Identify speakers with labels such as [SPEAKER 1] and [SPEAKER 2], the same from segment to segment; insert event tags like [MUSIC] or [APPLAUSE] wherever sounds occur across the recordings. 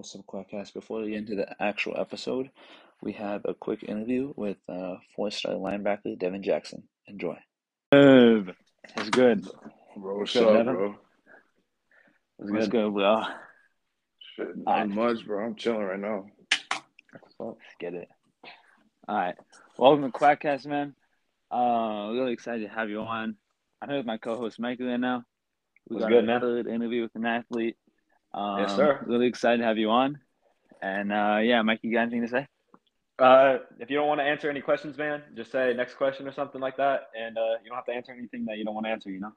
[SPEAKER 1] what's up, Quackcast? Before we get into the actual episode, we have a quick interview with uh, four-star linebacker Devon Jackson. Enjoy.
[SPEAKER 2] Dev, What's good?
[SPEAKER 3] Bro, what's
[SPEAKER 2] Good,
[SPEAKER 3] up,
[SPEAKER 2] Devon?
[SPEAKER 3] bro?
[SPEAKER 2] What's
[SPEAKER 1] What's
[SPEAKER 2] good?
[SPEAKER 1] good, bro?
[SPEAKER 3] Shit, not
[SPEAKER 2] Alright.
[SPEAKER 3] much, bro. I'm chilling right now.
[SPEAKER 2] Let's get it. All right. Welcome to Quackcast, man. Uh, really excited to have you on. I'm here with my co-host Michael right now. We
[SPEAKER 4] What's
[SPEAKER 2] got
[SPEAKER 4] good,
[SPEAKER 2] a
[SPEAKER 4] man?
[SPEAKER 2] interview with an athlete. Um,
[SPEAKER 4] Yes, sir.
[SPEAKER 2] Really excited to have you on. And uh, yeah, Mike, you got anything to say?
[SPEAKER 4] Uh, if you don't want to answer any questions, man, just say next question or something like that, and uh, you don't have to answer anything that you don't want to answer. You know.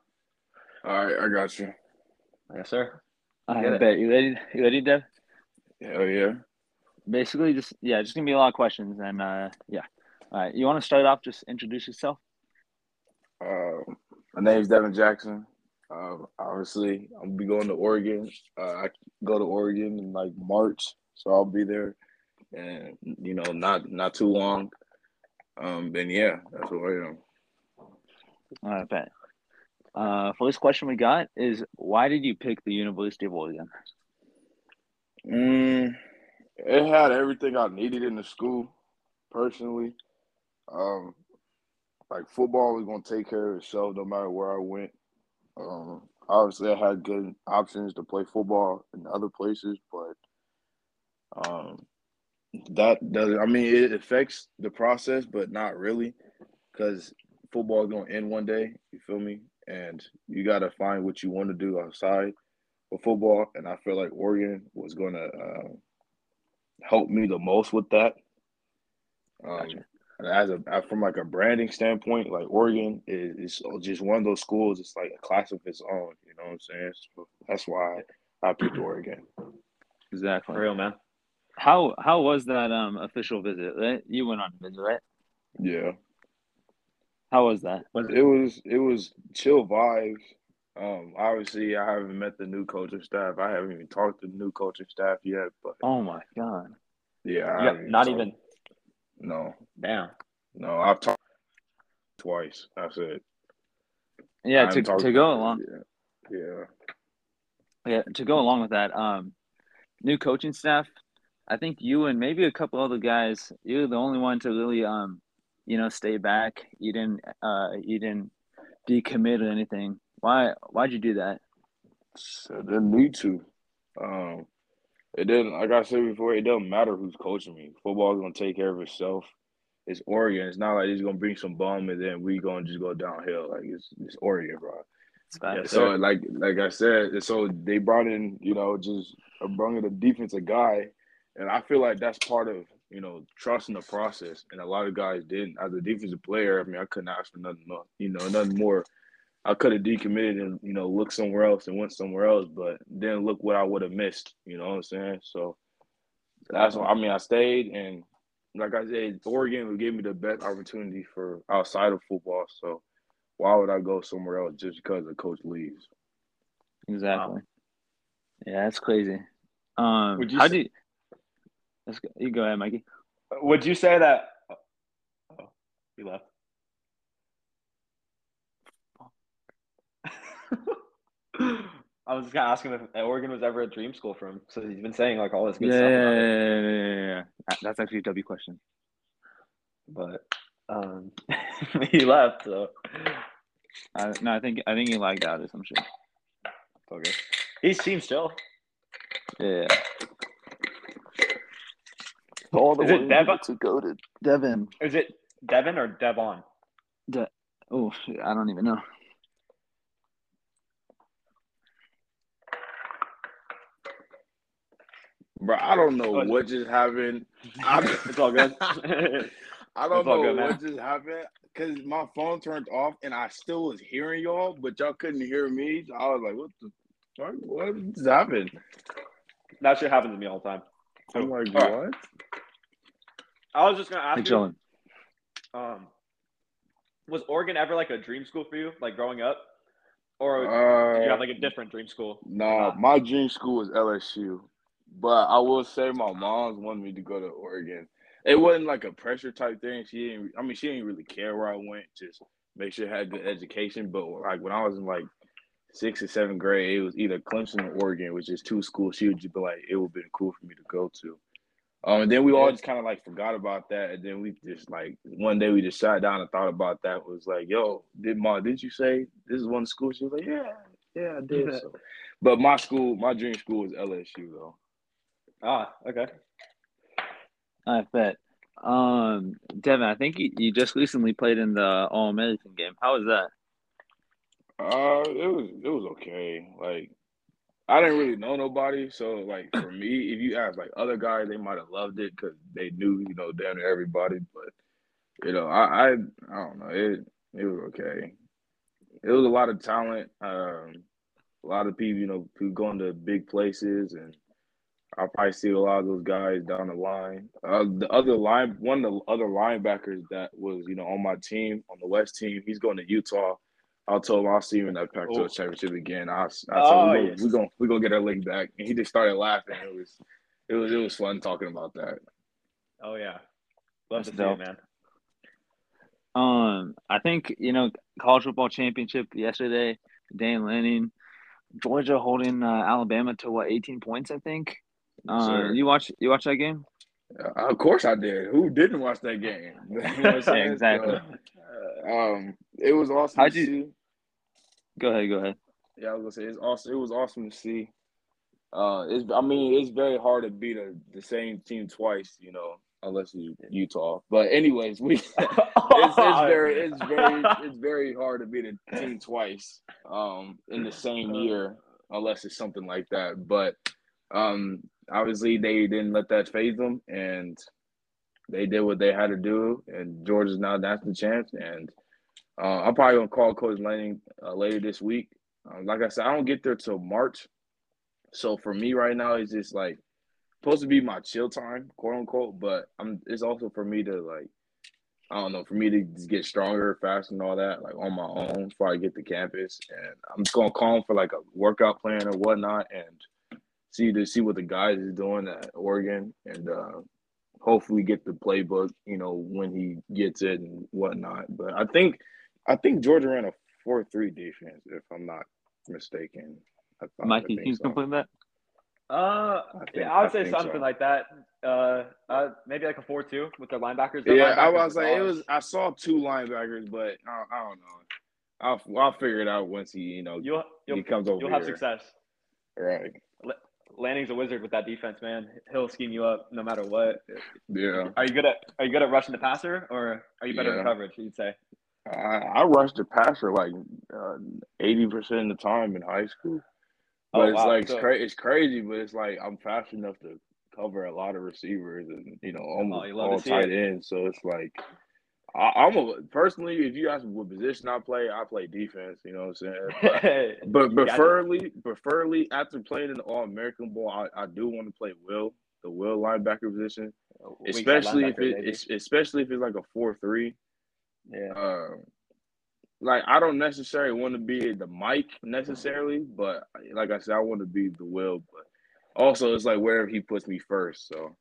[SPEAKER 3] All right, I got you.
[SPEAKER 4] Yes, sir.
[SPEAKER 2] I
[SPEAKER 4] Get it.
[SPEAKER 2] bet you ready. You ready, Dev?
[SPEAKER 3] Hell yeah.
[SPEAKER 2] Basically, just yeah, just gonna be a lot of questions, and uh, yeah. All right, you want to start off? Just introduce yourself.
[SPEAKER 3] Uh, my name's Devon Jackson. Um, obviously, I'm gonna be going to Oregon. Uh, I go to Oregon in like March, so I'll be there, and you know, not not too long. Um, then yeah, that's what I am.
[SPEAKER 2] All right, bet. Uh, first question we got is why did you pick the University of Oregon?
[SPEAKER 3] Mm, it had everything I needed in the school, personally. Um, like football was gonna take care of itself no matter where I went. Um, obviously I had good options to play football in other places, but um, that doesn't. I mean, it affects the process, but not really, because football is gonna end one day. You feel me? And you gotta find what you want to do outside of football. And I feel like Oregon was gonna uh, help me the most with that. Um,
[SPEAKER 2] Gotcha.
[SPEAKER 3] And as a uh, from like a branding standpoint, like Oregon is, is just one of those schools. It's like a class of its own. You know what I'm saying? So that's why I picked Oregon.
[SPEAKER 2] Exactly.
[SPEAKER 4] For real, man.
[SPEAKER 2] How how was that um official visit? Right? You went on a visit, right?
[SPEAKER 3] Yeah,
[SPEAKER 2] How was that?
[SPEAKER 3] it was it was chill vibes. Um, obviously, I haven't met the new coaching staff. I haven't even talked to the new coaching staff yet. But
[SPEAKER 2] Oh my god.
[SPEAKER 3] yeah, I
[SPEAKER 4] Yeah,
[SPEAKER 3] haven't
[SPEAKER 4] not
[SPEAKER 3] talked-
[SPEAKER 4] even.
[SPEAKER 3] No,
[SPEAKER 4] Damn.
[SPEAKER 3] no, I've talked twice. That's it.
[SPEAKER 2] Yeah, to to go along
[SPEAKER 3] Yeah, yeah.
[SPEAKER 2] yeah, to go along with that, um new coaching staff, I think you and maybe a couple other guys, you're the only one to really um you know stay back. You didn't uh you didn't decommit or anything. Why why'd you do that?
[SPEAKER 3] So they need to. Um, it didn't. Like I said before, it doesn't matter who's coaching me. Football's gonna take care of itself. It's Oregon. It's not like he's gonna bring some bum and then we gonna just go downhill. Like it's it's Oregon, bro.
[SPEAKER 2] It's bad.
[SPEAKER 3] So like like I said, so they brought in you know just a brought in a defensive guy, and I feel like that's part of you know trusting the process. And a lot of guys didn't. As a defensive player, I mean, I couldn't ask for nothing more. You know, nothing more. I could have decommitted and you know looked somewhere else and went somewhere else, but then look what I would have missed. You know what I'm saying? So that's why I mean I stayed and like I said, Oregon would give me the best opportunity for outside of football. So why would I go somewhere else just because the coach leaves?
[SPEAKER 2] Exactly. Yeah, that's crazy. Um,
[SPEAKER 4] Would you
[SPEAKER 2] how
[SPEAKER 4] say-
[SPEAKER 2] do you, let's go, you go ahead, Mikey.
[SPEAKER 4] Would you say that? Oh, he left. [LAUGHS] I was just gonna ask him if Oregon was ever a dream school for him. So he's been saying like all this good
[SPEAKER 2] Yeah,
[SPEAKER 4] stuff
[SPEAKER 2] yeah,
[SPEAKER 4] about
[SPEAKER 2] yeah, yeah, yeah, yeah, yeah. That's actually a W question.
[SPEAKER 4] But um, [LAUGHS] he left, so
[SPEAKER 2] Uh, no, I think I think he lagged out or some shit.
[SPEAKER 4] it's all good. He seems chill.
[SPEAKER 2] Yeah.
[SPEAKER 1] All
[SPEAKER 4] Is it Devin?
[SPEAKER 1] to go to Devin.
[SPEAKER 4] Is it Devin or Devon?
[SPEAKER 2] Oh, I don't even know.
[SPEAKER 3] Bro, I don't know
[SPEAKER 4] Oh,
[SPEAKER 3] what just happened. I,
[SPEAKER 4] It's all good. [LAUGHS]
[SPEAKER 3] I don't know
[SPEAKER 4] good,
[SPEAKER 3] what just happened because my phone turned off and I still was hearing y'all, but y'all couldn't hear me. So I was like, "What the fuck? What just happened?"
[SPEAKER 4] that shit happens to me all the time.
[SPEAKER 3] I'm like,
[SPEAKER 4] All right.
[SPEAKER 3] "What?"
[SPEAKER 4] I was just gonna ask
[SPEAKER 2] Hey,
[SPEAKER 4] you,
[SPEAKER 2] chilling.
[SPEAKER 4] um, was Oregon ever like a dream school for you, like growing up, or
[SPEAKER 3] Uh,
[SPEAKER 4] did you have like a different dream school?
[SPEAKER 3] Nah,
[SPEAKER 4] Nah.
[SPEAKER 3] my dream school was LSU, but I will say my mom's wanted me to go to Oregon. It wasn't like a pressure type thing. She didn't. I mean, she didn't really care where I went. Just make sure I had good education. But like when I was in like sixth or seventh grade, it was either Clemson or Oregon, which is two schools she would just be like, it would have been cool for me to go to. Um, and then we all just kind of like forgot about that, and then we just like one day we just sat down and thought about that. It was like, yo, did ma, did you say this is one school? She was like, yeah, yeah, I did. So, but my school, my dream school was LSU though.
[SPEAKER 4] Ah, okay.
[SPEAKER 2] I bet. Um, Devon, I think you, you just recently played in the All American game. How was that?
[SPEAKER 3] Uh, it was it was okay. Like I didn't really know nobody, so like for me, if you ask like other guys, they might have loved it because they knew you know damn near everybody. But you know, I I, I don't know it. It was okay. It was a lot of talent. Um, a lot of people, you know, who going to big places, and I'll probably see a lot of those guys down the line. Uh, the other line, one of the other linebackers that was, you know, on my team on the West team, he's going to Utah. I told him I'll see you in that Pac-12
[SPEAKER 4] Oh.
[SPEAKER 3] championship again. I, I told
[SPEAKER 4] Oh,
[SPEAKER 3] him
[SPEAKER 4] yes.
[SPEAKER 3] we're gonna we're gonna get our league back, and he just started laughing. It was it was it was fun talking about that.
[SPEAKER 4] Oh yeah. Love
[SPEAKER 2] That's
[SPEAKER 4] to see
[SPEAKER 2] dope.
[SPEAKER 4] it, man.
[SPEAKER 2] Um, I think you know college football championship yesterday. Dan Lanning, Georgia holding uh, Alabama to what eighteen points, I think. Uh, you watch you watch that game?
[SPEAKER 3] Uh, of course I did. Who didn't watch that game? You know what
[SPEAKER 2] Exactly. [LAUGHS]
[SPEAKER 3] So, uh, um, it was awesome
[SPEAKER 2] How'd
[SPEAKER 3] to
[SPEAKER 2] you-
[SPEAKER 3] see.
[SPEAKER 2] Go ahead, go ahead.
[SPEAKER 3] Yeah, I was gonna say it's awesome. It was awesome to see. Uh, it's I mean it's very hard to beat a, the same team twice, you know, unless you Utah. But anyways, we [LAUGHS] it's, it's very it's very it's very hard to beat a team twice um in the same year unless it's something like that. But um obviously they didn't let that faze them and they did what they had to do and Georgia's now national champs and uh, I'm probably gonna call Coach Lanning uh, later this week. Um, like I said, I don't get there till March, so for me right now, it's just like supposed to be my chill time, quote unquote. But I'm it's also for me to like I don't know, for me to get stronger, faster, and all that, like on my own before I get to campus. And I'm just gonna call him for like a workout plan or whatnot, and see to see what the guys is doing at Oregon, and uh, hopefully get the playbook, you know, when he gets it and whatnot. But I think I think Georgia ran a four three defense, if I'm not mistaken. I thought,
[SPEAKER 2] Mike,
[SPEAKER 3] I
[SPEAKER 2] you
[SPEAKER 3] think so.
[SPEAKER 2] complete that.
[SPEAKER 4] Uh,
[SPEAKER 3] I think-
[SPEAKER 4] yeah, I would
[SPEAKER 3] I
[SPEAKER 4] say
[SPEAKER 3] think
[SPEAKER 4] something
[SPEAKER 3] so.
[SPEAKER 4] like that. Uh, uh, maybe like a four-two with their linebackers. Their
[SPEAKER 3] Yeah, I was like, it was. I saw two linebackers, but I, I don't know. I'll I'll figure it out once he, you know,
[SPEAKER 4] You'll you'll,
[SPEAKER 3] he comes over
[SPEAKER 4] you'll have
[SPEAKER 3] here.
[SPEAKER 4] success.
[SPEAKER 3] Right.
[SPEAKER 4] Lanning's a wizard with that defense, man. He'll scheme you up no matter what.
[SPEAKER 3] Yeah.
[SPEAKER 4] Are you good at Are you good at rushing the passer, or are you better
[SPEAKER 3] Yeah.
[SPEAKER 4] in coverage? You'd say.
[SPEAKER 3] I, I rushed the passer like uh, eighty percent of the time in high school, but
[SPEAKER 4] Oh,
[SPEAKER 3] it's
[SPEAKER 4] wow.
[SPEAKER 3] like
[SPEAKER 4] So-
[SPEAKER 3] it's, cra- it's crazy. But it's like I'm fast enough to cover a lot of receivers and you know almost
[SPEAKER 4] to
[SPEAKER 3] all tight ends. So it's like I, I'm a personally, if you ask me what position I play, I play defense. You know what I'm saying? [LAUGHS] But, but preferably, preferably after playing in the All American Bowl, I, I do want to play will the will linebacker position,
[SPEAKER 4] side
[SPEAKER 3] especially if it it's, especially if it's like a four three.
[SPEAKER 4] yeah.
[SPEAKER 3] Uh, like I don't necessarily want to be the Mike necessarily, but like I said, I want to be the will. But also, it's like wherever he puts me first. So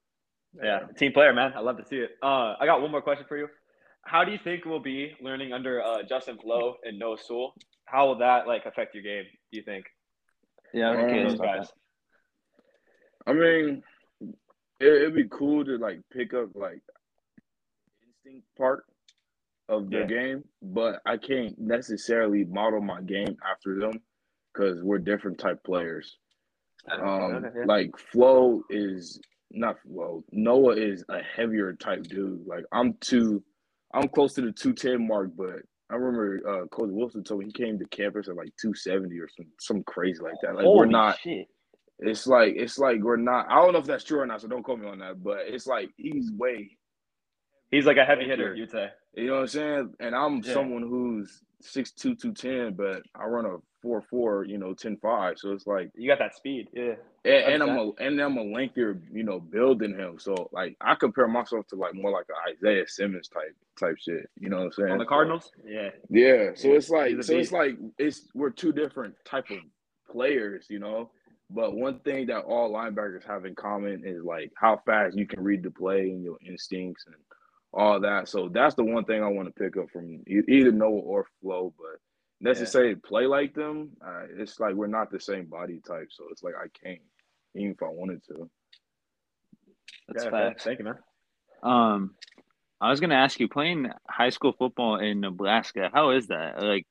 [SPEAKER 4] Yeah, team player, man. I love to see it. Uh, I got one more question for you. How do you think we'll be learning under uh, Justin Flowe and Noah Sewell? How will that like affect your game? Do you think?
[SPEAKER 2] Yeah, I
[SPEAKER 3] Um,
[SPEAKER 4] Those guys.
[SPEAKER 3] I mean, it, it'd be cool to like pick up like instinct part of their
[SPEAKER 4] Yeah.
[SPEAKER 3] game, but I can't necessarily model my game after them because we're different type players. Um, like Flowe is not Flowe. Noah is a heavier type dude. Like I'm too, I'm close to the two ten mark, but I remember uh, Coach Wilson told me he came to campus at like two seventy or some some crazy like that. Like we're not.
[SPEAKER 4] Shit.
[SPEAKER 3] It's like it's like we're not. I don't know if that's true or not, so don't call me on that. But it's like he's way.
[SPEAKER 4] He's like a heavy hitter.
[SPEAKER 3] you.
[SPEAKER 4] You'd say.
[SPEAKER 3] You know what I'm saying? And I'm
[SPEAKER 4] Yeah.
[SPEAKER 3] someone who's 6'2", 210, but I run a four four, you know, 10'5". So it's like
[SPEAKER 4] You got that speed. Yeah.
[SPEAKER 3] and, and I'm a and I'm a lengthier, you know, build than him. So like I compare myself to like more like a Isaiah Simmons type type shit. You know what I'm saying?
[SPEAKER 4] On the Cardinals. Yeah.
[SPEAKER 3] Yeah. So
[SPEAKER 4] Yeah,
[SPEAKER 3] it's like so it's like it's we're two different type of players, you know. But one thing that all linebackers have in common is like how fast you can read the play and your instincts and all that. So that's the one thing I want to pick up from either Noah or Flowe. But necessarily play like them. Uh, it's like we're not the same body type, so it's like I can't even if I wanted to.
[SPEAKER 2] That's
[SPEAKER 4] Yeah,
[SPEAKER 2] facts.
[SPEAKER 4] Thank you, man.
[SPEAKER 2] Um, I was gonna ask you, playing high school football in Nebraska, how is that? Are, Like,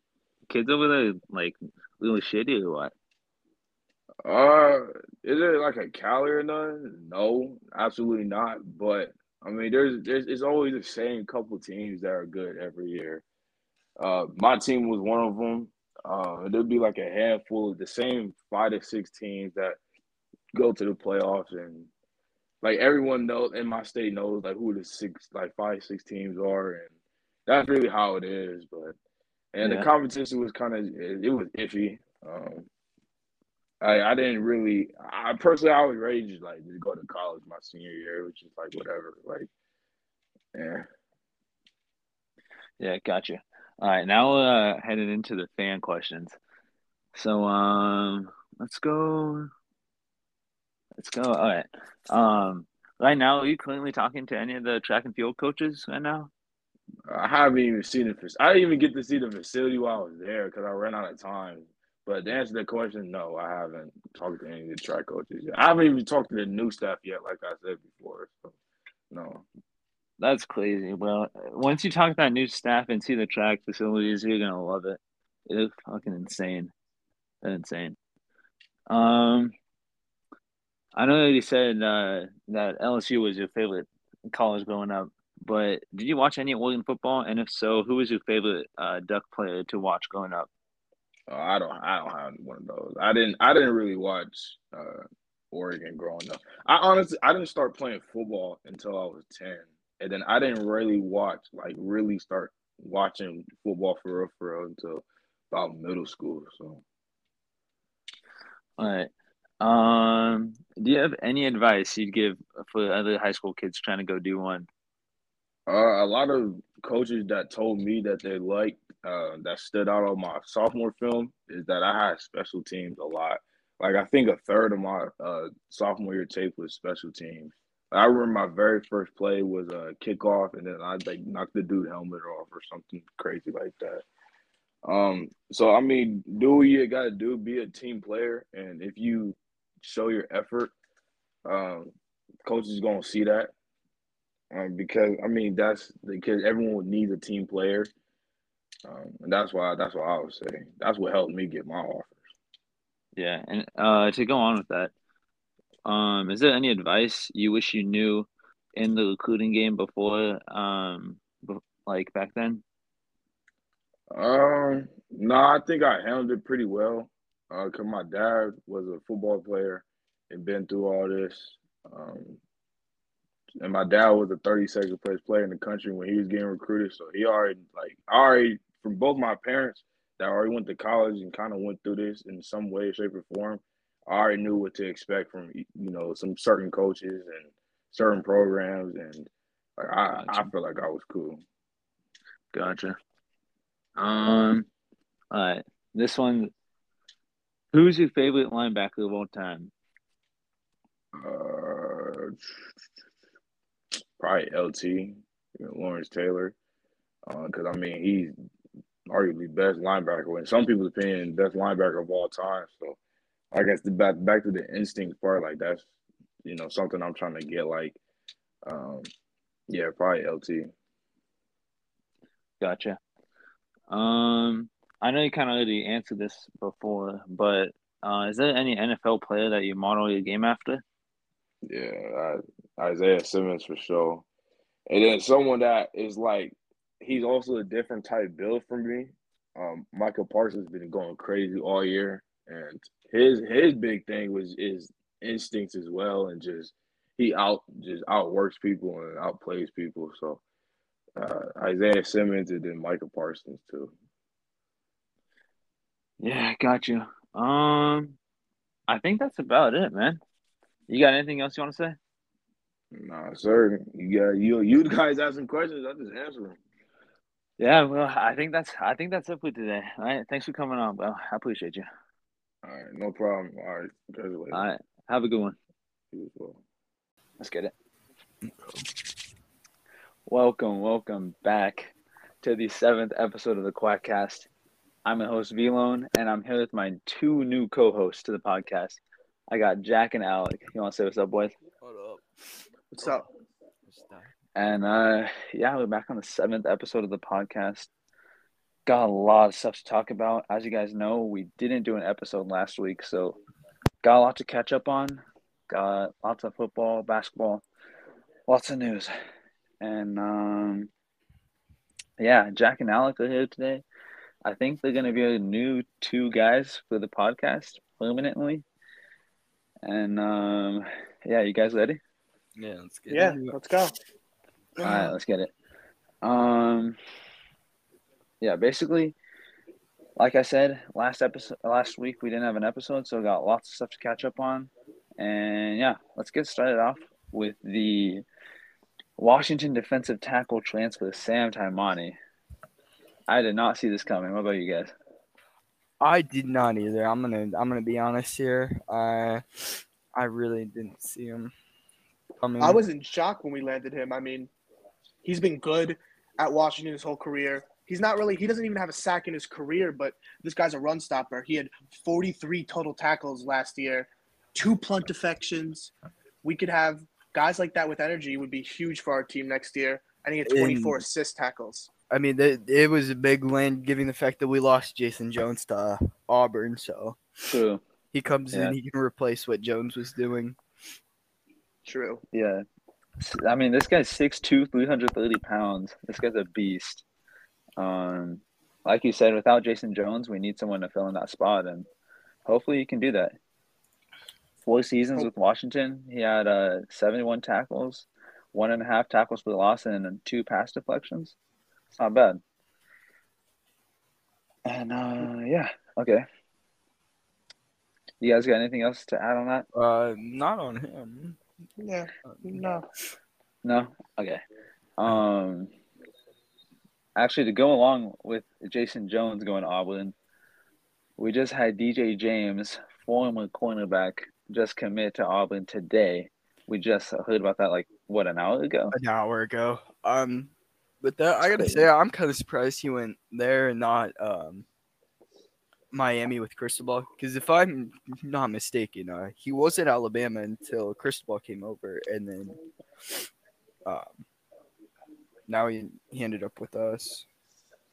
[SPEAKER 2] kids over there like really shitty or what?
[SPEAKER 3] Uh, is it like a Cali or none? No, absolutely not. But I mean, there's there's it's always the same couple teams that are good every year. Uh, my team was one of them. Uh, there'd be like a handful of the same five to six teams that go to the playoffs, and like everyone knows in my state knows like who the six like five six teams are, and that's really how it is. But and
[SPEAKER 2] Yeah.
[SPEAKER 3] the competition was kind of it, it was iffy. Um, I I didn't really. I personally I was ready to like to go to college my senior year, which is like whatever. Like, yeah.
[SPEAKER 2] Yeah, gotcha. All right, now we're uh headed into the fan questions. So um let's go let's go. All right. Um right now are you currently talking to any of the track and field coaches right now?
[SPEAKER 3] I haven't even seen the. I didn't even get to see the facility while I was there because I ran out of time. But to answer the question, no, I haven't talked to any of the track coaches yet. I haven't even talked to the new staff yet, like I said before. So, no.
[SPEAKER 2] That's crazy. Well, once you talk to that new staff and see the track facilities, you're gonna love it. It's fucking insane. They're insane. Um, I know that you said uh, that LSU was your favorite college growing up, but did you watch any Oregon football? And if so, who was your favorite uh, Duck player to watch growing up?
[SPEAKER 3] Uh, I don't. I don't have one of those. I didn't. I didn't really watch uh, Oregon growing up. I honestly, I didn't start playing football until I was ten, and then I didn't really watch, like, really start watching football for real, for real until about middle school. So,
[SPEAKER 2] All right. Um, do you have any advice you'd give for other high school kids trying to go do one?
[SPEAKER 3] uh, a lot of coaches that told me that they liked uh, that stood out on my sophomore film is that I had special teams a lot. Like I think a third of my uh, sophomore year tape was special teams. I remember my very first play was a kickoff, and then I like knocked the dude helmet off or something crazy like that. Um, so I mean, do what you got to do. Be a team player, and if you show your effort, um, coach is gonna see that. Um, because I mean, that's because everyone needs a team player, um, and that's why that's what I would say. That's what helped me get my offers.
[SPEAKER 2] Yeah, and uh, to go on with that, um, is there any advice you wish you knew in the recruiting game before, um, like back then?
[SPEAKER 3] Um, no, I think I handled it pretty well. Uh, cause my dad was a football player and been through all this. Um, and my dad was the 32nd place player in the country when he was getting recruited. So he already like I already from both my parents that already went to college and kind of went through this in some way, shape, or form. I already knew what to expect from you know some certain coaches and certain programs, and like, I I
[SPEAKER 2] Gotcha.
[SPEAKER 3] feel like I was cool.
[SPEAKER 2] Gotcha. Um, all right, this one. Who's your favorite linebacker of all time?
[SPEAKER 3] Uh, probably LT, you know, Lawrence Taylor, because I mean he's arguably best linebacker. In some people's opinion, best linebacker of all time. So I guess the back back to the instinct part, like that's you know something I'm trying to get. Like, um, yeah, probably LT.
[SPEAKER 2] Gotcha. Um, I know you kind of already answered this before, but uh, is there any NFL player that you model your game after?
[SPEAKER 3] Yeah, Isaiah Simmons for sure. And then someone that is like, he's also a different type build from me. Um, Michael Parsons been going crazy all year, and his his big thing was is instincts as well, and just he out just outworks people and outplays people. So uh, Isaiah Simmons and then Michael Parsons too.
[SPEAKER 2] Yeah, got you. Um, I think that's about it, man. You got anything else you want to say?
[SPEAKER 3] Nah, sir, you got you you guys asking questions, I just answer them.
[SPEAKER 2] Yeah, well, I think that's I think that's it for today. All right, thanks for coming on, bro. I appreciate you.
[SPEAKER 3] All right, no problem. All right, congratulations.
[SPEAKER 2] All right, have a good one.
[SPEAKER 3] You as well.
[SPEAKER 2] Let's get it. Welcome, welcome back to the seventh episode of the Quackcast. I'm your host Vlone, and I'm here with my two new co-hosts to the podcast. I got Jack and Alec. You want to say what's up, boys?
[SPEAKER 5] What up?
[SPEAKER 6] What's up?
[SPEAKER 2] And uh, yeah, we're back on the seventh episode of the podcast. Got a lot of stuff to talk about. As you guys know, we didn't do an episode last week, so got a lot to catch up on. Got lots of football, basketball, lots of news, and um, yeah, Jack and Alec are here today. I think they're going to be a new two guys for the podcast permanently. And um, yeah, you guys ready?
[SPEAKER 5] Yeah, let's get
[SPEAKER 6] Yeah,
[SPEAKER 5] it.
[SPEAKER 6] let's go.
[SPEAKER 2] All right, let's get it. Um, yeah, basically, like I said, last episode, last week we didn't have an episode, so we got lots of stuff to catch up on. And yeah, let's get started off with the Washington defensive tackle transfer, Sam Taimani. I did not see this coming. What about you guys?
[SPEAKER 5] I did not either. I'm gonna I'm gonna be honest here. I I really didn't see him coming.
[SPEAKER 6] I was in shock when we landed him. I mean, he's been good at Washington his whole career. He's not really, he doesn't even have a sack in his career, but this guy's a run stopper. He had 43 total tackles last year, two punt defections. We could have guys like that with energy would be huge for our team next year. And he had 24
[SPEAKER 5] In-
[SPEAKER 6] assist tackles.
[SPEAKER 5] I mean, it, it was a big win, given the fact that we lost Jayson Jones to Auburn. So
[SPEAKER 2] True.
[SPEAKER 5] he comes
[SPEAKER 2] Yeah.
[SPEAKER 5] in, he can replace what Jones was doing.
[SPEAKER 6] True.
[SPEAKER 2] Yeah. I mean, this guy's 6'2", 330 pounds. This guy's a beast. Um, like you said, without Jayson Jones, we need someone to fill in that spot, and hopefully he can do that. Four seasons with Washington, he had uh, 71 tackles, one and a half tackles for the loss, and two pass deflections. It's not bad. And uh, yeah, okay. You guys got anything else to add on that?
[SPEAKER 5] Uh, not on him.
[SPEAKER 6] Yeah.
[SPEAKER 5] Uh,
[SPEAKER 6] No.
[SPEAKER 2] No? Okay. Um actually to go along with Jayson Jones going to Auburn, we just had DJ James, former cornerback, just commit to Auburn today. We just heard about that like what an hour ago.
[SPEAKER 5] An hour ago. Um, but that I gotta say, I'm kind of surprised he went there and not um Miami with Cristobal. Because if I'm not mistaken, uh, he was at Alabama until Cristobal came over, and then um, now he he ended up with us.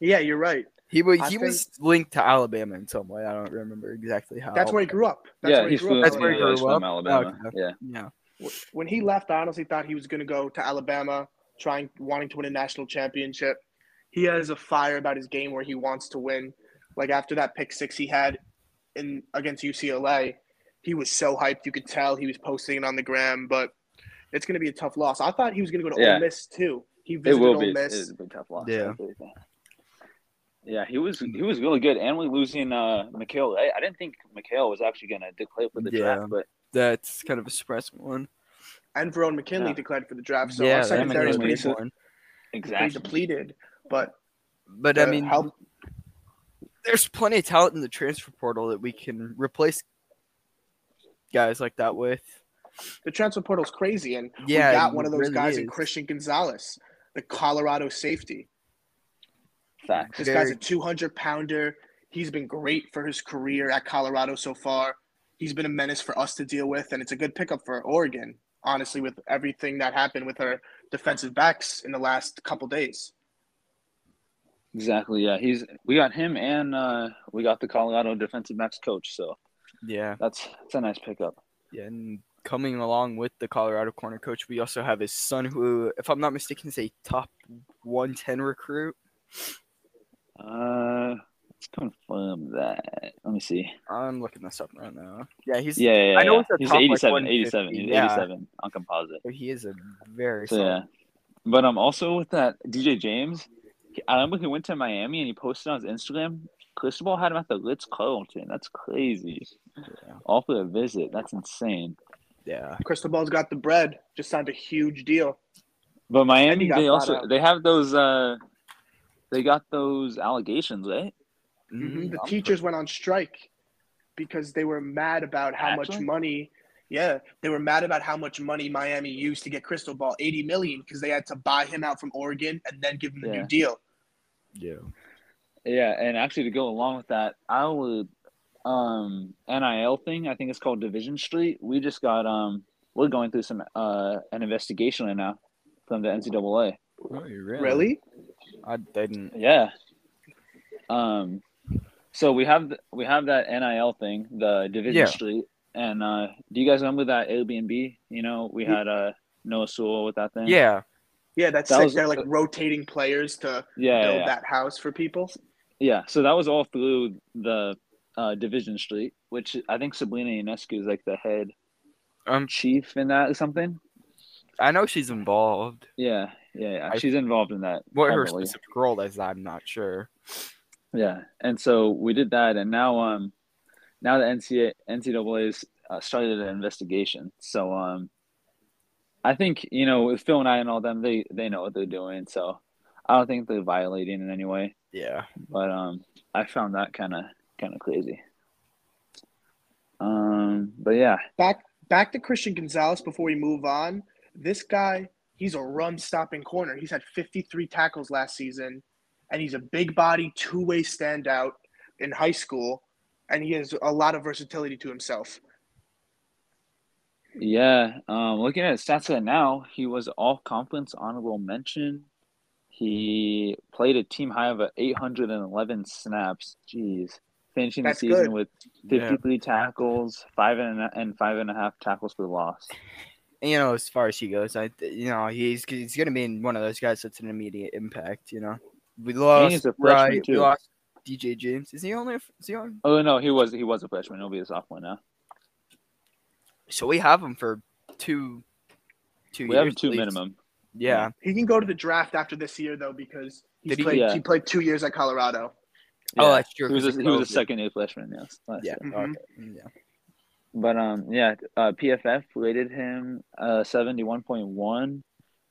[SPEAKER 6] Yeah, you're right.
[SPEAKER 5] He was
[SPEAKER 6] I
[SPEAKER 5] he
[SPEAKER 6] think-
[SPEAKER 5] was linked to Alabama in some way. I don't remember exactly how.
[SPEAKER 6] That's where he grew up. That's
[SPEAKER 2] yeah,
[SPEAKER 6] where
[SPEAKER 2] he's
[SPEAKER 6] he grew
[SPEAKER 2] from,
[SPEAKER 6] up.
[SPEAKER 5] That's where he
[SPEAKER 2] yeah, he's
[SPEAKER 5] grew
[SPEAKER 2] from
[SPEAKER 5] up?
[SPEAKER 2] Alabama.
[SPEAKER 5] Okay.
[SPEAKER 2] Yeah.
[SPEAKER 5] Yeah.
[SPEAKER 6] when he left, I honestly thought he was going to go to Alabama, trying wanting to win a national championship. He has a fire about his game where he wants to win. Like after that pick six he had in against UCLA, he was so hyped. You could tell he was posting it on the gram. But it's going to be a tough loss. I thought he was going to go to
[SPEAKER 2] Yeah.
[SPEAKER 6] Ole Miss too. He
[SPEAKER 2] It
[SPEAKER 6] visited
[SPEAKER 2] will
[SPEAKER 6] Ole
[SPEAKER 2] be
[SPEAKER 6] Miss.
[SPEAKER 2] it'll be a tough loss.
[SPEAKER 5] Yeah.
[SPEAKER 2] I agree with that. Yeah, he was he was really good, and we're losing uh Mykael. I, I didn't think Mykael was actually gonna declare for the
[SPEAKER 5] Yeah.
[SPEAKER 2] draft, but
[SPEAKER 5] That's kind of a surprising one.
[SPEAKER 6] And Verone McKinley
[SPEAKER 2] Yeah.
[SPEAKER 6] declared for the draft. So
[SPEAKER 5] yeah,
[SPEAKER 6] our secondary is
[SPEAKER 2] McKinley
[SPEAKER 6] pretty,
[SPEAKER 2] too.
[SPEAKER 6] pretty
[SPEAKER 2] exactly.
[SPEAKER 6] depleted. But
[SPEAKER 5] But I
[SPEAKER 6] uh,
[SPEAKER 5] mean,
[SPEAKER 6] help
[SPEAKER 5] there's plenty of talent in the transfer portal that we can replace guys like that with.
[SPEAKER 6] the transfer portal's crazy, and
[SPEAKER 5] Yeah,
[SPEAKER 6] we got one of those
[SPEAKER 5] really
[SPEAKER 6] guys in
[SPEAKER 5] is.
[SPEAKER 6] Christian Gonzalez, the Colorado safety.
[SPEAKER 2] Facts.
[SPEAKER 6] This guy's a 200 pounder. He's been great for his career at Colorado so far. He's been a menace for us to deal with, and it's a good pickup for Oregon, honestly, with everything that happened with our defensive backs in the last couple days.
[SPEAKER 2] Exactly. Yeah, he's we got him and uh we got the Colorado defensive backs coach, so
[SPEAKER 5] Yeah,
[SPEAKER 2] that's that's a nice pickup.
[SPEAKER 5] yeah, and coming along with the Colorado corner coach, we also have his son, who, if I'm not mistaken, is a top 110 recruit.
[SPEAKER 2] Uh, let's confirm that. Let me see.
[SPEAKER 5] I'm looking this up right now. Yeah, he's
[SPEAKER 2] Yeah, yeah, yeah.
[SPEAKER 5] I know
[SPEAKER 2] yeah. he's
[SPEAKER 5] top,
[SPEAKER 2] 87,
[SPEAKER 5] 150,
[SPEAKER 2] 87. He's
[SPEAKER 5] yeah.
[SPEAKER 2] 87 on composite.
[SPEAKER 5] he is a very
[SPEAKER 2] So
[SPEAKER 5] solid.
[SPEAKER 2] yeah, but I'm um, also with that DJ James, I remember he went to Miami and he posted on his Instagram. Cristobal had him at the Ritz Carlton. That's crazy.
[SPEAKER 5] Yeah.
[SPEAKER 2] All for a visit. That's insane.
[SPEAKER 5] yeah.
[SPEAKER 6] Cristobal's got the bread, just signed a huge deal.
[SPEAKER 2] But Miami, they also
[SPEAKER 6] out.
[SPEAKER 2] they have those. uh They got those allegations, right?
[SPEAKER 6] Mhm. The
[SPEAKER 5] I'm
[SPEAKER 6] teachers went on strike because they were mad about how much money. Yeah, they were mad about how much money Miami used to get Cristobal, 80 million, because they had to buy him out from Oregon and then give him the
[SPEAKER 2] Yeah.
[SPEAKER 6] new deal.
[SPEAKER 5] Yeah.
[SPEAKER 2] Yeah, and actually to go along with that, our um NIL thing, I think it's called Division Street. We just got um we're going through some uh an investigation right now from the NCAA.
[SPEAKER 5] Oh, really?
[SPEAKER 6] Really?
[SPEAKER 5] I didn't.
[SPEAKER 2] Yeah. Um so we have th- we have that NIL thing, the Division
[SPEAKER 5] Yeah.
[SPEAKER 2] Street. And uh do you guys remember that Airbnb? You know, we had uh Noah Sewell with that thing.
[SPEAKER 5] Yeah.
[SPEAKER 6] Yeah, that's
[SPEAKER 2] That
[SPEAKER 6] sick.
[SPEAKER 2] was-
[SPEAKER 6] They're like rotating players to
[SPEAKER 2] Yeah,
[SPEAKER 6] build
[SPEAKER 2] yeah, yeah.
[SPEAKER 6] that house for people.
[SPEAKER 2] Yeah, so that was all through the uh, Division Street, which I think Sabrina Ionescu is like the head
[SPEAKER 5] Um,
[SPEAKER 2] chief in that or something.
[SPEAKER 5] I know she's involved.
[SPEAKER 2] Yeah, yeah, yeah.
[SPEAKER 5] I-
[SPEAKER 2] She's involved in that.
[SPEAKER 5] What her specific role is, I'm not sure.
[SPEAKER 2] Yeah, and so we did that, and now um, now the NCAA NCAA's uh, started an investigation. So um, I think you know with Phil Knight and all them, they they know what they're doing. So I don't think they're violating in any way.
[SPEAKER 5] Yeah.
[SPEAKER 2] But um, I found that kind of kind of crazy. Um, but yeah,
[SPEAKER 6] Back back to Christian Gonzalez before we move on. This guy, he's a run stopping corner. He's had 53 tackles last season, and he's a big body, two way standout in high school, and he has a lot of versatility to himself.
[SPEAKER 2] Yeah. Um, looking at his stats right now, he was all conference honorable mention. He played a team high of 811 snaps. Jeez, finishing
[SPEAKER 6] That's
[SPEAKER 2] the season
[SPEAKER 6] good.
[SPEAKER 2] with
[SPEAKER 5] Yeah.
[SPEAKER 2] 53 tackles, five and a, and five and a half tackles for loss.
[SPEAKER 5] You know, as far as he goes, I you know he's he's gonna be one of those guys that's an immediate impact. You know, we lost
[SPEAKER 2] a freshman,
[SPEAKER 5] right. We lost DJ James. Is he only? a- Is he on?
[SPEAKER 2] Oh no, he was he was a freshman. He'll be a sophomore now.
[SPEAKER 5] So we have him for two. Two
[SPEAKER 2] We
[SPEAKER 5] years.
[SPEAKER 2] have two minimum.
[SPEAKER 5] Yeah.
[SPEAKER 6] He can go to the draft after this year though because he's
[SPEAKER 5] Did he?
[SPEAKER 6] played
[SPEAKER 2] Yeah.
[SPEAKER 6] he played two years at Colorado.
[SPEAKER 5] Oh, that's true.
[SPEAKER 2] He was
[SPEAKER 5] 'cause
[SPEAKER 2] a, he was a second year freshman. Yes.
[SPEAKER 5] Yeah.
[SPEAKER 2] year.
[SPEAKER 6] Mhm.
[SPEAKER 5] Okay. Yeah.
[SPEAKER 2] But um, yeah, uh, PFF rated him uh seventy one point one,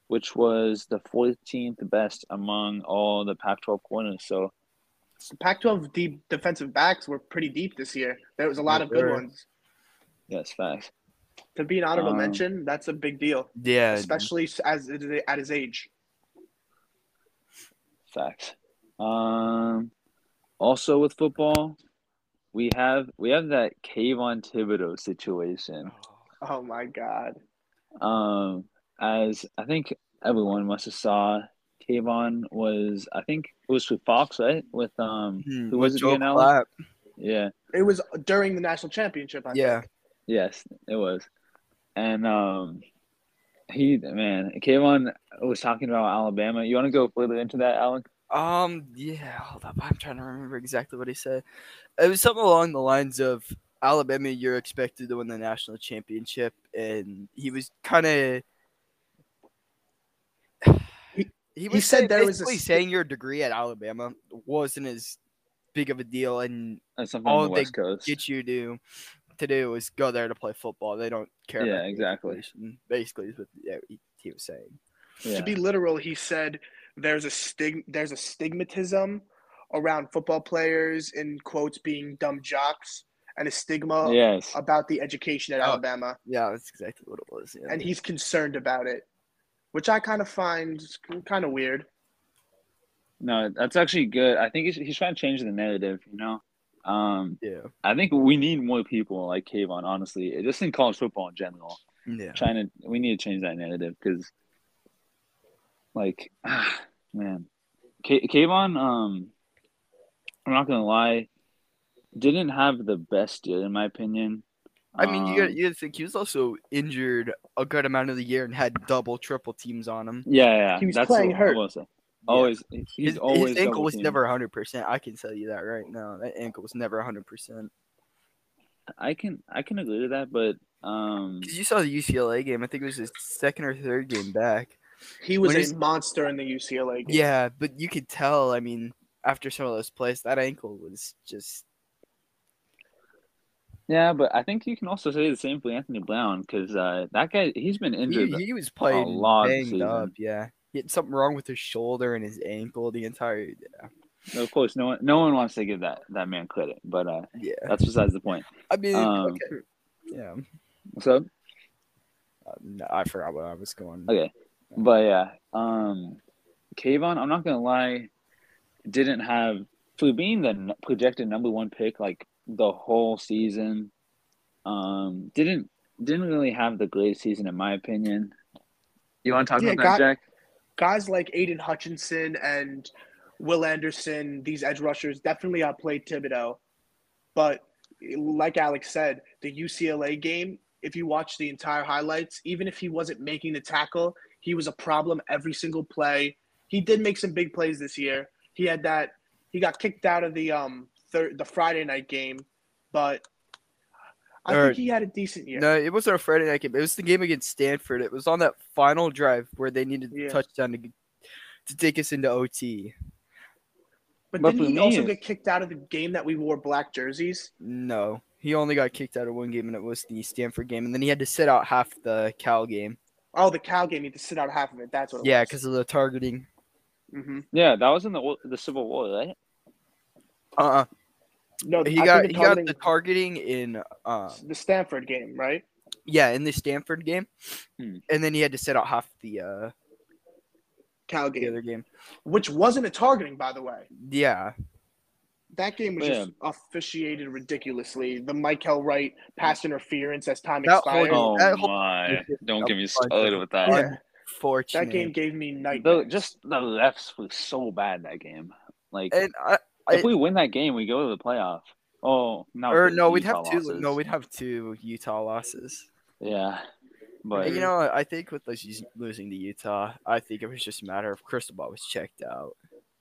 [SPEAKER 2] which was the fourteenth best among all the Pac twelve corners. So
[SPEAKER 6] Pac-12 deep defensive backs were pretty deep this year. There was a lot
[SPEAKER 5] Yeah,
[SPEAKER 6] of good
[SPEAKER 5] sure.
[SPEAKER 6] ones.
[SPEAKER 2] yes, facts.
[SPEAKER 6] To be an honorable
[SPEAKER 2] Um,
[SPEAKER 6] mention, that's a big deal,
[SPEAKER 5] Yeah.
[SPEAKER 6] especially as at his age.
[SPEAKER 2] Facts. Um, also with football, we have we have that Kayvon Thibodeaux situation.
[SPEAKER 6] Oh my god.
[SPEAKER 2] Um, as I think everyone must have saw, Kayvon was I think it was with Fox, right? With um,
[SPEAKER 5] Hmm,
[SPEAKER 2] who
[SPEAKER 5] with
[SPEAKER 2] was it
[SPEAKER 5] Joe? Klatt.
[SPEAKER 2] Yeah.
[SPEAKER 6] It was during the national championship. I
[SPEAKER 5] Yeah.
[SPEAKER 6] think.
[SPEAKER 2] Yes, it was. And um he man, Kayvon was talking about Alabama. You want to go further into that, Alan?
[SPEAKER 5] Um. Yeah. Hold up. I'm trying to remember exactly what he said. It was something along the lines of Alabama. You're expected to win the national championship, and he was kind of. [SIGHS]
[SPEAKER 6] He-
[SPEAKER 5] He was
[SPEAKER 6] said
[SPEAKER 5] saying-
[SPEAKER 6] there was a
[SPEAKER 5] basically saying your degree at Alabama wasn't as big of a deal, and
[SPEAKER 2] That's something
[SPEAKER 5] All
[SPEAKER 2] the
[SPEAKER 5] they
[SPEAKER 2] West Coast.
[SPEAKER 5] get you to to do is go there to play football. They don't care.
[SPEAKER 2] Yeah,
[SPEAKER 5] about
[SPEAKER 2] exactly.
[SPEAKER 5] Basically, is what he, he was saying.
[SPEAKER 2] Yeah.
[SPEAKER 6] To be literal, he said there's a stig there's a stigmatism around football players in quotes being dumb jocks and a stigma
[SPEAKER 2] yes.
[SPEAKER 6] about the education at
[SPEAKER 5] Oh.
[SPEAKER 6] Alabama,
[SPEAKER 5] Yeah, that's exactly what it was. Yeah.
[SPEAKER 6] and he's concerned about it, which I kind of find kind of weird.
[SPEAKER 2] No, that's actually good. I think he's, he's trying to change the narrative, you know? Um,
[SPEAKER 5] yeah.
[SPEAKER 2] I think we need more people like Kayvon, honestly, just in college football in general.
[SPEAKER 5] Yeah.
[SPEAKER 2] Trying to, we need to change that narrative because, like, ah, [SIGHS] man, K- Kayvon, um, I'm not gonna lie, didn't have the best year in my opinion.
[SPEAKER 5] I mean, you got
[SPEAKER 2] Um,
[SPEAKER 5] you got to think he was also injured a good amount of the year and had double, triple teams on him.
[SPEAKER 2] yeah, yeah,
[SPEAKER 6] He was
[SPEAKER 2] that's
[SPEAKER 6] playing
[SPEAKER 2] what
[SPEAKER 6] hurt.
[SPEAKER 2] I will say. Always, he's
[SPEAKER 5] His,
[SPEAKER 2] always
[SPEAKER 5] his ankle was
[SPEAKER 2] teamed.
[SPEAKER 5] never 100%. I can tell you that right now. That ankle was never 100%.
[SPEAKER 2] I can, I can agree to that, but um,
[SPEAKER 5] Because you saw the UCLA game. I think it was his second or third game back.
[SPEAKER 6] He was
[SPEAKER 5] When
[SPEAKER 6] a
[SPEAKER 5] he's-
[SPEAKER 6] monster in the UCLA game.
[SPEAKER 5] Yeah, but you could tell, I mean, after some of those plays, that ankle was just.
[SPEAKER 2] Yeah, but I think you can also say the same for Anthony Brown because uh, that guy he's been injured.
[SPEAKER 5] he was playing a
[SPEAKER 2] lot of the
[SPEAKER 5] banged up, yeah. Had something wrong with his shoulder and his ankle the entire. Yeah.
[SPEAKER 2] of course, no one no one wants to give that that man credit, but uh,
[SPEAKER 5] yeah.
[SPEAKER 2] that's besides the point.
[SPEAKER 5] I mean,
[SPEAKER 2] Um,
[SPEAKER 5] okay. Yeah.
[SPEAKER 2] So
[SPEAKER 5] Uh, no, I forgot where I was going.
[SPEAKER 2] okay, but yeah, um, Kayvon, I'm not gonna lie, didn't have for being the projected number one pick like the whole season, um, didn't didn't really have the greatest season in my opinion. You want to talk
[SPEAKER 6] Yeah,
[SPEAKER 2] about
[SPEAKER 6] got-
[SPEAKER 2] that, Jack?
[SPEAKER 6] Guys like Aidan Hutchinson and Will Anderson, these edge rushers, definitely outplayed Thibodeaux. But like Alex said, the UCLA game, if you watch the entire highlights, even if he wasn't making the tackle, he was a problem every single play. He did make some big plays this year. He had that. He got kicked out of the um third the Friday night game, but I
[SPEAKER 5] Or-
[SPEAKER 6] think he had a decent year.
[SPEAKER 5] No, it wasn't a Friday night game. It was the game against Stanford. It was on that final drive where they needed
[SPEAKER 6] Yeah.
[SPEAKER 5] a touchdown to, to take us into OT.
[SPEAKER 6] but
[SPEAKER 2] but
[SPEAKER 6] didn't he also
[SPEAKER 2] it's-
[SPEAKER 6] get kicked out of the game that we wore black jerseys?
[SPEAKER 5] No, he only got kicked out of one game, and it was the Stanford game. And then he had to sit out half the Cal game.
[SPEAKER 6] Oh, the Cal game. He had to sit out half of it. That's what. It
[SPEAKER 5] Yeah, because of the targeting.
[SPEAKER 6] hmm
[SPEAKER 2] Yeah, that was in the the Civil War, right?
[SPEAKER 5] Uh, uh
[SPEAKER 6] no,
[SPEAKER 5] he
[SPEAKER 6] I
[SPEAKER 5] got he got the targeting in uh
[SPEAKER 6] the Stanford game, right?
[SPEAKER 5] yeah in the Stanford game,
[SPEAKER 2] Hmm.
[SPEAKER 5] and then he had to sit out half the uh
[SPEAKER 6] Cal
[SPEAKER 5] the
[SPEAKER 6] game,
[SPEAKER 5] other game.
[SPEAKER 6] which wasn't a targeting, by the way.
[SPEAKER 5] Yeah,
[SPEAKER 6] That game was
[SPEAKER 2] Yeah.
[SPEAKER 6] just officiated ridiculously. The Mykael Wright pass interference as time
[SPEAKER 5] That
[SPEAKER 6] expired.
[SPEAKER 5] game-
[SPEAKER 2] Oh
[SPEAKER 5] that whole-
[SPEAKER 2] my! Don't get me
[SPEAKER 5] That-
[SPEAKER 2] started with that.
[SPEAKER 6] Yeah,
[SPEAKER 5] fortunate.
[SPEAKER 6] that game gave me
[SPEAKER 2] The,
[SPEAKER 6] nightmares.
[SPEAKER 2] just the refs were so bad that game. Like
[SPEAKER 5] and I,
[SPEAKER 2] if we win that game, we go to the playoff. Oh no!
[SPEAKER 5] or
[SPEAKER 2] the
[SPEAKER 5] no, we'd
[SPEAKER 2] Utah
[SPEAKER 5] have two. No, we'd have two Utah losses.
[SPEAKER 2] Yeah, but
[SPEAKER 5] And you know, I think with us us- losing to Utah, I think it was just a matter of Cristobal was checked out.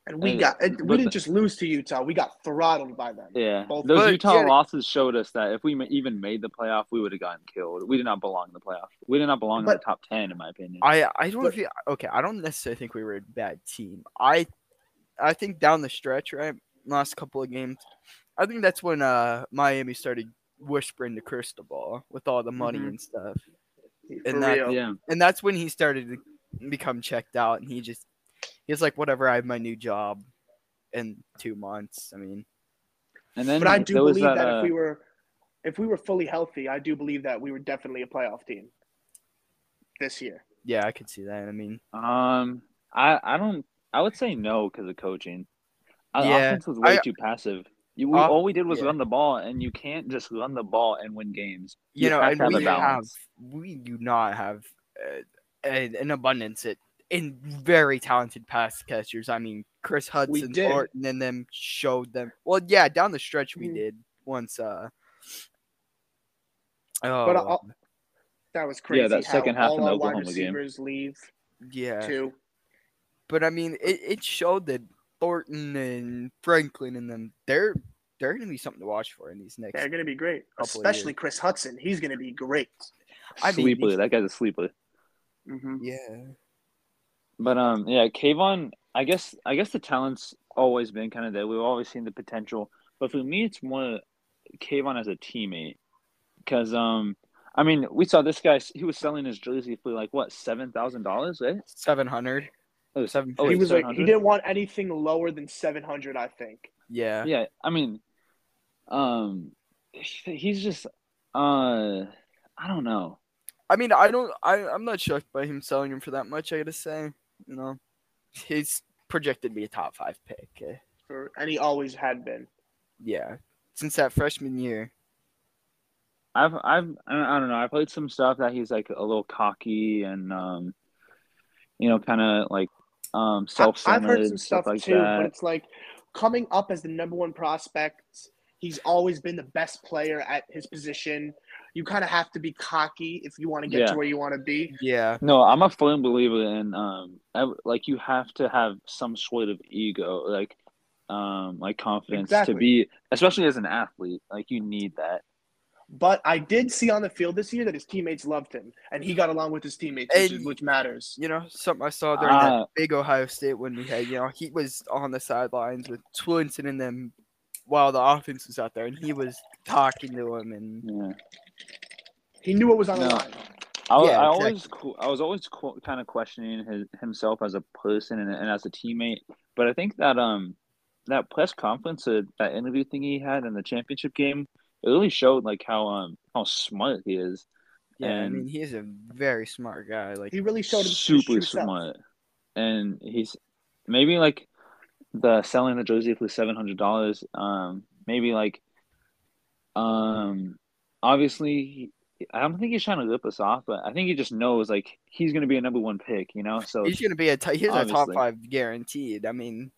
[SPEAKER 6] and we
[SPEAKER 2] and-
[SPEAKER 6] got and we didn't
[SPEAKER 2] the-
[SPEAKER 6] just lose to Utah. We got throttled by them.
[SPEAKER 2] yeah,
[SPEAKER 6] both-
[SPEAKER 2] those
[SPEAKER 5] But,
[SPEAKER 2] Utah
[SPEAKER 5] yeah.
[SPEAKER 2] losses showed us that if we even made the playoff, we would have gotten killed. We did not belong in the playoff. We did not belong in the top ten, in my opinion.
[SPEAKER 5] I I don't
[SPEAKER 6] But-
[SPEAKER 5] feel okay. I don't necessarily think we were a bad team. I I think down the stretch, right, last couple of games, I think that's when uh Miami started whispering to Cristobal with all the money
[SPEAKER 6] Mhm.
[SPEAKER 5] and stuff,
[SPEAKER 6] For
[SPEAKER 5] And that-
[SPEAKER 6] real.
[SPEAKER 2] yeah,
[SPEAKER 5] and that's when he started to become checked out, and he just he's like, whatever, I have my new job in two months. I mean,
[SPEAKER 2] and then
[SPEAKER 6] But I do
[SPEAKER 2] there was
[SPEAKER 6] believe that,
[SPEAKER 2] uh,
[SPEAKER 6] if we were if we were fully healthy, I do believe that we were definitely a playoff team this year.
[SPEAKER 5] yeah, I could see that. I mean,
[SPEAKER 2] Um, I I don't. I would say no because of coaching. Our
[SPEAKER 5] Yeah,
[SPEAKER 2] offense was way
[SPEAKER 5] I-
[SPEAKER 2] too passive. You, we,
[SPEAKER 5] Off-
[SPEAKER 2] all we did was
[SPEAKER 5] yeah.
[SPEAKER 2] run the ball, and you can't just run the ball and win games.
[SPEAKER 5] you, know,
[SPEAKER 2] have
[SPEAKER 5] and
[SPEAKER 2] have
[SPEAKER 5] we
[SPEAKER 2] a
[SPEAKER 5] have we do not have uh, an, an abundance at, in very talented pass catchers. I mean, Chris Hutson,
[SPEAKER 6] did.
[SPEAKER 5] Thornton, and them showed them. Well, yeah, down the stretch we
[SPEAKER 6] Mhm.
[SPEAKER 5] did once. Uh, oh,
[SPEAKER 6] But I'll- That was crazy.
[SPEAKER 2] Yeah,
[SPEAKER 6] that
[SPEAKER 2] second half
[SPEAKER 6] all
[SPEAKER 2] in the
[SPEAKER 6] our wide
[SPEAKER 2] Oklahoma game.
[SPEAKER 6] receivers leave
[SPEAKER 5] yeah,
[SPEAKER 6] too.
[SPEAKER 5] but I mean, it, it showed that Thornton and Franklin and them they're they're gonna be something to watch for in these next.
[SPEAKER 6] They're going to be great, especially. Chris Hutson. He's going to be great.
[SPEAKER 5] I mean,
[SPEAKER 2] sleeper.
[SPEAKER 5] these-
[SPEAKER 2] That guy's a sleeper.
[SPEAKER 6] hmm
[SPEAKER 5] yeah,
[SPEAKER 2] But um, yeah, Kayvon. I guess I guess the talent's always been kind of there. We've always seen the potential. But for me, it's more Kayvon as a teammate. Because um, I mean, we saw this guy. He was selling his jersey for like what seven thousand dollars, right?
[SPEAKER 5] seven hundred.
[SPEAKER 2] Oh,
[SPEAKER 5] Seven
[SPEAKER 2] oh,
[SPEAKER 6] he was like he didn't want anything lower than 700, I think.
[SPEAKER 5] Yeah,
[SPEAKER 2] Yeah, I mean, um, he's just uh, I don't know.
[SPEAKER 5] I mean, I don't. I I'm not shocked by him selling him for that much. I gotta say, you know, he's projected to be a top five pick. eh.
[SPEAKER 6] For, and he always had been.
[SPEAKER 5] Yeah, since that freshman year.
[SPEAKER 2] I've I've I don't- know. I've heard some stuff that he's like a little cocky and um, you know, kind of like um
[SPEAKER 6] I- I've heard some
[SPEAKER 2] stuff
[SPEAKER 6] stuff
[SPEAKER 2] like
[SPEAKER 6] too, but it's like coming up as the number one prospect. He's always been the best player at his position. You kind of have to be cocky if you want to get
[SPEAKER 2] Yeah.
[SPEAKER 6] to where you want to be.
[SPEAKER 5] Yeah,
[SPEAKER 2] No, I'm a firm believer in um, I, like you have to have some sort of ego, like um, like confidence
[SPEAKER 6] Exactly.
[SPEAKER 2] to be, especially as an athlete. Like you need that.
[SPEAKER 6] But I did see on the field this year that his teammates loved him, and he got along with his teammates, which, is, which matters.
[SPEAKER 5] you know, something I saw during
[SPEAKER 2] Ah.
[SPEAKER 5] that big Ohio State when we had, you know, he was on the sidelines with Swinson and them while the offense was out there, and he was talking to him, and
[SPEAKER 2] Yeah.
[SPEAKER 6] He knew what was on the
[SPEAKER 2] No.
[SPEAKER 6] line.
[SPEAKER 2] I,
[SPEAKER 5] Yeah,
[SPEAKER 2] I always qu- I was always qu- kind of questioning his, himself as a person and, and as a teammate, but I think that um that press conference, uh, that interview thing he had in the championship game, it really showed like how um how smart he is,
[SPEAKER 5] yeah, I mean, he is a very smart guy. Like,
[SPEAKER 6] He really showed his, his
[SPEAKER 2] super
[SPEAKER 6] true
[SPEAKER 2] smart, and he's maybe like the selling the jersey for seven hundred dollars. Um, maybe like, um, obviously, I don't think he's trying to rip us off, but I think he just knows like he's gonna be a number one pick, you know. So
[SPEAKER 5] He's gonna be a t- he's a top five guaranteed. I mean,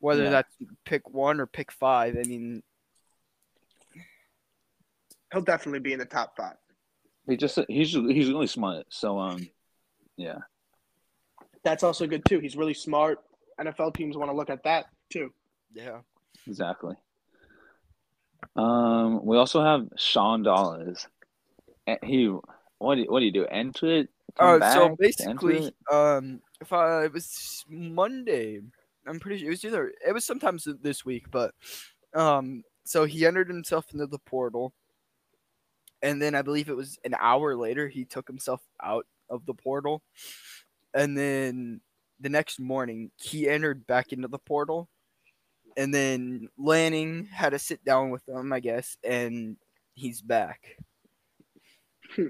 [SPEAKER 5] whether
[SPEAKER 2] Yeah.
[SPEAKER 5] that's pick one or pick five. I mean,
[SPEAKER 6] He'll definitely be in the top five.
[SPEAKER 2] he just he's he's really smart. So um, yeah,
[SPEAKER 6] That's also good too. He's really smart. NFL teams want to look at that too.
[SPEAKER 5] yeah.
[SPEAKER 2] exactly. Um, we also have Sean Dollars. He what do you, what do you do? Enter it. come
[SPEAKER 5] Uh, so basically,
[SPEAKER 2] it?
[SPEAKER 5] um, if I it was Monday, I'm pretty sure it was either it was sometimes this week, but um, so he entered himself into the portal, and then I believe it was an hour later he took himself out of the portal, and then the next morning he entered back into the portal, and then Lanning had to sit down with him, I guess, and he's back. [LAUGHS]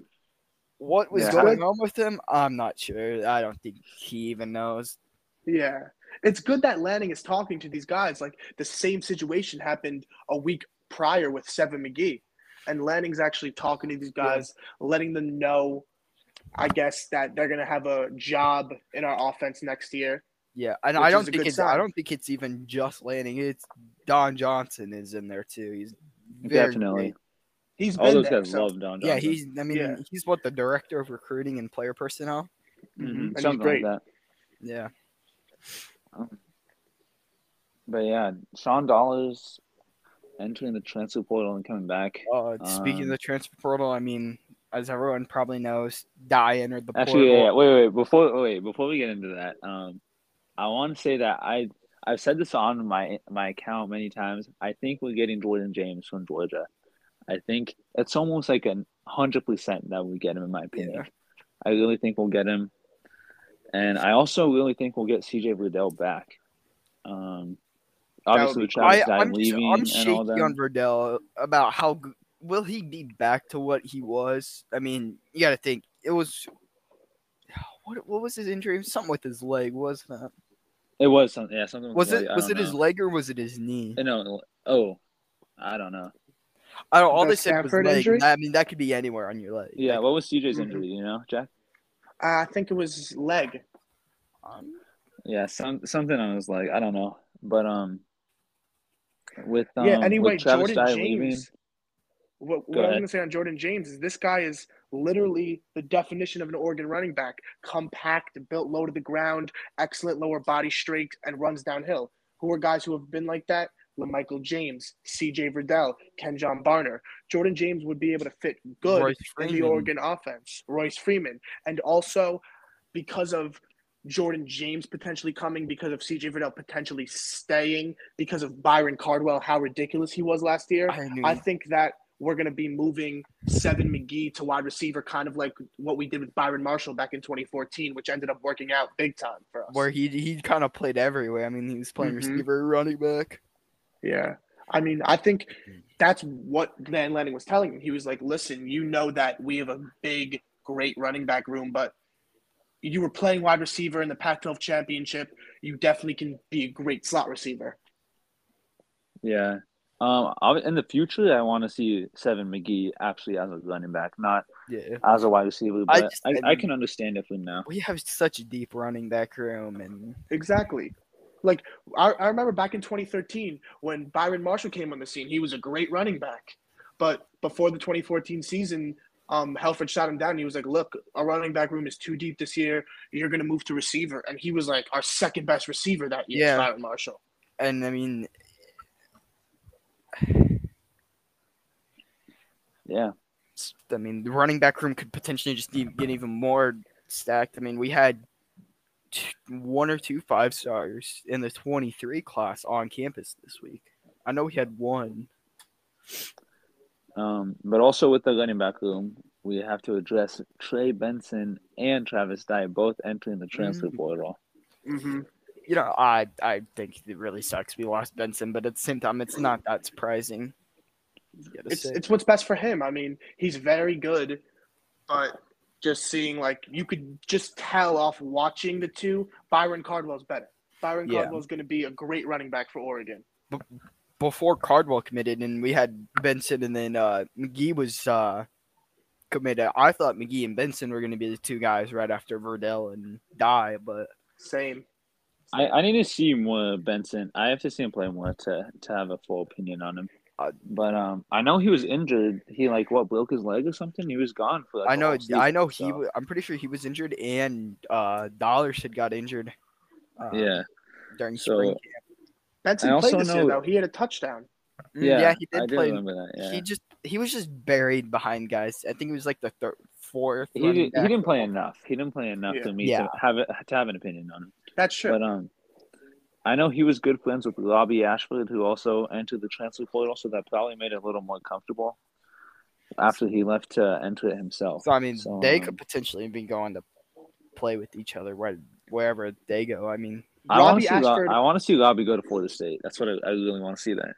[SPEAKER 5] What was
[SPEAKER 2] Yeah.
[SPEAKER 5] going on with him? I'm not sure. I don't think he even knows.
[SPEAKER 6] Yeah. It's good that Lanning is talking to these guys. Like the same situation happened a week prior with Seven McGee. And Lanning's actually talking to these guys, letting them know, I guess, that they're gonna have a job in our offense next year.
[SPEAKER 5] Yeah, and I don't think
[SPEAKER 6] good
[SPEAKER 5] it's I don't think it's even just Lanning. It's Don Johnson is in there too. He's very
[SPEAKER 2] Definitely.
[SPEAKER 5] great.
[SPEAKER 6] He's
[SPEAKER 2] All
[SPEAKER 6] been
[SPEAKER 2] those
[SPEAKER 6] there.
[SPEAKER 2] guys
[SPEAKER 6] so-
[SPEAKER 2] love Don Johnson.
[SPEAKER 5] Yeah, he's. I mean,
[SPEAKER 6] Yeah.
[SPEAKER 5] he's what the director of recruiting and player personnel.
[SPEAKER 2] Mhm, something
[SPEAKER 6] great.
[SPEAKER 2] like that.
[SPEAKER 5] Yeah,
[SPEAKER 2] But yeah, Sean Dollars entering the transfer portal and coming back.
[SPEAKER 5] Uh, speaking of
[SPEAKER 2] Um,
[SPEAKER 5] the transfer portal, I mean, as everyone probably knows, Dye entered the
[SPEAKER 2] Actually,
[SPEAKER 5] portal.
[SPEAKER 2] yeah, yeah, wait, wait, before wait, before we get into that, um, I want to say that I I've said this on my my account many times. I think we're getting Jordan James from Georgia. I think it's almost like a hundred percent that we get him, in my opinion. I really think we'll get him, and I also really think we'll get CJ Verdell back. Um, obviously, with Travis
[SPEAKER 5] I, I'm, just-
[SPEAKER 2] leaving
[SPEAKER 5] I'm
[SPEAKER 2] and
[SPEAKER 5] shaky
[SPEAKER 2] all that.
[SPEAKER 5] on Verdell about how will he be back to what he was. I mean, you got to think it was. What what was his injury? Something with his leg, wasn't it?
[SPEAKER 2] It was something, yeah, something.
[SPEAKER 5] Was it
[SPEAKER 2] I
[SPEAKER 5] was
[SPEAKER 2] don't
[SPEAKER 5] it his leg or was it his knee?
[SPEAKER 2] Uh, No, oh, I don't know.
[SPEAKER 5] I don't. All
[SPEAKER 6] The
[SPEAKER 5] they said was leg.
[SPEAKER 6] injury?
[SPEAKER 5] I mean, that could be anywhere on your leg.
[SPEAKER 2] Yeah,
[SPEAKER 5] Like,
[SPEAKER 2] what was CJ's
[SPEAKER 6] Mhm.
[SPEAKER 2] injury? You know, Jack.
[SPEAKER 6] I think it was leg.
[SPEAKER 5] um,
[SPEAKER 2] Yeah, some something I was like, I don't know, but um, with um,
[SPEAKER 6] yeah. Anyway,
[SPEAKER 2] with Travis
[SPEAKER 6] Jordan
[SPEAKER 2] Dye leaving,
[SPEAKER 6] James. What, what
[SPEAKER 2] I'm
[SPEAKER 6] going to say on Jordan James is this guy is literally the definition of an Oregon running back: compact, built low to the ground, excellent lower body strength, and runs downhill. Who are guys who have been like that? LaMichael James, C.J. Verdell, Kenjon Barner. Jordan James would be able to fit good
[SPEAKER 5] Royce
[SPEAKER 6] in the Oregon offense. Royce Freeman, and also because of Jordan James potentially coming, because of C.J. Verdell potentially staying, because of Byron Cardwell, how ridiculous he was last year.
[SPEAKER 5] I knew
[SPEAKER 6] I think that we're going to be moving Seven McGee to wide receiver, kind of like what we did with Byron Marshall back in 2014, which ended up working out big time for us.
[SPEAKER 5] where he he kind of played everywhere. I mean, he was playing
[SPEAKER 6] Mhm.
[SPEAKER 5] receiver, running back.
[SPEAKER 6] Yeah. I mean, I think that's what Dan Lanning was telling him. He was like, listen, you know that we have a big, great running back room, but you were playing wide receiver in the Pac 12 championship. You definitely can be a great slot receiver.
[SPEAKER 2] yeah. Um, in the future, I want to see Seven McGee actually as a running back, not
[SPEAKER 5] Yeah,
[SPEAKER 2] as a wide receiver.
[SPEAKER 5] I
[SPEAKER 2] But
[SPEAKER 5] just-
[SPEAKER 2] I,
[SPEAKER 5] I
[SPEAKER 2] I, can understand it for now.
[SPEAKER 5] we have such a deep running back room, and
[SPEAKER 6] Exactly. Like, I, I remember back in 2013 when Byron Marshall came on the scene, he was a great running back. But before the 2014 season, um, Helfrich shot him down. He was like, look, our running back room is too deep this year. You're going to move to receiver. And he was like our second best receiver that year,
[SPEAKER 5] Yeah.
[SPEAKER 6] Byron Marshall.
[SPEAKER 5] and I mean,
[SPEAKER 2] Yeah,
[SPEAKER 5] I mean, the running back room could potentially just get even more stacked. I mean, we had one or two five stars in the 23 class on campus this week. I know we had one.
[SPEAKER 2] um, but also with the running back room, we have to address Trey Benson and Travis Dye both entering the transfer
[SPEAKER 5] Mm.
[SPEAKER 2] portal.
[SPEAKER 6] Mm-hmm.
[SPEAKER 5] You know, I I think it really sucks we lost Benson, but at the same time, it's not that surprising.
[SPEAKER 6] It's,
[SPEAKER 5] say.
[SPEAKER 6] it's what's best for him. I mean, he's very good, but just seeing, like, you could just tell off watching the two, Byron Cardwell's better. Byron
[SPEAKER 5] Yeah.
[SPEAKER 6] Cardwell is going to be a great running back for Oregon.
[SPEAKER 5] before Cardwell committed, and we had Benson, and then uh, McGee was uh, committed. I thought McGee and Benson were going to be the two guys right after Verdell and Dye, but
[SPEAKER 6] Same.
[SPEAKER 2] I, I need to see more Benson. I have to see him play more to to have a full opinion on him.
[SPEAKER 5] Uh,
[SPEAKER 2] but um, I know he was injured. He like what broke his leg or something. He was gone for. Like,
[SPEAKER 5] I know,
[SPEAKER 2] whole season,
[SPEAKER 5] I know he.
[SPEAKER 2] so,
[SPEAKER 5] wa- I'm pretty sure he was injured, and uh, Dollars had got injured. Uh,
[SPEAKER 2] Yeah,
[SPEAKER 5] during
[SPEAKER 2] So-
[SPEAKER 5] spring camp.
[SPEAKER 6] Benson
[SPEAKER 2] I
[SPEAKER 6] played
[SPEAKER 2] also
[SPEAKER 6] this year though. He had a touchdown.
[SPEAKER 5] Mm,
[SPEAKER 2] yeah,
[SPEAKER 5] yeah, he did
[SPEAKER 2] I did
[SPEAKER 5] play.
[SPEAKER 2] remember that. Yeah,
[SPEAKER 5] He just he was just buried behind guys. I think he was like the third, fourth.
[SPEAKER 2] he, did, he didn't play enough. He didn't play enough
[SPEAKER 6] Yeah.
[SPEAKER 2] for me
[SPEAKER 5] Yeah.
[SPEAKER 2] to have it, to have an opinion on him.
[SPEAKER 6] That's true.
[SPEAKER 2] But um, I know he was good friends with Robbie Ashford, who also entered the transfer portal, so that probably made it a little more comfortable after he left to enter it himself.
[SPEAKER 5] So I mean,
[SPEAKER 2] So,
[SPEAKER 5] they
[SPEAKER 2] um,
[SPEAKER 5] could potentially be going to play with each other right wherever they go. I mean,
[SPEAKER 2] I want
[SPEAKER 6] Robbie
[SPEAKER 2] to see.
[SPEAKER 6] Ashford-
[SPEAKER 2] I want to see Robbie go to Florida State. That's what I, I really want to see. That.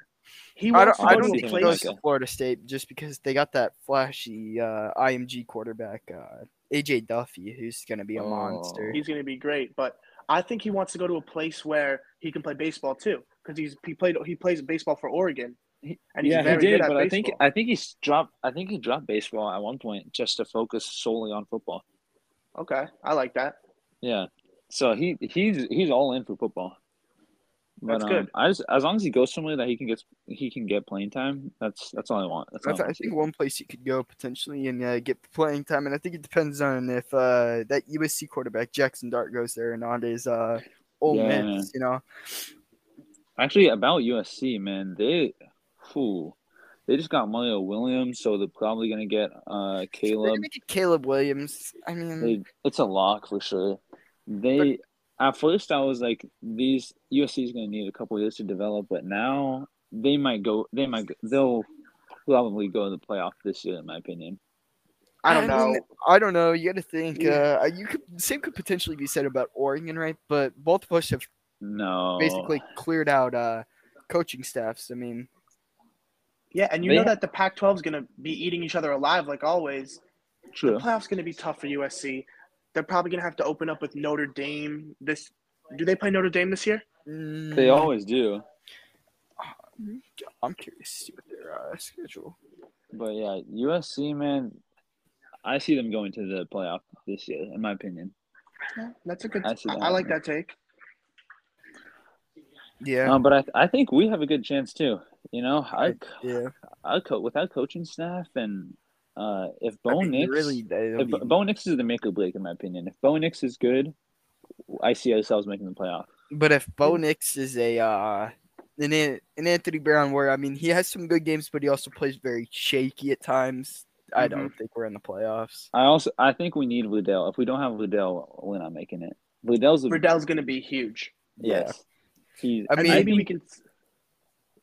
[SPEAKER 6] He
[SPEAKER 5] I
[SPEAKER 6] wants
[SPEAKER 5] don't,
[SPEAKER 6] to
[SPEAKER 5] I don't
[SPEAKER 6] to
[SPEAKER 5] think he goes
[SPEAKER 6] place.
[SPEAKER 5] to Florida State just because they got that flashy uh, IMG quarterback, uh, AJ Duffy, who's going to be a monster.
[SPEAKER 2] Oh.
[SPEAKER 6] He's going to be great, but I think he wants to go to a place where he can play baseball too, because he's he played he plays baseball for Oregon, and he's
[SPEAKER 2] yeah,
[SPEAKER 6] very
[SPEAKER 2] he did,
[SPEAKER 6] good at
[SPEAKER 2] but I think. I think he's dropped. I think he dropped baseball at one point just to focus solely on football.
[SPEAKER 6] Okay, I like that.
[SPEAKER 2] Yeah, so he he's he's all in for football. But,
[SPEAKER 6] That's
[SPEAKER 2] um,
[SPEAKER 6] good.
[SPEAKER 2] I just, as long as he goes somewhere that he can get he can get playing time. That's that's all I want. That's all
[SPEAKER 5] That's,
[SPEAKER 2] I
[SPEAKER 5] I
[SPEAKER 2] to
[SPEAKER 5] think one place he could go potentially and uh, get playing time, and I think it depends on if uh, that USC quarterback Jaxson Dart goes there and not. Is uh, Ole
[SPEAKER 2] Yeah.
[SPEAKER 5] Miss, you know?
[SPEAKER 2] Actually, about USC, man, they, whew, they just got Mario Williams, so they're probably gonna get uh
[SPEAKER 5] They're
[SPEAKER 2] Caleb.
[SPEAKER 5] gonna get Caleb Williams. I mean,
[SPEAKER 2] They, it's a lock for sure. They at first I was like, these USC is gonna need a couple years to develop, but now they might go. They might. go- They'll probably go to the playoff this year, in my opinion.
[SPEAKER 6] I don't know.
[SPEAKER 5] I don't know. You got to think.
[SPEAKER 6] Yeah.
[SPEAKER 5] Uh, you could same could potentially be said about Oregon, right? But both of us have
[SPEAKER 2] No,
[SPEAKER 5] basically cleared out uh, coaching staffs. I mean,
[SPEAKER 6] Yeah, and you
[SPEAKER 2] They
[SPEAKER 6] know that the Pac-12 is going to be eating each other alive like always.
[SPEAKER 2] true.
[SPEAKER 6] The playoffs going to be tough for USC. They're probably going to have to open up with Notre Dame. This do they play Notre Dame this year?
[SPEAKER 2] They
[SPEAKER 5] mm,
[SPEAKER 2] always do.
[SPEAKER 5] I'm curious to see what their uh, schedule.
[SPEAKER 2] But yeah, USC man, I see them going to the playoff this year, in my opinion.
[SPEAKER 6] Yeah, that's a good.
[SPEAKER 2] I see
[SPEAKER 6] I,
[SPEAKER 2] that
[SPEAKER 6] I like that take.
[SPEAKER 5] Yeah,
[SPEAKER 2] Um, but I I think we have a good chance too. You know, I
[SPEAKER 5] yeah.
[SPEAKER 2] I co- with our coaching staff and uh, if
[SPEAKER 5] I
[SPEAKER 2] Bo
[SPEAKER 5] mean,
[SPEAKER 2] Nix,
[SPEAKER 5] really,
[SPEAKER 2] if
[SPEAKER 5] be-
[SPEAKER 2] Bo Nix is the make or break in my opinion. If Bo Nix is good, I see ourselves making the playoff.
[SPEAKER 5] But if Bo Nix is a uh, an, An- an Anthony Brown, where I mean he has some good games, but he also plays very shaky at times. I
[SPEAKER 2] Mm-hmm.
[SPEAKER 5] don't think we're in the playoffs.
[SPEAKER 2] I also I think we need Liddell. If we don't have Liddell, we're not making it. Liddell's a
[SPEAKER 6] Riddell's going to be huge.
[SPEAKER 2] yes. He,
[SPEAKER 5] I
[SPEAKER 6] And
[SPEAKER 5] mean,
[SPEAKER 6] maybe
[SPEAKER 2] I
[SPEAKER 6] we can.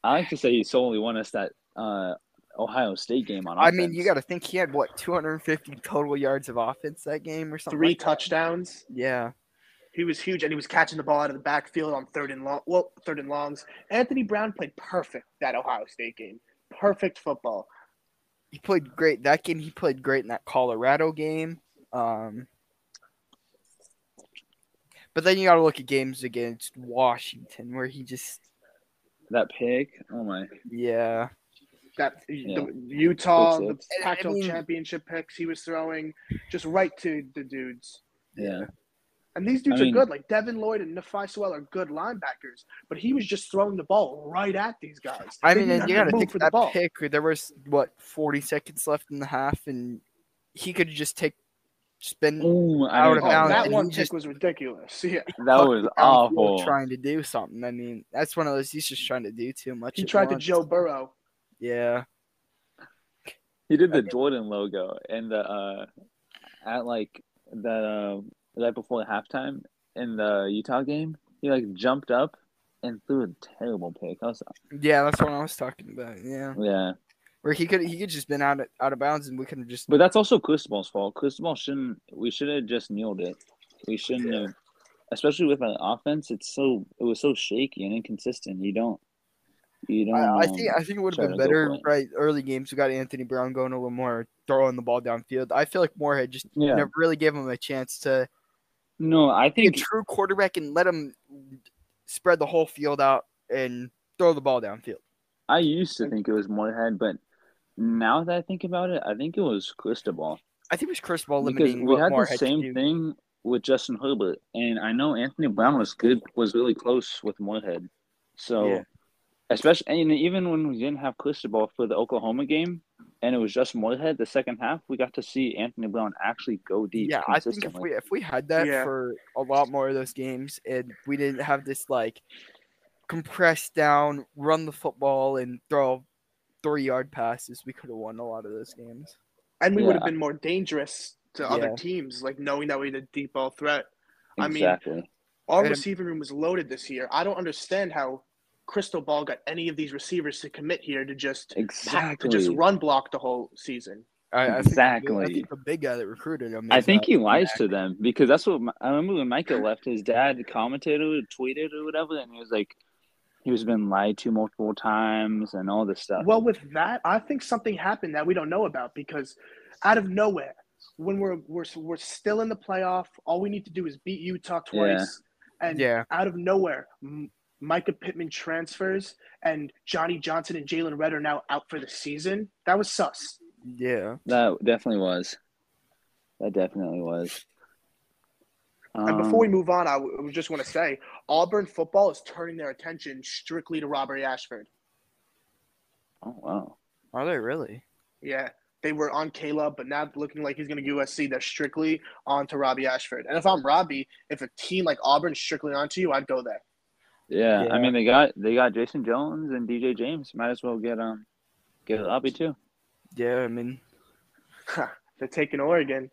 [SPEAKER 2] I like to say he solely won us that uh, Ohio State game on
[SPEAKER 5] I mean, you got to think he had what 250 total yards of offense that game or something.
[SPEAKER 6] Three
[SPEAKER 5] like that?
[SPEAKER 6] touchdowns.
[SPEAKER 5] Yeah,
[SPEAKER 6] He was huge, and he was catching the ball out of the backfield on third and long. Well, third and longs. Anthony Brown played perfect that Ohio State game. Perfect football.
[SPEAKER 5] he played great that game. He played great in that Colorado game. Um, but then you got to look at games against Washington where he just
[SPEAKER 2] that pick. Oh my!
[SPEAKER 5] yeah.
[SPEAKER 6] That
[SPEAKER 2] Yeah.
[SPEAKER 6] the Utah,
[SPEAKER 2] Big
[SPEAKER 6] the
[SPEAKER 2] six.
[SPEAKER 6] Pac-12
[SPEAKER 5] mean-
[SPEAKER 6] championship picks he was throwing just right to the dudes.
[SPEAKER 2] Yeah,
[SPEAKER 6] And these dudes
[SPEAKER 2] I mean-
[SPEAKER 6] are good. Like Devin Lloyd and Nephi Sewell are good linebackers, but he was just throwing the ball right at these guys.
[SPEAKER 5] I
[SPEAKER 6] They
[SPEAKER 5] mean,
[SPEAKER 6] didn't
[SPEAKER 5] and you got to think
[SPEAKER 6] for
[SPEAKER 5] that
[SPEAKER 6] the ball.
[SPEAKER 5] pick. There was what 40 seconds left in the half, and he could just take spin
[SPEAKER 2] Ooh,
[SPEAKER 5] Out of
[SPEAKER 6] Oh,
[SPEAKER 5] bounds,
[SPEAKER 6] that one
[SPEAKER 5] he
[SPEAKER 6] pick
[SPEAKER 5] just-
[SPEAKER 6] was ridiculous. [LAUGHS] Yeah.
[SPEAKER 2] That was awful.
[SPEAKER 5] trying to do something. I mean, that's one of those. He's just trying to do too much.
[SPEAKER 6] he
[SPEAKER 5] at
[SPEAKER 6] tried to. Joe Burrow.
[SPEAKER 5] Yeah,
[SPEAKER 2] He did the Jordan logo and the uh at like the uh, right before halftime in the Utah game. He like jumped up and threw a terrible pick. Was,
[SPEAKER 5] yeah, that's what I was talking about. Yeah,
[SPEAKER 2] yeah,
[SPEAKER 5] where he could he could just been out of, out of bounds, and we could have just
[SPEAKER 2] but that's also Cristobal's fault. Cristobal shouldn't. We should have just kneeled it. We shouldn't
[SPEAKER 5] Yeah.
[SPEAKER 2] have, especially with an offense. It's so it was so shaky and inconsistent. You don't. You don't.
[SPEAKER 5] I, I
[SPEAKER 2] um,
[SPEAKER 5] think I think it would have been better, right? Early games, we got Anthony Brown going a little more, throwing the ball downfield. I feel like Moorhead just
[SPEAKER 2] Yeah.
[SPEAKER 5] never really gave him a chance to
[SPEAKER 2] no, I
[SPEAKER 5] be a
[SPEAKER 2] think
[SPEAKER 5] true quarterback and let him spread the whole field out and throw the ball downfield.
[SPEAKER 2] I used to think it was Moorhead, but now that I think about it, I think it was Cristobal.
[SPEAKER 5] I think it was Cristobal
[SPEAKER 2] because we had the
[SPEAKER 5] Moorhead could
[SPEAKER 2] same thing with Justin Herbert, and I know Anthony Brown was good, was really close with Moorhead. So,
[SPEAKER 5] Yeah.
[SPEAKER 2] Especially and even when we didn't have Cristobal for the Oklahoma game, and it was just Moorhead the second half, we got to see Anthony Brown actually go deep.
[SPEAKER 5] Yeah, I think if we if we had that
[SPEAKER 6] Yeah.
[SPEAKER 5] for a lot more of those games, and we didn't have this like compressed down, run the football and throw three yard passes, we could have won a lot of those games.
[SPEAKER 6] And we would have been more dangerous to other teams, like knowing that we had a deep ball threat. I mean. Our
[SPEAKER 5] And-
[SPEAKER 6] receiving room was loaded this year. I don't understand how Cristobal got any of these receivers to commit here to just
[SPEAKER 2] exactly.
[SPEAKER 6] to just run block the whole season.
[SPEAKER 5] I, I think I
[SPEAKER 2] Exactly.
[SPEAKER 5] think the big guy that recruited him.
[SPEAKER 2] I think
[SPEAKER 5] uh,
[SPEAKER 2] he lies
[SPEAKER 5] Mac.
[SPEAKER 2] to them because that's what I remember when Micah left. His dad commented or tweeted or whatever, and he was like, he was been lied to multiple times and all this stuff.
[SPEAKER 6] Well, with that, I think something happened that we don't know about because out of nowhere, when we're we're we're still in the playoff, all we need to do is beat Utah twice, and
[SPEAKER 5] Yeah,
[SPEAKER 6] out of nowhere, M- Micah Pittman transfers, and Johnny Johnson and Jaylon Redd are now out for the season. That was sus.
[SPEAKER 5] yeah.
[SPEAKER 2] that definitely was. That definitely was.
[SPEAKER 6] And before we
[SPEAKER 2] Um,
[SPEAKER 6] move on, I w- I just want to say Auburn football is turning their attention strictly to Robert Ashford.
[SPEAKER 2] oh wow,
[SPEAKER 5] Are they really?
[SPEAKER 6] Yeah, they were on Caleb, but now looking like he's going to USC. They're strictly on to Robbie Ashford. And if I'm Robbie, if a team like Auburn's strictly onto you, I'd go there.
[SPEAKER 2] Yeah,
[SPEAKER 5] Yeah.
[SPEAKER 2] I mean they got they got Jayson Jones and DJ James. Might as well get um get Robbie too.
[SPEAKER 5] Yeah, I mean, [LAUGHS]
[SPEAKER 6] They're taking Oregon.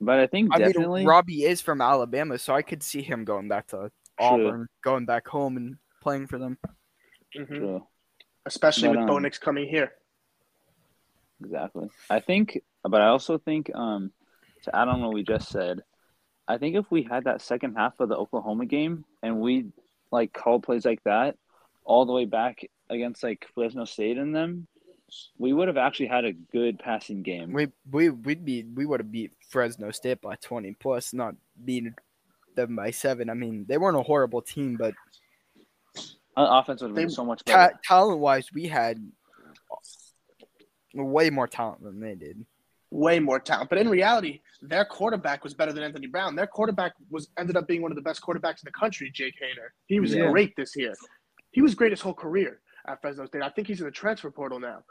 [SPEAKER 2] But I think
[SPEAKER 5] I
[SPEAKER 2] definitely
[SPEAKER 5] mean, Robbie is from Alabama, so I could see him going back to Auburn, going back home and playing for them.
[SPEAKER 6] hmm
[SPEAKER 2] True.
[SPEAKER 6] Especially
[SPEAKER 2] But,
[SPEAKER 6] with
[SPEAKER 2] um,
[SPEAKER 6] Bo Nix coming here.
[SPEAKER 2] Exactly. I think, but I also think, um, to add on what we just said, I think if we had that second half of the Oklahoma game and we like call plays like that all the way back against like Fresno State and them, we would have actually had a good passing game.
[SPEAKER 5] We we we'd be we would have beat Fresno State by twenty plus, not beat them by seven. I mean, they weren't a horrible team, but
[SPEAKER 2] Uh, offense would have been so much
[SPEAKER 5] ta-
[SPEAKER 2] better.
[SPEAKER 5] talent wise, we had way more talent than they did.
[SPEAKER 6] Way more talent. But in reality, their quarterback was better than Anthony Brown. Their quarterback was ended up being one of the best quarterbacks in the country, Jake Haener. He was
[SPEAKER 2] Yeah.
[SPEAKER 6] great this year. He was great his whole career at Fresno State. I think he's in the transfer portal now.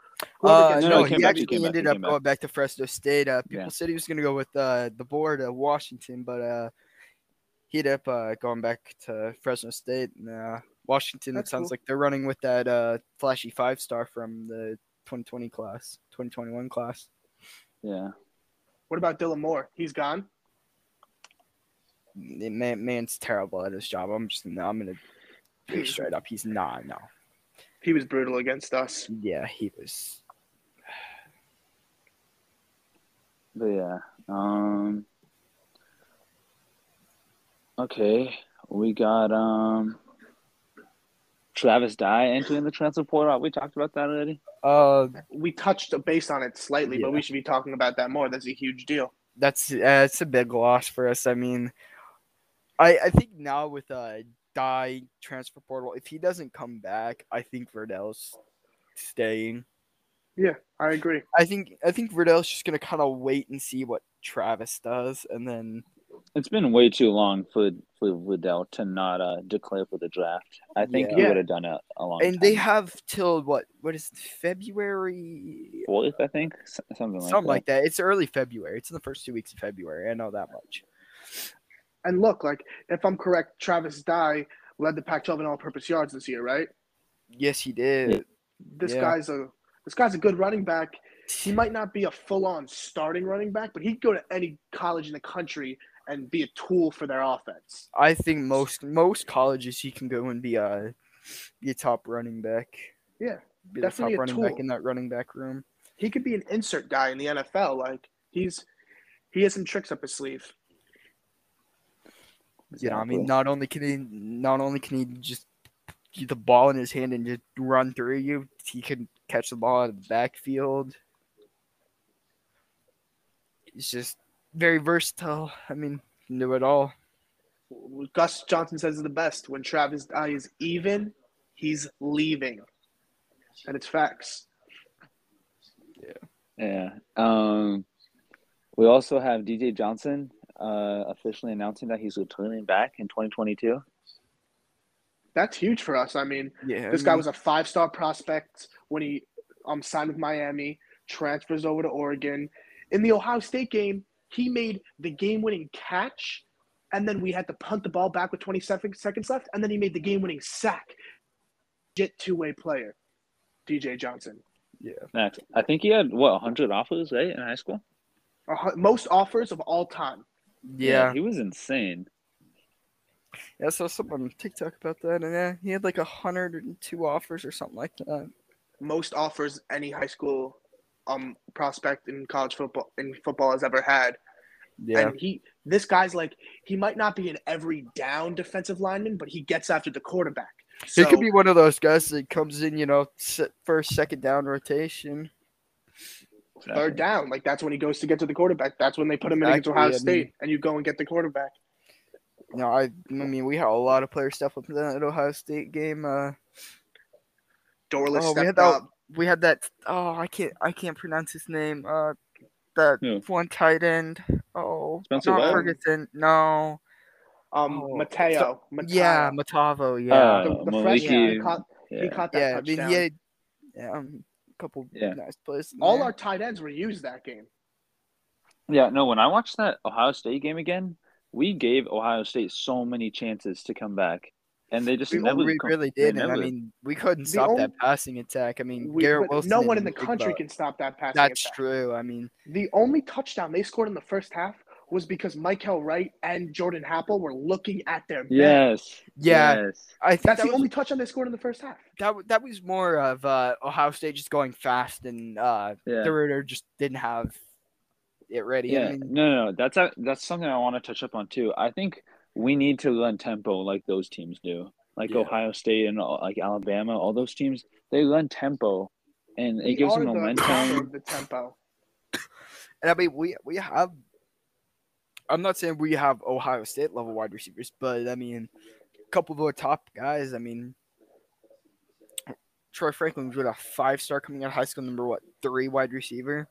[SPEAKER 5] Uh,
[SPEAKER 2] no,
[SPEAKER 5] no,
[SPEAKER 2] he
[SPEAKER 6] him-
[SPEAKER 2] came
[SPEAKER 5] he
[SPEAKER 2] back, he
[SPEAKER 5] actually
[SPEAKER 2] back,
[SPEAKER 5] ended up
[SPEAKER 2] came back.
[SPEAKER 5] going back to Fresno State. Uh, people
[SPEAKER 2] Yeah.
[SPEAKER 5] said he was going to go with uh, DeBoer of Washington, but uh, he ended up uh, going back to Fresno State. And, uh, Washington,
[SPEAKER 6] That's
[SPEAKER 5] it sounds
[SPEAKER 6] cool.
[SPEAKER 5] like they're running with that uh, flashy five star from the 2020 class, 2021 class.
[SPEAKER 2] Yeah.
[SPEAKER 6] What about Dylan Morris? He's gone.
[SPEAKER 5] Man, man's terrible at his job. I'm just, I'm going to be straight up. He's not, no.
[SPEAKER 6] He was brutal against us.
[SPEAKER 5] Yeah, he was.
[SPEAKER 2] But yeah. Um Okay. We got um Travis Dye entering the transfer portal. We talked about that already.
[SPEAKER 5] Uh,
[SPEAKER 6] We touched base on it slightly, but we should be talking about that more. That's a huge deal.
[SPEAKER 5] that's uh, it's a big loss for us. I mean, I I think now with uh Dye transfer portal, if he doesn't come back, I think Verdell's staying.
[SPEAKER 6] Yeah, I agree.
[SPEAKER 5] I think I think Verdell's just gonna kind of wait and see what Travis does, and then
[SPEAKER 2] It's been way too long for for Liddell to not uh, declare for the draft. I think he would have done it a long time.
[SPEAKER 5] and
[SPEAKER 2] time.
[SPEAKER 5] they have till what what is it, February
[SPEAKER 2] fourth, I think, S- something like
[SPEAKER 5] something
[SPEAKER 2] that.
[SPEAKER 5] like that. It's early February. It's in the first two weeks of February. I know that much.
[SPEAKER 6] And look, like if I'm correct, Travis Dye led the Pac-12 in all-purpose yards this year, right?
[SPEAKER 5] Yes, he did.
[SPEAKER 6] This
[SPEAKER 5] Yeah.
[SPEAKER 6] guy's a this guy's a good running back. He [SIGHS] might not be a full-on starting running back, but he'd go to any college in the country and be a tool for their offense.
[SPEAKER 5] I think most most colleges he can go and be a be a top running back.
[SPEAKER 6] Yeah,
[SPEAKER 5] be the top
[SPEAKER 6] a
[SPEAKER 5] running
[SPEAKER 6] tool.
[SPEAKER 5] back in that running back room.
[SPEAKER 6] He could be an insert guy in the NFL. Like he's he has some tricks up his sleeve.
[SPEAKER 5] You know, I
[SPEAKER 2] Exactly.
[SPEAKER 5] mean, not only can he not only can he just get the ball in his hand and just run through you, he can catch the ball out of the backfield. He's just very versatile. I mean, can do it all.
[SPEAKER 6] Gus Johnson says is the best. When Travis Dye is even, he's leaving, and it's facts.
[SPEAKER 2] Yeah. Yeah. Um, we also have DJ Johnson uh, officially announcing that he's returning back in 2022.
[SPEAKER 6] That's huge for us. I mean,
[SPEAKER 5] Yeah,
[SPEAKER 6] this
[SPEAKER 5] I
[SPEAKER 6] guy was a five-star prospect when he um signed with Miami, transfers over to Oregon. In the Ohio State game, he made the game-winning catch, and then we had to punt the ball back with 20 sec- seconds left, and then he made the game-winning sack. Get two-way player, DJ Johnson.
[SPEAKER 2] Max, I think he had what 100 offers, right, in high school.
[SPEAKER 6] A hu- Most offers of all time.
[SPEAKER 5] yeah,
[SPEAKER 2] he was insane.
[SPEAKER 5] yeah. I saw something on TikTok about that, and yeah, he had like a hundred and two offers or something like that.
[SPEAKER 6] Most offers any high school um prospect in college football in football has ever had.
[SPEAKER 5] Yeah,
[SPEAKER 6] And he, this guy's like, he might not be an every down defensive lineman, but he gets after the quarterback.
[SPEAKER 5] he could be one of those guys that comes in, you know, first, second down rotation.
[SPEAKER 6] third down. Like that's when he goes to get to the quarterback. That's when they put him in against Ohio
[SPEAKER 5] I
[SPEAKER 6] State,
[SPEAKER 5] mean-
[SPEAKER 6] and you go and get the quarterback.
[SPEAKER 5] Know, I, I mean, we had a lot of player stuff up in that Ohio State game. Uh,
[SPEAKER 6] Dorlus
[SPEAKER 5] Oh,
[SPEAKER 6] stepped
[SPEAKER 5] that-
[SPEAKER 6] up.
[SPEAKER 5] We had that. Oh, I can't, I can't pronounce his name. Uh, that
[SPEAKER 2] Who?
[SPEAKER 5] one tight end. Oh,
[SPEAKER 2] Spencer
[SPEAKER 5] not
[SPEAKER 2] Webb?
[SPEAKER 5] Ferguson. No.
[SPEAKER 6] Um,
[SPEAKER 5] Oh,
[SPEAKER 6] Mateo.
[SPEAKER 5] Yeah, Matavao. Yeah.
[SPEAKER 2] Uh,
[SPEAKER 6] the, the freshman. He caught,
[SPEAKER 2] yeah.
[SPEAKER 6] he caught that
[SPEAKER 5] yeah, I mean,
[SPEAKER 6] touchdown.
[SPEAKER 5] he had yeah, um, a couple
[SPEAKER 2] Yeah.
[SPEAKER 5] nice plays.
[SPEAKER 6] All our tight ends were used that game.
[SPEAKER 2] Yeah, no, when I watched that Ohio State game again, we gave Ohio State so many chances to come back. And they just
[SPEAKER 6] We-
[SPEAKER 2] never
[SPEAKER 5] we really did, and I mean, we couldn't stop
[SPEAKER 6] only-
[SPEAKER 5] that passing attack. I mean,
[SPEAKER 6] We,
[SPEAKER 5] Garrett Wilson.
[SPEAKER 6] no one in the country can stop that passing attack.
[SPEAKER 5] That's
[SPEAKER 6] attack.
[SPEAKER 5] true. I mean,
[SPEAKER 6] The only touchdown they scored in the first half was because Mykael Wright and Jordan Happel were looking at their man.
[SPEAKER 2] Yes.
[SPEAKER 5] yeah,
[SPEAKER 2] Yes.
[SPEAKER 5] I think
[SPEAKER 6] That's
[SPEAKER 5] that
[SPEAKER 6] the
[SPEAKER 5] was,
[SPEAKER 6] only touchdown they scored in the first half.
[SPEAKER 5] that that was more of uh, Ohio State just going fast, and uh,
[SPEAKER 2] Yeah.
[SPEAKER 5] the Ritter just didn't have it ready.
[SPEAKER 2] Yeah,
[SPEAKER 5] I mean,
[SPEAKER 2] no, no, no, that's a, that's something I want to touch up on too. I think we need to run tempo like those teams do, like
[SPEAKER 5] Yeah.
[SPEAKER 2] Ohio State and like Alabama. All those teams they run tempo, and it
[SPEAKER 6] We
[SPEAKER 2] gives them
[SPEAKER 6] the
[SPEAKER 2] momentum.
[SPEAKER 6] power the tempo.
[SPEAKER 5] and I mean, we we have. I'm not saying we have Ohio State level wide receivers, but I mean, a couple of our top guys. I mean, Troy Franklin was a five star coming out of high school, number what three wide receiver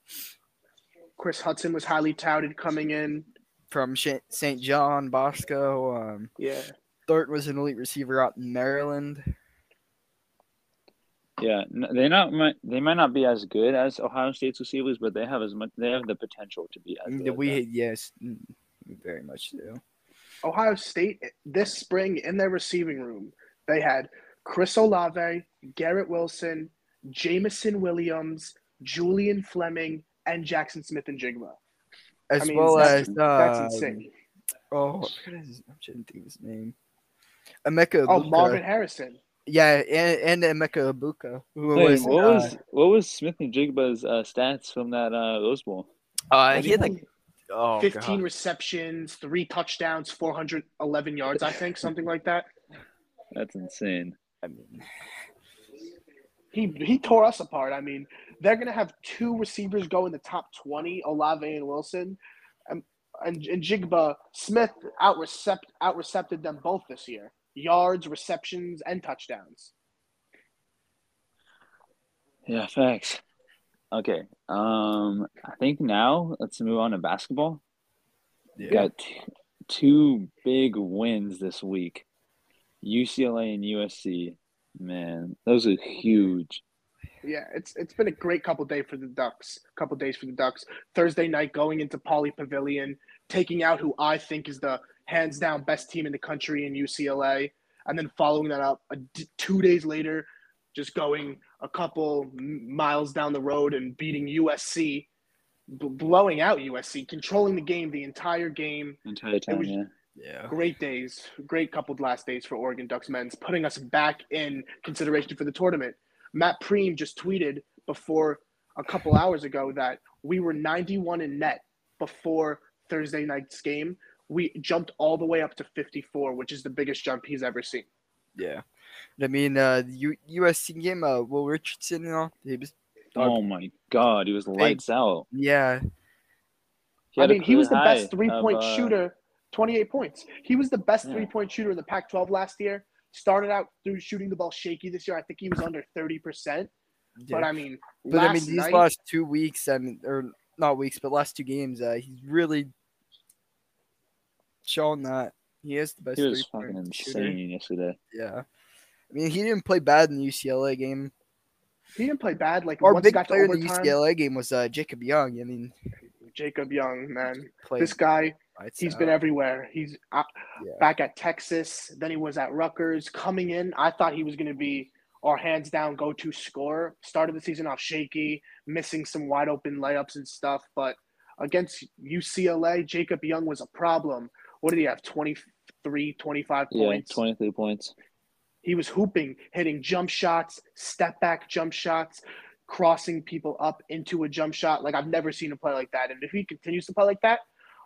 [SPEAKER 6] Chris Hutson was highly touted coming in.
[SPEAKER 5] From St. John Bosco. Um,
[SPEAKER 6] Yeah.
[SPEAKER 5] Thornton was an elite receiver out in Maryland.
[SPEAKER 2] Yeah, they not might they might not be as good as Ohio State's receivers, but they have as much they have the potential to be as good.
[SPEAKER 5] we
[SPEAKER 2] them.
[SPEAKER 5] yes, mm, we very much do.
[SPEAKER 6] Ohio State this spring in their receiving room, they had Chris Olave, Garrett Wilson, Jameson Williams, Julian Fleming, and Jaxon Smith-Njigba.
[SPEAKER 5] As
[SPEAKER 6] mean,
[SPEAKER 5] well as
[SPEAKER 6] That's
[SPEAKER 5] um,
[SPEAKER 6] insane.
[SPEAKER 5] Oh, I forgot his, I shouldn't think of his name. Emeka.
[SPEAKER 6] Oh,
[SPEAKER 5] Egbuka.
[SPEAKER 6] Marvin Harrison.
[SPEAKER 5] Yeah, and, and Emeka Egbuka, who
[SPEAKER 2] Wait,
[SPEAKER 5] was,
[SPEAKER 2] what
[SPEAKER 5] uh,
[SPEAKER 2] was what was Smith-Njigba's uh, stats from that uh, Rose Bowl?
[SPEAKER 5] uh, he had like oh
[SPEAKER 6] 15
[SPEAKER 5] God.
[SPEAKER 6] receptions, three touchdowns, 411 yards, I think, something like that.
[SPEAKER 2] That's insane.
[SPEAKER 5] I mean,
[SPEAKER 6] He he tore us apart. I mean, they're gonna have two receivers go in the top 20, Olave and Wilson. Um, and, and Jigba Smith out recept out recepted them both this year. Yards, receptions, and touchdowns.
[SPEAKER 2] Yeah, thanks. Okay. Um, I think now let's move on to basketball.
[SPEAKER 5] yeah.
[SPEAKER 2] Got t- two big wins this week. UCLA and USC. Man, those are huge.
[SPEAKER 6] Yeah, it's it's been a great couple days for the Ducks. Couple days for the Ducks. Thursday night going into Pauley Pavilion, taking out who I think is the hands down best team in the country in UCLA, and then following that up a d- two days later, just going a couple miles down the road and beating USC, b- blowing out USC, controlling the game the entire game.
[SPEAKER 2] Entire time,
[SPEAKER 6] was-
[SPEAKER 2] yeah.
[SPEAKER 5] yeah.
[SPEAKER 6] Great days, great couple of last days for Oregon Ducks men's, putting us back in consideration for the tournament. Matt Prehm just tweeted before a couple hours ago that we were 91 in net before Thursday night's game. We jumped all the way up to 54, which is the biggest jump he's ever seen.
[SPEAKER 5] Yeah. I mean, uh, the U- USC game, uh, Will Richardson, you know, he was,
[SPEAKER 2] Oh my God, he was lights out.
[SPEAKER 5] yeah,
[SPEAKER 6] I mean, he was the best three point
[SPEAKER 2] of, uh,
[SPEAKER 6] shooter 28 points. He was the best
[SPEAKER 7] Yeah.
[SPEAKER 6] three point shooter in the Pac 12 last year. Started out through shooting the ball shaky this year. I think he was under 30%. But I mean,
[SPEAKER 5] But I mean, these
[SPEAKER 6] night,
[SPEAKER 5] last two weeks, and or not weeks, but last two games, uh, he's really shown that he is the best.
[SPEAKER 2] He was
[SPEAKER 5] three-point
[SPEAKER 2] fucking
[SPEAKER 5] shooter.
[SPEAKER 2] insane yesterday.
[SPEAKER 5] Yeah, I mean, he didn't play bad in the UCLA game.
[SPEAKER 6] he didn't play bad. Like,
[SPEAKER 5] Our
[SPEAKER 6] once
[SPEAKER 5] big
[SPEAKER 6] got to
[SPEAKER 5] player in the
[SPEAKER 6] overtime,
[SPEAKER 5] UCLA game was uh, Jacob Young. I mean,
[SPEAKER 6] Jacob Young, man.
[SPEAKER 5] played
[SPEAKER 6] This guy,
[SPEAKER 5] lights
[SPEAKER 6] he's been everywhere. He's uh,
[SPEAKER 5] Yeah.
[SPEAKER 6] back at Texas. Then he was at Rutgers. Coming in, I thought he was going to be our hands down go to scorer. Started the season off shaky, missing some wide open layups and stuff. But against UCLA, Jacob Young was a problem. What did he have? 23, 25
[SPEAKER 2] Yeah,
[SPEAKER 6] points.
[SPEAKER 2] 23 points.
[SPEAKER 6] He was hooping, hitting jump shots, step back jump shots, crossing people up into a jump shot. Like I've never seen him play like that. And if he continues to play like that,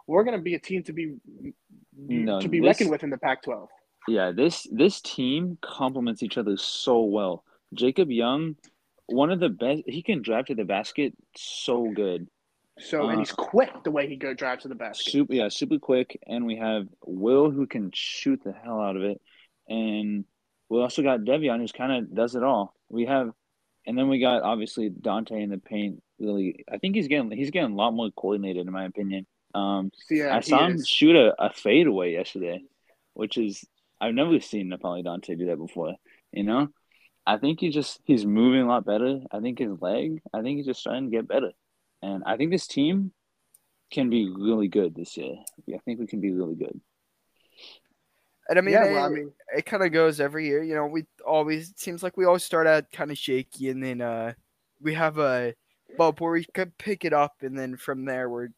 [SPEAKER 6] we're gonna be a team to be
[SPEAKER 2] No,
[SPEAKER 6] to be
[SPEAKER 2] this-
[SPEAKER 6] reckoned with in the Pac-12.
[SPEAKER 2] Yeah, this this team complements each other so well. Jacob Young, one of the best. He can drive to the basket so good.
[SPEAKER 6] So
[SPEAKER 2] Uh,
[SPEAKER 6] and he's quick the way he go drives to the basket.
[SPEAKER 2] Super, yeah, super quick. And we have Will who can shoot the hell out of it, and we also got Devion who's kind of does it all. We have, and then we got obviously Dante in the paint. Really, I think he's getting he's getting a lot more coordinated in my opinion. Um,
[SPEAKER 6] yeah,
[SPEAKER 2] I saw him
[SPEAKER 6] is.
[SPEAKER 2] shoot a, a fadeaway yesterday, which is I've never seen N'Faly Dante do that before. You know, I think he just he's moving a lot better. I think his leg, I think he's just starting to get better, and I think this team can be really good this year. I think we can be really good.
[SPEAKER 5] And I mean,
[SPEAKER 6] yeah,
[SPEAKER 5] it,
[SPEAKER 6] well, I mean,
[SPEAKER 5] it kind of goes every year. You know, we always it seems like we always start out kind of shaky, and then uh, we have a bump where we could pick it up, and then from there we're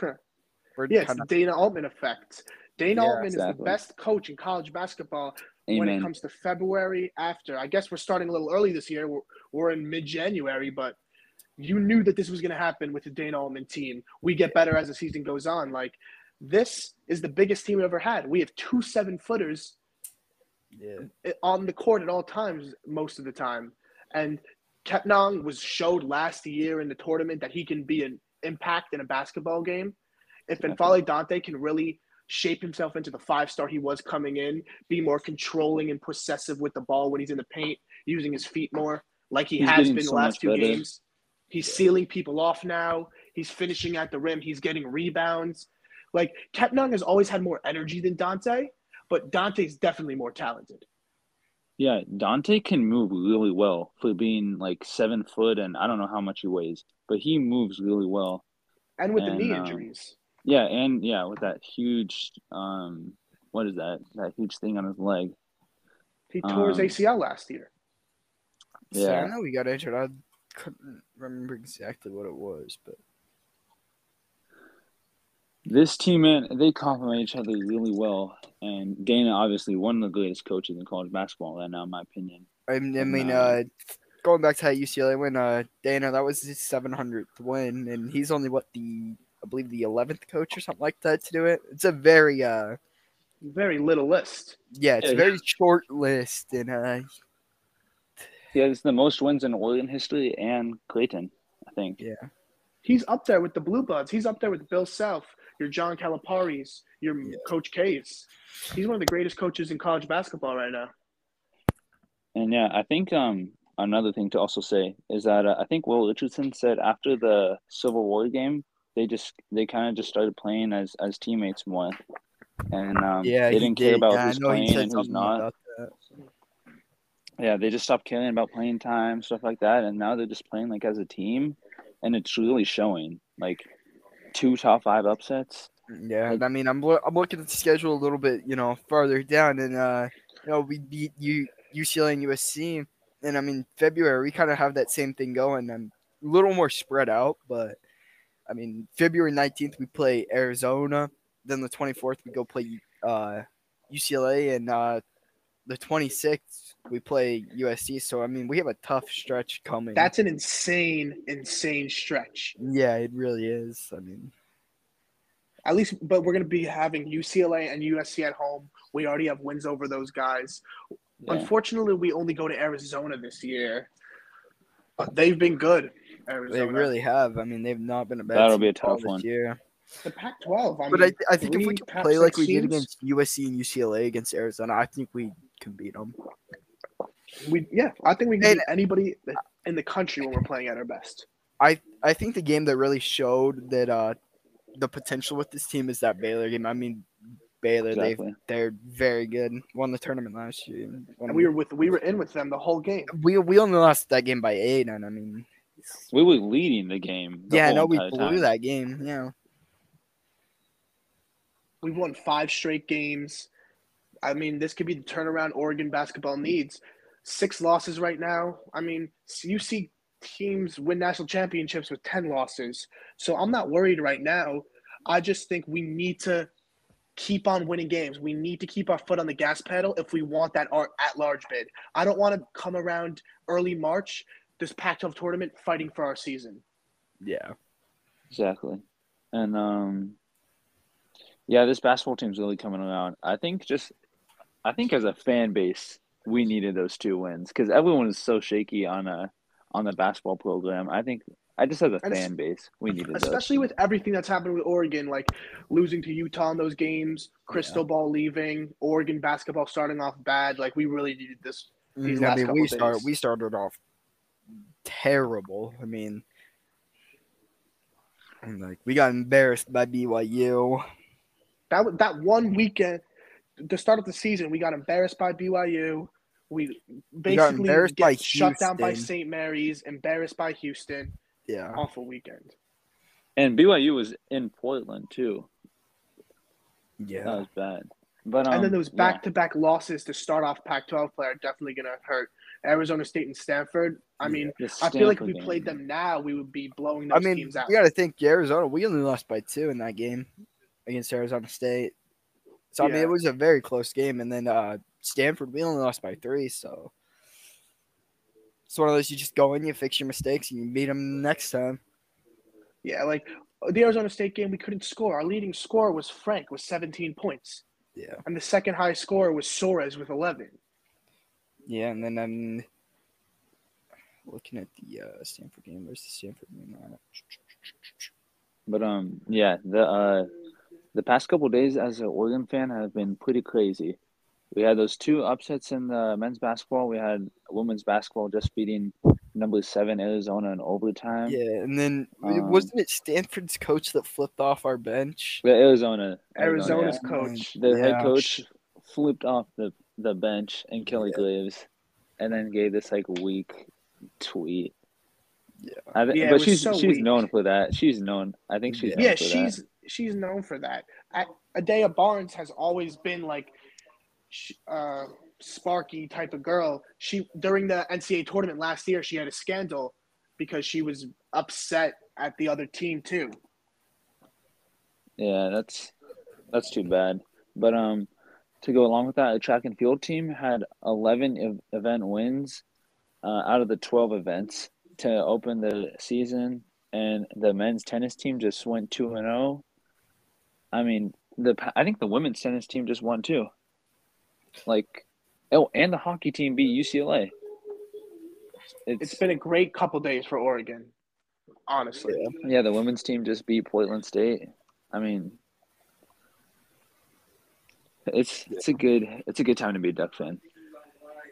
[SPEAKER 5] [LAUGHS] we're
[SPEAKER 6] yeah, it's
[SPEAKER 5] kind of
[SPEAKER 6] Dana Altman effect. Dana
[SPEAKER 5] Yeah,
[SPEAKER 6] Altman is the best coach in college basketball when it comes to February after. I guess we're starting a little early this year. We're, we're in mid-January, but you knew that this was going to happen with the Dana Altman team. We get better as the season goes on. Like this is the biggest team we ever had. We have two seven-footers
[SPEAKER 5] yeah.
[SPEAKER 6] on the court at all times most of the time. And Kepnang was showed last year in the tournament that he can be an impact in a basketball game. If N'Faly Dante can really shape himself into the five star he was coming in, be more controlling and possessive with the ball when he's in the paint, using his feet more, like he
[SPEAKER 2] He's
[SPEAKER 6] has been the
[SPEAKER 2] so
[SPEAKER 6] last two
[SPEAKER 2] better.
[SPEAKER 6] games. He's sealing people off now. He's finishing at the rim. He's getting rebounds. Like Kepnang has always had more energy than Dante, but Dante's definitely more talented.
[SPEAKER 2] Yeah, Dante can move really well for being like seven foot and I don't know how much he weighs, but he moves really well.
[SPEAKER 6] And with the
[SPEAKER 2] And,
[SPEAKER 6] knee
[SPEAKER 2] um,
[SPEAKER 6] injuries.
[SPEAKER 2] Yeah, and yeah, with that huge um what is that? That huge thing on his leg.
[SPEAKER 6] He tore his
[SPEAKER 2] um,
[SPEAKER 6] ACL last year.
[SPEAKER 5] So I know we got injured. I couldn't remember exactly what it was, but
[SPEAKER 2] This team man, they complement each other really well. And Dana obviously one of the greatest coaches in college basketball right now, in my opinion.
[SPEAKER 5] I mean, I mean,
[SPEAKER 2] uh,
[SPEAKER 5] uh, going back to that UCLA win, uh, Dana, that was his 700th win, and he's only what the I believe the 11th coach or something like that to do it. It's a very uh,
[SPEAKER 6] Very little list.
[SPEAKER 5] yeah, it's a
[SPEAKER 2] Yeah.
[SPEAKER 5] very short list, and uh,
[SPEAKER 2] He has the most wins in Oregon history and Clayton, I think.
[SPEAKER 5] yeah,
[SPEAKER 6] He's up there with the Blue Bloods. He's up there with Bill Self, your John Calipari's, your
[SPEAKER 5] Yeah.
[SPEAKER 6] Coach K's. He's one of the greatest coaches in college basketball right now.
[SPEAKER 2] And yeah, I think um another thing to also say is that uh, I think Will Richardson said after the Civil War game, they just they kind of just started playing as as teammates more, and um,
[SPEAKER 5] yeah,
[SPEAKER 2] they
[SPEAKER 5] he
[SPEAKER 2] didn't care about
[SPEAKER 5] Yeah,
[SPEAKER 2] who's playing and who's not. Yeah, they just stopped caring about playing time, stuff like that, and now they're just playing like as a team, and it's really showing. Like two top five upsets.
[SPEAKER 5] Yeah, I mean, I'm I'm looking at the schedule a little bit, you know, farther down, and uh, you know, we beat U- UCLA and USC, and I mean, February we kind of have that same thing going. I'm a little more spread out, but I mean, February 19th we play Arizona, then the 24th we go play uh, UCLA, and uh, the 26th we play USC. So I mean, we have a tough stretch coming.
[SPEAKER 6] That's an insane, insane stretch.
[SPEAKER 5] yeah, it really is. I mean,
[SPEAKER 6] At least, but we're going to be having UCLA and USC at home. We already have wins over those guys.
[SPEAKER 2] Yeah.
[SPEAKER 6] Unfortunately, we only go to Arizona this year. But they've been good. Arizona.
[SPEAKER 5] they really have. I mean, they've not been a bad
[SPEAKER 2] That'll
[SPEAKER 5] team
[SPEAKER 2] be a tough one.
[SPEAKER 5] year.
[SPEAKER 6] The Pac-12. I
[SPEAKER 5] But
[SPEAKER 6] mean,
[SPEAKER 5] I, I think if we
[SPEAKER 6] three
[SPEAKER 5] can play like we did against USC and UCLA against Arizona, I think we can beat them.
[SPEAKER 6] we yeah, I think we can
[SPEAKER 5] And-
[SPEAKER 6] beat anybody in the country when we're playing at our best.
[SPEAKER 5] I I think the game that really showed that uh the potential with this team is that Baylor game. I mean, Baylor
[SPEAKER 2] Exactly.
[SPEAKER 5] they they're very good. Won the tournament last year.
[SPEAKER 6] And we were with we were in with them the whole game.
[SPEAKER 5] we we only lost that game by eight, and I mean,
[SPEAKER 2] We were leading the game. the
[SPEAKER 5] yeah, no, we blew
[SPEAKER 2] time.
[SPEAKER 5] that game. Yeah,
[SPEAKER 6] We've won five straight games. I mean, this could be the turnaround Oregon basketball needs. Six losses right now. I mean, you see teams win national championships with 10 losses. So I'm not worried right now. I just think we need to keep on winning games. We need to keep our foot on the gas pedal if we want that our at large bid. I don't want to come around early March, this Pac 12 tournament, fighting for our season.
[SPEAKER 5] yeah.
[SPEAKER 2] Exactly. And um yeah, this basketball team's really coming around. I think just I think as a fan base, we needed those two wins because everyone is so shaky on a on the basketball program. I think I just as a
[SPEAKER 6] And
[SPEAKER 2] fan base, we needed those.
[SPEAKER 6] especially with everything that's happened with Oregon, like losing to Utah in those games, Cristobal leaving, Oregon basketball starting off bad. Like we really needed this. These
[SPEAKER 5] Mm, I mean, we start we started off terrible. I mean, like we got embarrassed by BYU.
[SPEAKER 6] That wa- that one weekend, the start of the season, we got embarrassed by BYU. We
[SPEAKER 5] We got
[SPEAKER 6] basically
[SPEAKER 5] embarrassed
[SPEAKER 6] get
[SPEAKER 5] by
[SPEAKER 6] shut down by St. Mary's, embarrassed by Houston.
[SPEAKER 5] Yeah,
[SPEAKER 6] Awful weekend.
[SPEAKER 2] and BYU was in Portland too.
[SPEAKER 5] Yeah, that
[SPEAKER 2] was bad. But um,
[SPEAKER 6] and then those back-to-back losses to start off Pac-12 play are definitely going to hurt. Arizona State and Stanford. I mean,
[SPEAKER 2] The
[SPEAKER 6] I feel like if we
[SPEAKER 2] game.
[SPEAKER 6] played them now, we would be blowing those
[SPEAKER 5] I mean,
[SPEAKER 6] teams out.
[SPEAKER 5] we got to think Arizona. We only lost by two in that game against Arizona State. So I mean, it was a very close game. And then uh, Stanford, we only lost by three. So it's one of those you just go in, you fix your mistakes, and you beat them next time.
[SPEAKER 6] Yeah, like the Arizona State game, we couldn't score. Our leading scorer was Frank with 17 points,
[SPEAKER 5] Yeah,
[SPEAKER 6] and the second high scorer was Suarez with 11.
[SPEAKER 5] yeah. And then I'm looking at the uh, Stanford game. Where's the Stanford game? at?
[SPEAKER 2] But um, yeah, the uh, the past couple days as an Oregon fan have been pretty crazy. We had those two upsets in the men's basketball. We had women's basketball just beating number seven Arizona in overtime.
[SPEAKER 5] Yeah, and then
[SPEAKER 2] Um,
[SPEAKER 5] wasn't it Stanford's coach that flipped off our bench?
[SPEAKER 2] The Arizona,
[SPEAKER 6] Arizona's
[SPEAKER 2] yeah.
[SPEAKER 6] coach.
[SPEAKER 2] the head coach flipped off the the bench and Kelly Graves, and then gave this like weak tweet.
[SPEAKER 5] Yeah.
[SPEAKER 2] I th-
[SPEAKER 6] Yeah,
[SPEAKER 2] but she's
[SPEAKER 6] so
[SPEAKER 2] she's
[SPEAKER 6] weak.
[SPEAKER 2] known for that. She's known. I think she's known
[SPEAKER 6] Yeah,
[SPEAKER 2] for
[SPEAKER 6] she's
[SPEAKER 2] that.
[SPEAKER 6] She's known for that. A- Adia Barnes has always been like uh, Sparky type of girl. She during the NCAA tournament last year, she had a scandal because she was upset at the other team too.
[SPEAKER 2] Yeah, that's that's too bad. But um, to go along with that, the track and field team had eleven ev- event wins uh, out of the twelve events to open the season, and the men's tennis team just went two and zero. I mean, the I think the women's tennis team just won too. Like, oh, and the hockey team beat UCLA. It's,
[SPEAKER 6] It's been a great couple days for Oregon, honestly.
[SPEAKER 2] yeah, the women's team just beat Portland State. I mean, it's it's a good it's a good time to be a Duck fan.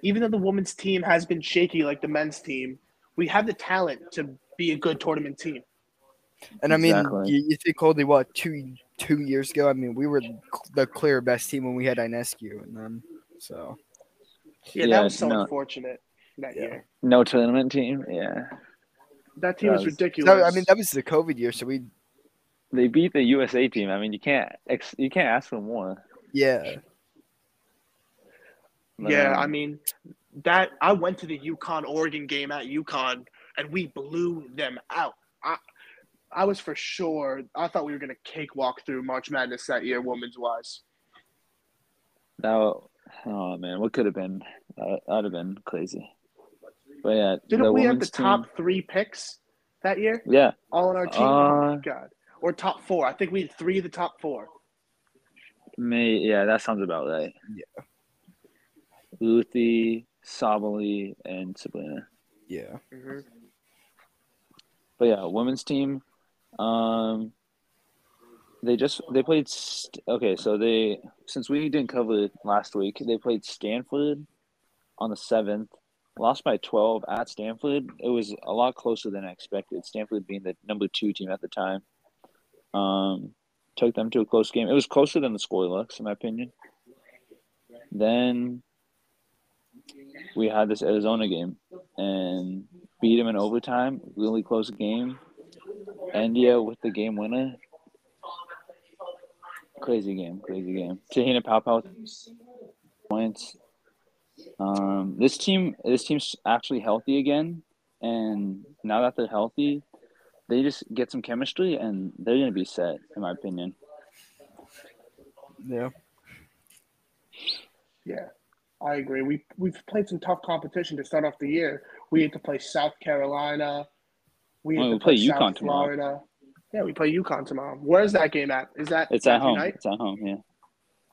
[SPEAKER 6] Even though the women's team has been shaky like the men's team, we have the talent to be a good tournament team.
[SPEAKER 5] And I mean,
[SPEAKER 2] Exactly.
[SPEAKER 5] you, you think only what two two years ago? I mean, we were the clear best team when we had Ionescu and them. So
[SPEAKER 6] Yeah,
[SPEAKER 2] Yeah,
[SPEAKER 6] that was so
[SPEAKER 2] no.
[SPEAKER 6] unfortunate that
[SPEAKER 5] Yeah.
[SPEAKER 6] year.
[SPEAKER 2] No tournament team. Yeah,
[SPEAKER 6] That team
[SPEAKER 2] That
[SPEAKER 6] is
[SPEAKER 2] was-
[SPEAKER 6] ridiculous.
[SPEAKER 5] so, I mean, that was the COVID year. So we,
[SPEAKER 2] they beat the USA team. I mean, you can't ex- you can't ask for more.
[SPEAKER 5] yeah,
[SPEAKER 2] But,
[SPEAKER 6] yeah,
[SPEAKER 2] um,
[SPEAKER 6] I mean that I went to the UConn Oregon game at UConn and we blew them out. I I was for sure I thought we were gonna cakewalk through March Madness that year, women's wise.
[SPEAKER 2] that oh man, what could have been? Uh, that'd have been crazy. But yeah,
[SPEAKER 6] Didn't
[SPEAKER 2] the
[SPEAKER 6] we have the
[SPEAKER 2] women's
[SPEAKER 6] top three picks that year?
[SPEAKER 2] Yeah,
[SPEAKER 6] All on our team?
[SPEAKER 2] Uh,
[SPEAKER 6] God. Or top four. I think we had three of the top four.
[SPEAKER 2] may yeah, that sounds about right.
[SPEAKER 5] Yeah.
[SPEAKER 2] Ruthy, Sabally, and Sabrina.
[SPEAKER 5] yeah.
[SPEAKER 6] Mhm.
[SPEAKER 2] But yeah, women's team. Um, they just they played. St- okay, so they since we didn't cover it last week, they played Stanford on the seventh. Lost by twelve at Stanford. It was a lot closer than I expected. Stanford being the number two team at the time. Um, took them to a close game. It was closer than the score looks, in my opinion. Then we had this Arizona game and beat them in overtime. Really close game. India with the game winner. Crazy game, crazy game. Te-Hina Paopao points. Um, this team, this team's actually healthy again, and now that they're healthy, they just get some chemistry, and they're gonna be set, in my opinion.
[SPEAKER 5] Yeah.
[SPEAKER 6] Yeah, I agree. We we've played some tough competition to start off the year. We had to play South Carolina. We
[SPEAKER 2] Well, we play
[SPEAKER 6] play South
[SPEAKER 2] UConn tomorrow.
[SPEAKER 6] Florida. Yeah, we play UConn tomorrow. Where's that game at? Is that
[SPEAKER 2] It's at home.
[SPEAKER 6] night?
[SPEAKER 2] It's at home. Yeah.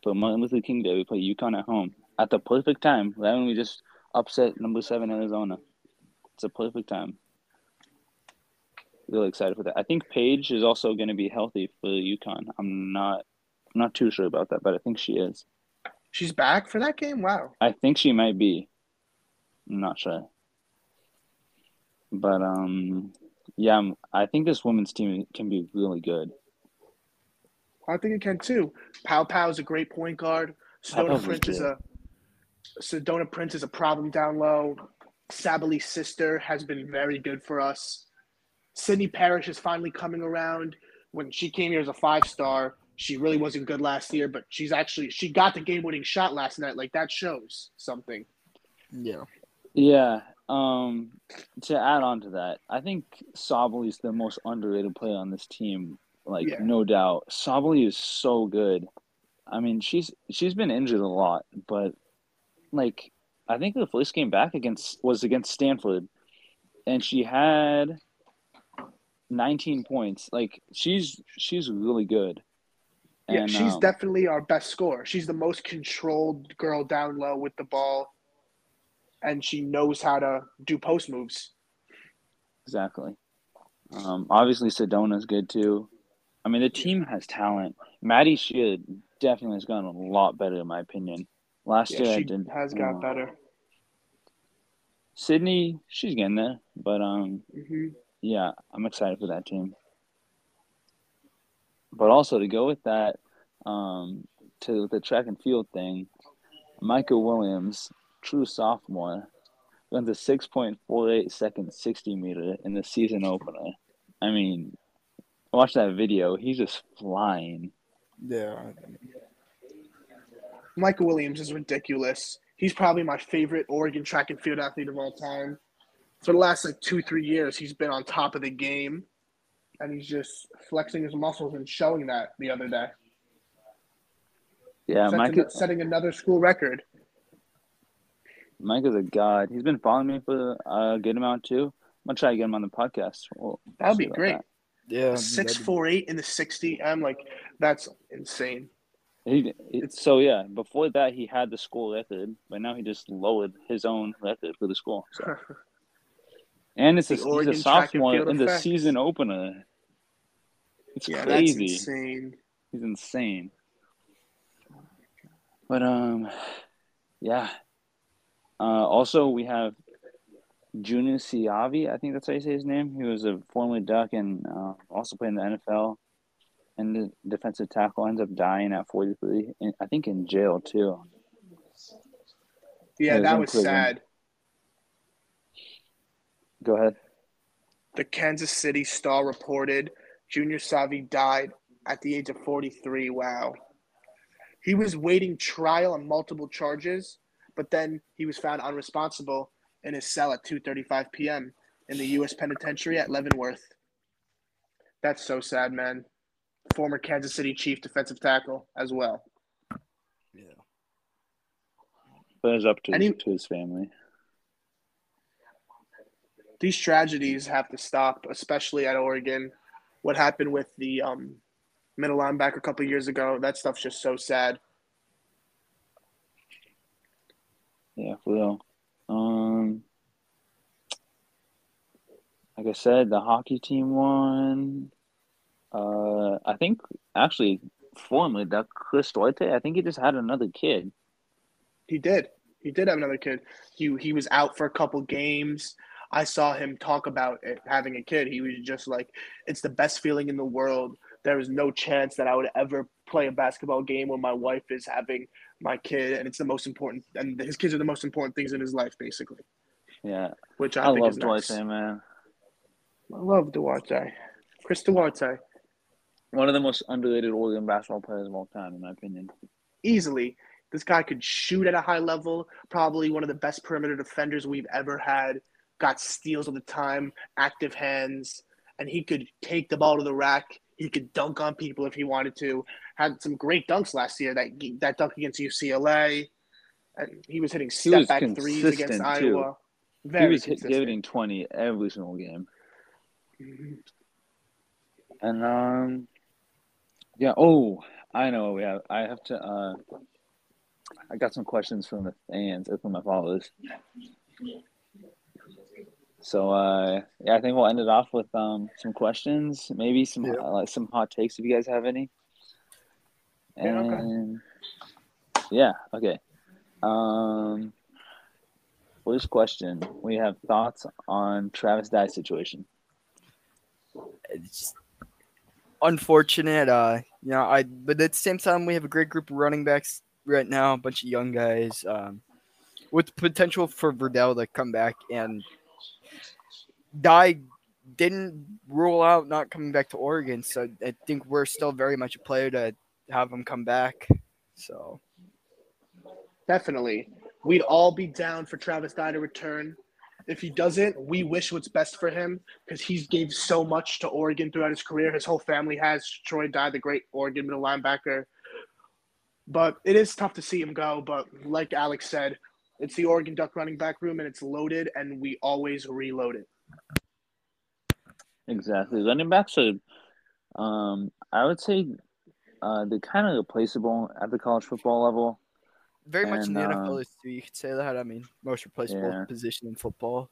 [SPEAKER 2] But Martin Luther King Day, we play UConn at home at the perfect time. Right when we just upset number seven Arizona. It's a perfect time. Really excited for that. I think Paige is also going to be healthy for UConn. I'm not. I'm not too sure about that, but I think she is.
[SPEAKER 6] She's back for that game. Wow.
[SPEAKER 2] I think she might be. I'm not sure. But um, yeah, I'm- I think this women's team can be really good.
[SPEAKER 6] I think it can too. Pow Pow is a great point guard. Sedona Prince is a Sedona Prince is a problem down low. Sabally's sister has been very good for us. Sydney Parrish is finally coming around. When she came here as a five star, she really wasn't good last year, but she's actually she got the game winning shot last night. Like that shows something.
[SPEAKER 5] Yeah.
[SPEAKER 2] Yeah. Um, to add on to that, I think Sabally is the most underrated player on this team. Like,
[SPEAKER 6] Yeah.
[SPEAKER 2] no doubt. Sabally is so good. I mean, she's she's been injured a lot, but like, I think the first game back against was against Stanford, and she had 19 points. Like, she's she's really good.
[SPEAKER 6] Yeah, she's
[SPEAKER 2] um,
[SPEAKER 6] definitely our best scorer. She's the most controlled girl down low with the ball, and she knows how to do post moves.
[SPEAKER 2] Exactly. Um, obviously, Sedona's good too. I mean, the team has talent. Maddie Scherr definitely has gotten a lot better, in my opinion. Last
[SPEAKER 6] Yeah,
[SPEAKER 2] year, I
[SPEAKER 6] she
[SPEAKER 2] did.
[SPEAKER 6] has got better.
[SPEAKER 2] Sydney, she's getting there, but um,
[SPEAKER 6] hmm
[SPEAKER 2] yeah, I'm excited for that team. But also to go with that, um, to the track and field thing, Michael Williams, true sophomore, runs a 6.48 second 60 meter in the season opener. I mean, watch that video. He's just flying.
[SPEAKER 5] Yeah.
[SPEAKER 6] Michael Williams is ridiculous. He's probably my favorite Oregon track and field athlete of all time. For the last like two, three years, he's been on top of the game, and he's just flexing his muscles and showing that the other day.
[SPEAKER 2] Yeah,
[SPEAKER 6] Setting-
[SPEAKER 2] Mike,
[SPEAKER 6] setting another school record.
[SPEAKER 2] Mike is a god. He's been following me for a good amount too. I'm gonna try to get him on the podcast. We'll
[SPEAKER 6] That would be great.
[SPEAKER 2] that.
[SPEAKER 5] Yeah.
[SPEAKER 6] Six
[SPEAKER 5] that'd be-
[SPEAKER 6] four eight in the sixty. I'm like, that's insane.
[SPEAKER 2] He, so yeah, before that he had the school record, but now he just lowered his own record for the school. So. [LAUGHS] And it's a,
[SPEAKER 6] The
[SPEAKER 2] he's a sophomore
[SPEAKER 6] field
[SPEAKER 2] in the
[SPEAKER 6] effect.
[SPEAKER 2] season opener. It's
[SPEAKER 6] yeah,
[SPEAKER 2] crazy.
[SPEAKER 6] that's insane.
[SPEAKER 2] He's insane. But um, yeah. Uh, also we have Junior Siavii. I think that's how you say his name. He was a former Duck and uh, also played in the NFL. And the defensive tackle ends up dying at 43. And I think in jail too.
[SPEAKER 6] Yeah,
[SPEAKER 2] Yeah,
[SPEAKER 6] that was
[SPEAKER 2] prison.
[SPEAKER 6] sad.
[SPEAKER 2] Go ahead.
[SPEAKER 6] The Kansas City Star reported Junior Siavii died at the age of 43. Wow. He was waiting trial on multiple charges, but then he was found unresponsible in his cell at 2:35 p.m. in the U.S. Penitentiary at Leavenworth. That's so sad, man. Former Kansas City Chief defensive tackle as well.
[SPEAKER 5] Yeah.
[SPEAKER 2] But it's up to,
[SPEAKER 6] he-
[SPEAKER 2] to his family.
[SPEAKER 6] These tragedies have to stop, especially at Oregon. What happened with the um, middle linebacker a couple of years ago? That stuff's just so sad.
[SPEAKER 2] Yeah, for real. Um, like I said, the hockey team won. Uh, I think actually, formerly that Chris Duarte, I think he just had another kid.
[SPEAKER 6] He did. He did have another kid. He he was out for a couple games. I saw him talk about it, having a kid. He was just like, "It's the best feeling in the world. There is no chance that I would ever play a basketball game when my wife is having my kid, and it's the most important. And his kids are the most important things in his life, basically.
[SPEAKER 2] Yeah,
[SPEAKER 6] Which I,
[SPEAKER 2] I,
[SPEAKER 6] think
[SPEAKER 2] love
[SPEAKER 6] is
[SPEAKER 2] Duarte,
[SPEAKER 6] nice.
[SPEAKER 2] man.
[SPEAKER 6] I love Duarte. Chris Duarte,
[SPEAKER 2] One of the most underrated Oregon basketball players of all time, in my opinion.
[SPEAKER 6] easily. This guy could shoot at a high level. Probably one of the best perimeter defenders we've ever had. Got steals all the time, active hands, and he could take the ball to the rack. He could dunk on people if he wanted to. Had some great dunks last year. That that dunk against UCLA, and he was hitting step
[SPEAKER 2] was
[SPEAKER 6] back threes against
[SPEAKER 2] consistent,
[SPEAKER 6] Iowa.
[SPEAKER 2] too.
[SPEAKER 6] Very
[SPEAKER 2] he was hit,
[SPEAKER 6] consistent.
[SPEAKER 2] getting twenty every single game.
[SPEAKER 6] Mhm.
[SPEAKER 2] And um, yeah. Oh, I know. We have. I have to. Uh, I got some questions from the fans, or from my followers. So uh, yeah, I think we'll end it off with um some questions, maybe some
[SPEAKER 5] Yeah.
[SPEAKER 2] uh, like some hot takes if you guys have any.
[SPEAKER 6] Yeah, okay.
[SPEAKER 2] And yeah, okay. Um, first question: We have thoughts on Travis Dye situation.
[SPEAKER 5] It's unfortunate. Uh, you know, I but at the same time we have a great group of running backs right now, a bunch of young guys, um, with potential for Verdell to come back and Dye didn't rule out not coming back to Oregon, so I think we're still very much a player to have him come back. So
[SPEAKER 6] Definitely. We'd all be down for Travis Dye to return. If he doesn't, we wish what's best for him because he's gave so much to Oregon throughout his career. His whole family has. Troy Dye, the great Oregon middle linebacker. But it is tough to see him go. But like Alex said, it's the Oregon Duck running back room and it's loaded, and we always reload it.
[SPEAKER 2] Exactly. Running backs are, um, I would say, uh, they're kind of replaceable at the college football level.
[SPEAKER 5] very much in the
[SPEAKER 2] And,
[SPEAKER 5] NFL is too. You could say that. I mean, most replaceable
[SPEAKER 2] Yeah.
[SPEAKER 5] position in football.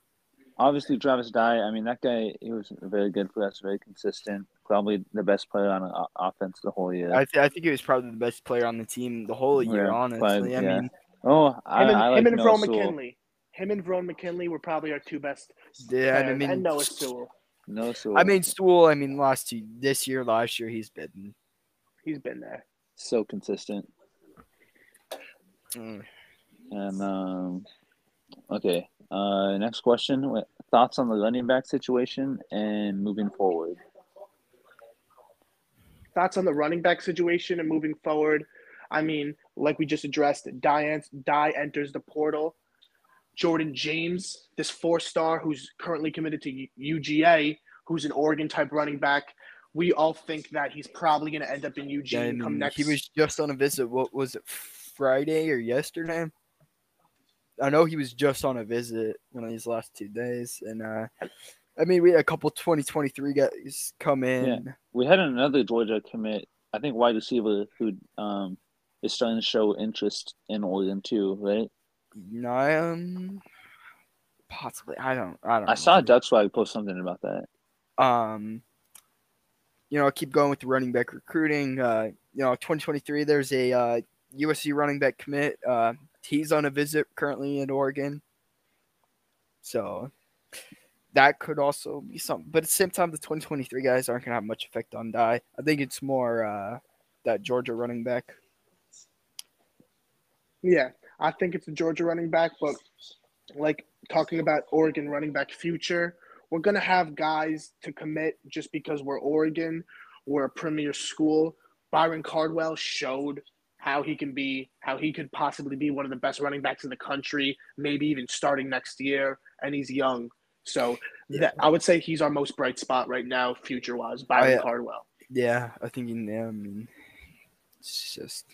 [SPEAKER 2] Obviously, Travis Dye. I mean, that guy. He was very good for us. Very consistent. Probably the best player on o- offense the whole year.
[SPEAKER 5] I, th- I think he was probably the best player on the team the whole year.
[SPEAKER 2] Yeah,
[SPEAKER 5] honestly,
[SPEAKER 2] but,
[SPEAKER 5] I
[SPEAKER 2] yeah.
[SPEAKER 5] mean,
[SPEAKER 2] oh, I,
[SPEAKER 6] Him and,
[SPEAKER 2] I like
[SPEAKER 6] him and
[SPEAKER 2] Noah
[SPEAKER 6] Verone
[SPEAKER 2] Sewell.
[SPEAKER 6] McKinley. Him and Verone McKinley were probably our two best
[SPEAKER 5] yeah,
[SPEAKER 6] players,
[SPEAKER 5] I mean,
[SPEAKER 6] and Noah Sewell.
[SPEAKER 2] Noah Sewell.
[SPEAKER 5] I mean, Stool. I mean, last two, this year, last year, he's been.
[SPEAKER 6] He's been there.
[SPEAKER 2] so consistent.
[SPEAKER 5] mm,
[SPEAKER 2] And um, okay. Uh, next question: Thoughts on the running back situation and moving forward?
[SPEAKER 6] thoughts on the running back situation and moving forward. I mean, like we just addressed, Dye, Dye enters the portal. Jordan James, this four star who's currently committed to UGA, who's an Oregon type running back. We all think that he's probably going to end up in Eugene
[SPEAKER 5] yeah,
[SPEAKER 6] and come next.
[SPEAKER 5] he was just on a visit. What was it, Friday or yesterday? I know he was just on a visit one of these last two days, and uh, I mean, we had a couple 2023 guys come in. Yeah.
[SPEAKER 2] We had another Georgia commit. I think wide receiver who um is starting to show interest in Oregon too, right?
[SPEAKER 5] No, um, possibly. I don't. I don't.
[SPEAKER 2] I
[SPEAKER 5] know.
[SPEAKER 2] saw Duck Swag post something about that.
[SPEAKER 5] um, you know, keep going with the running back recruiting. Uh, you know, 2023, there's a uh, USC running back commit. Uh, he's on a visit currently in Oregon. So that could also be something. But at the same time, the 2023 guys aren't going to have much effect on Dye. I think it's more uh, that Georgia running back.
[SPEAKER 6] Yeah, I think it's a Georgia running back, but like talking about Oregon running back future, we're gonna have guys to commit just because we're Oregon, we're a premier school. Byron Cardwell showed how he can be, how he could possibly be one of the best running backs in the country, maybe even starting next year, and he's young. So that, I would say he's our most bright spot right now, future wise, Byron
[SPEAKER 5] yeah.
[SPEAKER 6] Cardwell.
[SPEAKER 5] Yeah, I think in there. I mean, it's just.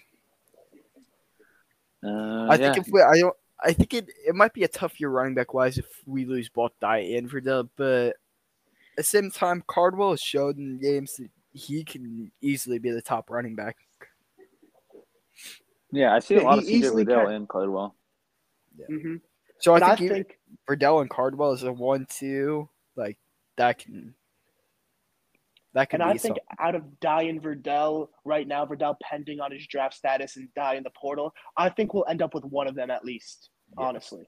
[SPEAKER 2] Uh,
[SPEAKER 5] I
[SPEAKER 2] yeah.
[SPEAKER 5] think if we, I don't, I think it, it might be a tough year running back wise if we lose both Dye and Verdell, but at the same time, Cardwell has showed in games that he can easily be the top running back.
[SPEAKER 2] yeah, I see
[SPEAKER 6] Yeah,
[SPEAKER 2] a lot
[SPEAKER 6] he
[SPEAKER 2] of CJ
[SPEAKER 6] easily
[SPEAKER 2] Liddell
[SPEAKER 6] can.
[SPEAKER 2] and Cardwell.
[SPEAKER 6] hmm
[SPEAKER 5] So I
[SPEAKER 6] But I
[SPEAKER 5] think,
[SPEAKER 6] think
[SPEAKER 5] even Verdell and Cardwell is a one-two like that can. That could
[SPEAKER 6] And
[SPEAKER 5] be
[SPEAKER 6] I think
[SPEAKER 5] something.
[SPEAKER 6] out of Dye and Verdell right now, Verdell pending on his draft status and Dye in the portal, I think we'll end up with one of them at least. Honestly,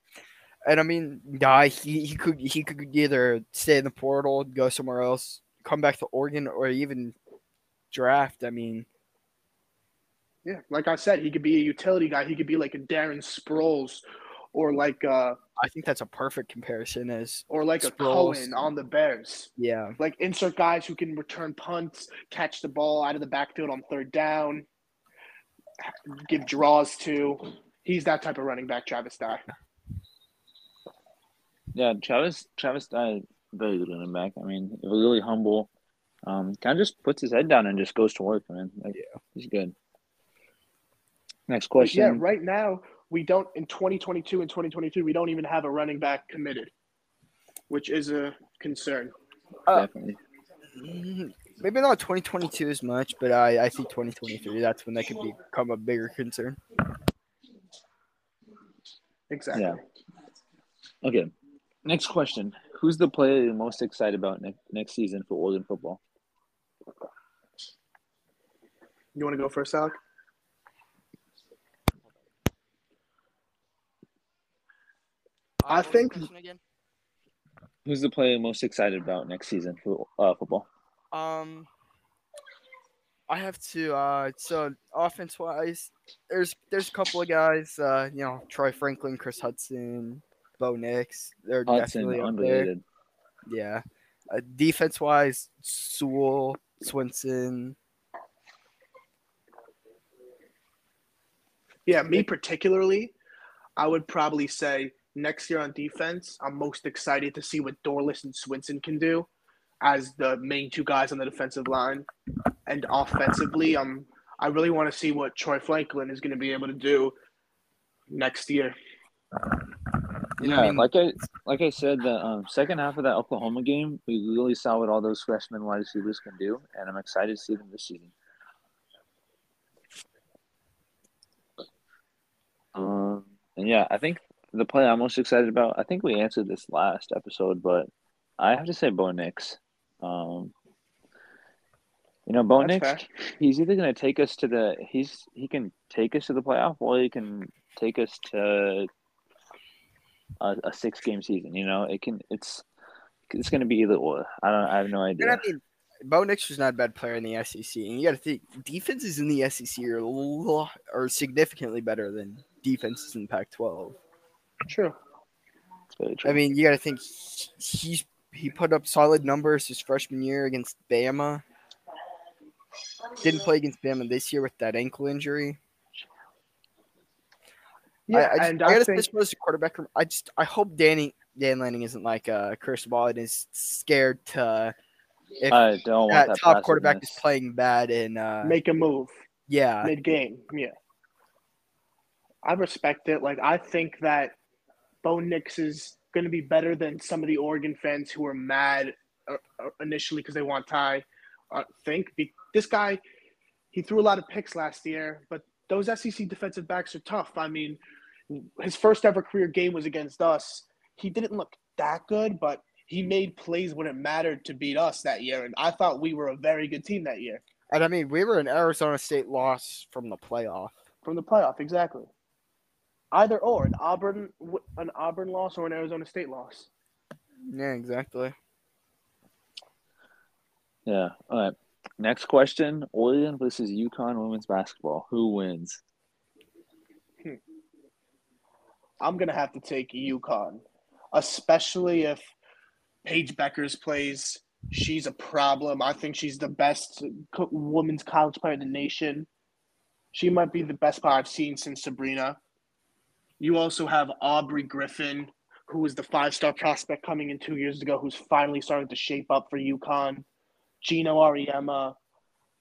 [SPEAKER 5] And I mean, guy, he, he could he could either stay in the portal, go somewhere else, come back to Oregon, or even draft. I mean,
[SPEAKER 6] yeah, like I said, he could be a utility guy. He could be like a Darren Sproles, or like uh
[SPEAKER 5] I think that's a perfect comparison. As
[SPEAKER 6] or like a Cohen on the Bears.
[SPEAKER 5] yeah,
[SPEAKER 6] Like insert guys who can return punts, catch the ball out of the backfield on third down, give draws to. He's that type of running back, Travis Dye.
[SPEAKER 2] Yeah, Travis Travis Dye, very good running back. I mean, really humble. Um, kind of just puts his head down and just goes to work, man. Like,
[SPEAKER 5] Yeah.
[SPEAKER 2] he's good. Next
[SPEAKER 6] But
[SPEAKER 2] question.
[SPEAKER 6] yeah, right now we don't in 2022 and 2023 we don't even have a running back committed, which is a concern.
[SPEAKER 2] Definitely.
[SPEAKER 5] Mm, maybe not 2022 as much, but I I think 2023. That's when that could become a bigger concern.
[SPEAKER 6] Exactly.
[SPEAKER 2] Yeah. Okay. Next question. Who's the player you're most excited about next next season for Oregon football?
[SPEAKER 6] You want to go first, Alec? I think
[SPEAKER 2] Who's the player most excited about next season for uh, football?
[SPEAKER 5] Um, I have to. Uh, so offense wise, there's there's a couple of guys. Uh, you know, Troy Franklin, Chris Hutson, Bo Nix. They're
[SPEAKER 2] Hutson,
[SPEAKER 5] definitely up there.
[SPEAKER 2] underrated.
[SPEAKER 5] Yeah. Uh, defense wise, Sewell, Swinson.
[SPEAKER 6] Yeah, me particularly, I would probably say next year on defense, I'm most excited to see what Dorlus and Swinson can do as the main two guys on the defensive line. And offensively, um, I really want to see what Troy Franklin is going to be able to do next year.
[SPEAKER 2] Yeah,
[SPEAKER 5] I mean,
[SPEAKER 2] like I like I said, the um, second half of that Oklahoma game, we really saw what all those freshman wide receivers can do, and I'm excited to see them this season. Um, and yeah, I think the play I'm most excited about. I think we answered this last episode, but I have to say Bo Nix. Um, you know, Bo
[SPEAKER 6] That's
[SPEAKER 2] Nix,
[SPEAKER 6] fair.
[SPEAKER 2] he's either going to take us to the he's he can take us to the playoff, or he can take us to a, a six game season. You know, it can it's it's going to be either or. I don't. I have no
[SPEAKER 5] and
[SPEAKER 2] idea.
[SPEAKER 5] I mean, Bo Nix was not a bad player in the SEC, and you got to think defenses in the SEC are are significantly better than defenses in Pac-12.
[SPEAKER 6] True.
[SPEAKER 2] Very true.
[SPEAKER 5] I mean, you got to think he's he put up solid numbers his freshman year against Bama. Didn't play against Bama this year with that ankle injury.
[SPEAKER 6] Yeah,
[SPEAKER 5] I, I, just,
[SPEAKER 6] and
[SPEAKER 5] I,
[SPEAKER 6] I,
[SPEAKER 5] gotta
[SPEAKER 6] think
[SPEAKER 5] say, as a quarterback, I just I hope Danny Dan Lanning isn't like uh, Cristobal and is scared to if
[SPEAKER 2] I don't want
[SPEAKER 5] that
[SPEAKER 2] that
[SPEAKER 5] top quarterback is playing bad and uh,
[SPEAKER 6] make a move
[SPEAKER 5] yeah,
[SPEAKER 6] mid game. Yeah. I respect it. Like I think that Bo Nix is going to be better than some of the Oregon fans who are mad uh, uh, initially because they want Ty. Uh, think Be- this guy, he threw a lot of picks last year, but those SEC defensive backs are tough. I mean, his first ever career game was against us. He didn't look that good, but he made plays when it mattered to beat us that year, and I thought we were a very good team that year
[SPEAKER 5] and I mean we were an Arizona State loss from the playoff.
[SPEAKER 6] from the playoff. Exactly. Either or, an Auburn an Auburn loss or an Arizona State loss.
[SPEAKER 5] Yeah, exactly.
[SPEAKER 2] Yeah. All right. Next question: Oregon versus UConn women's basketball. Who wins? Hmm.
[SPEAKER 6] I'm gonna have to take UConn, especially if Paige Bueckers plays. She's a problem. I think she's the best co- women's college player in the nation. She might be the best player I've seen since Sabrina. You also have Aubrey Griffin, who was the five-star prospect coming in two years ago, who's finally starting to shape up for UConn. Geno Auriemma.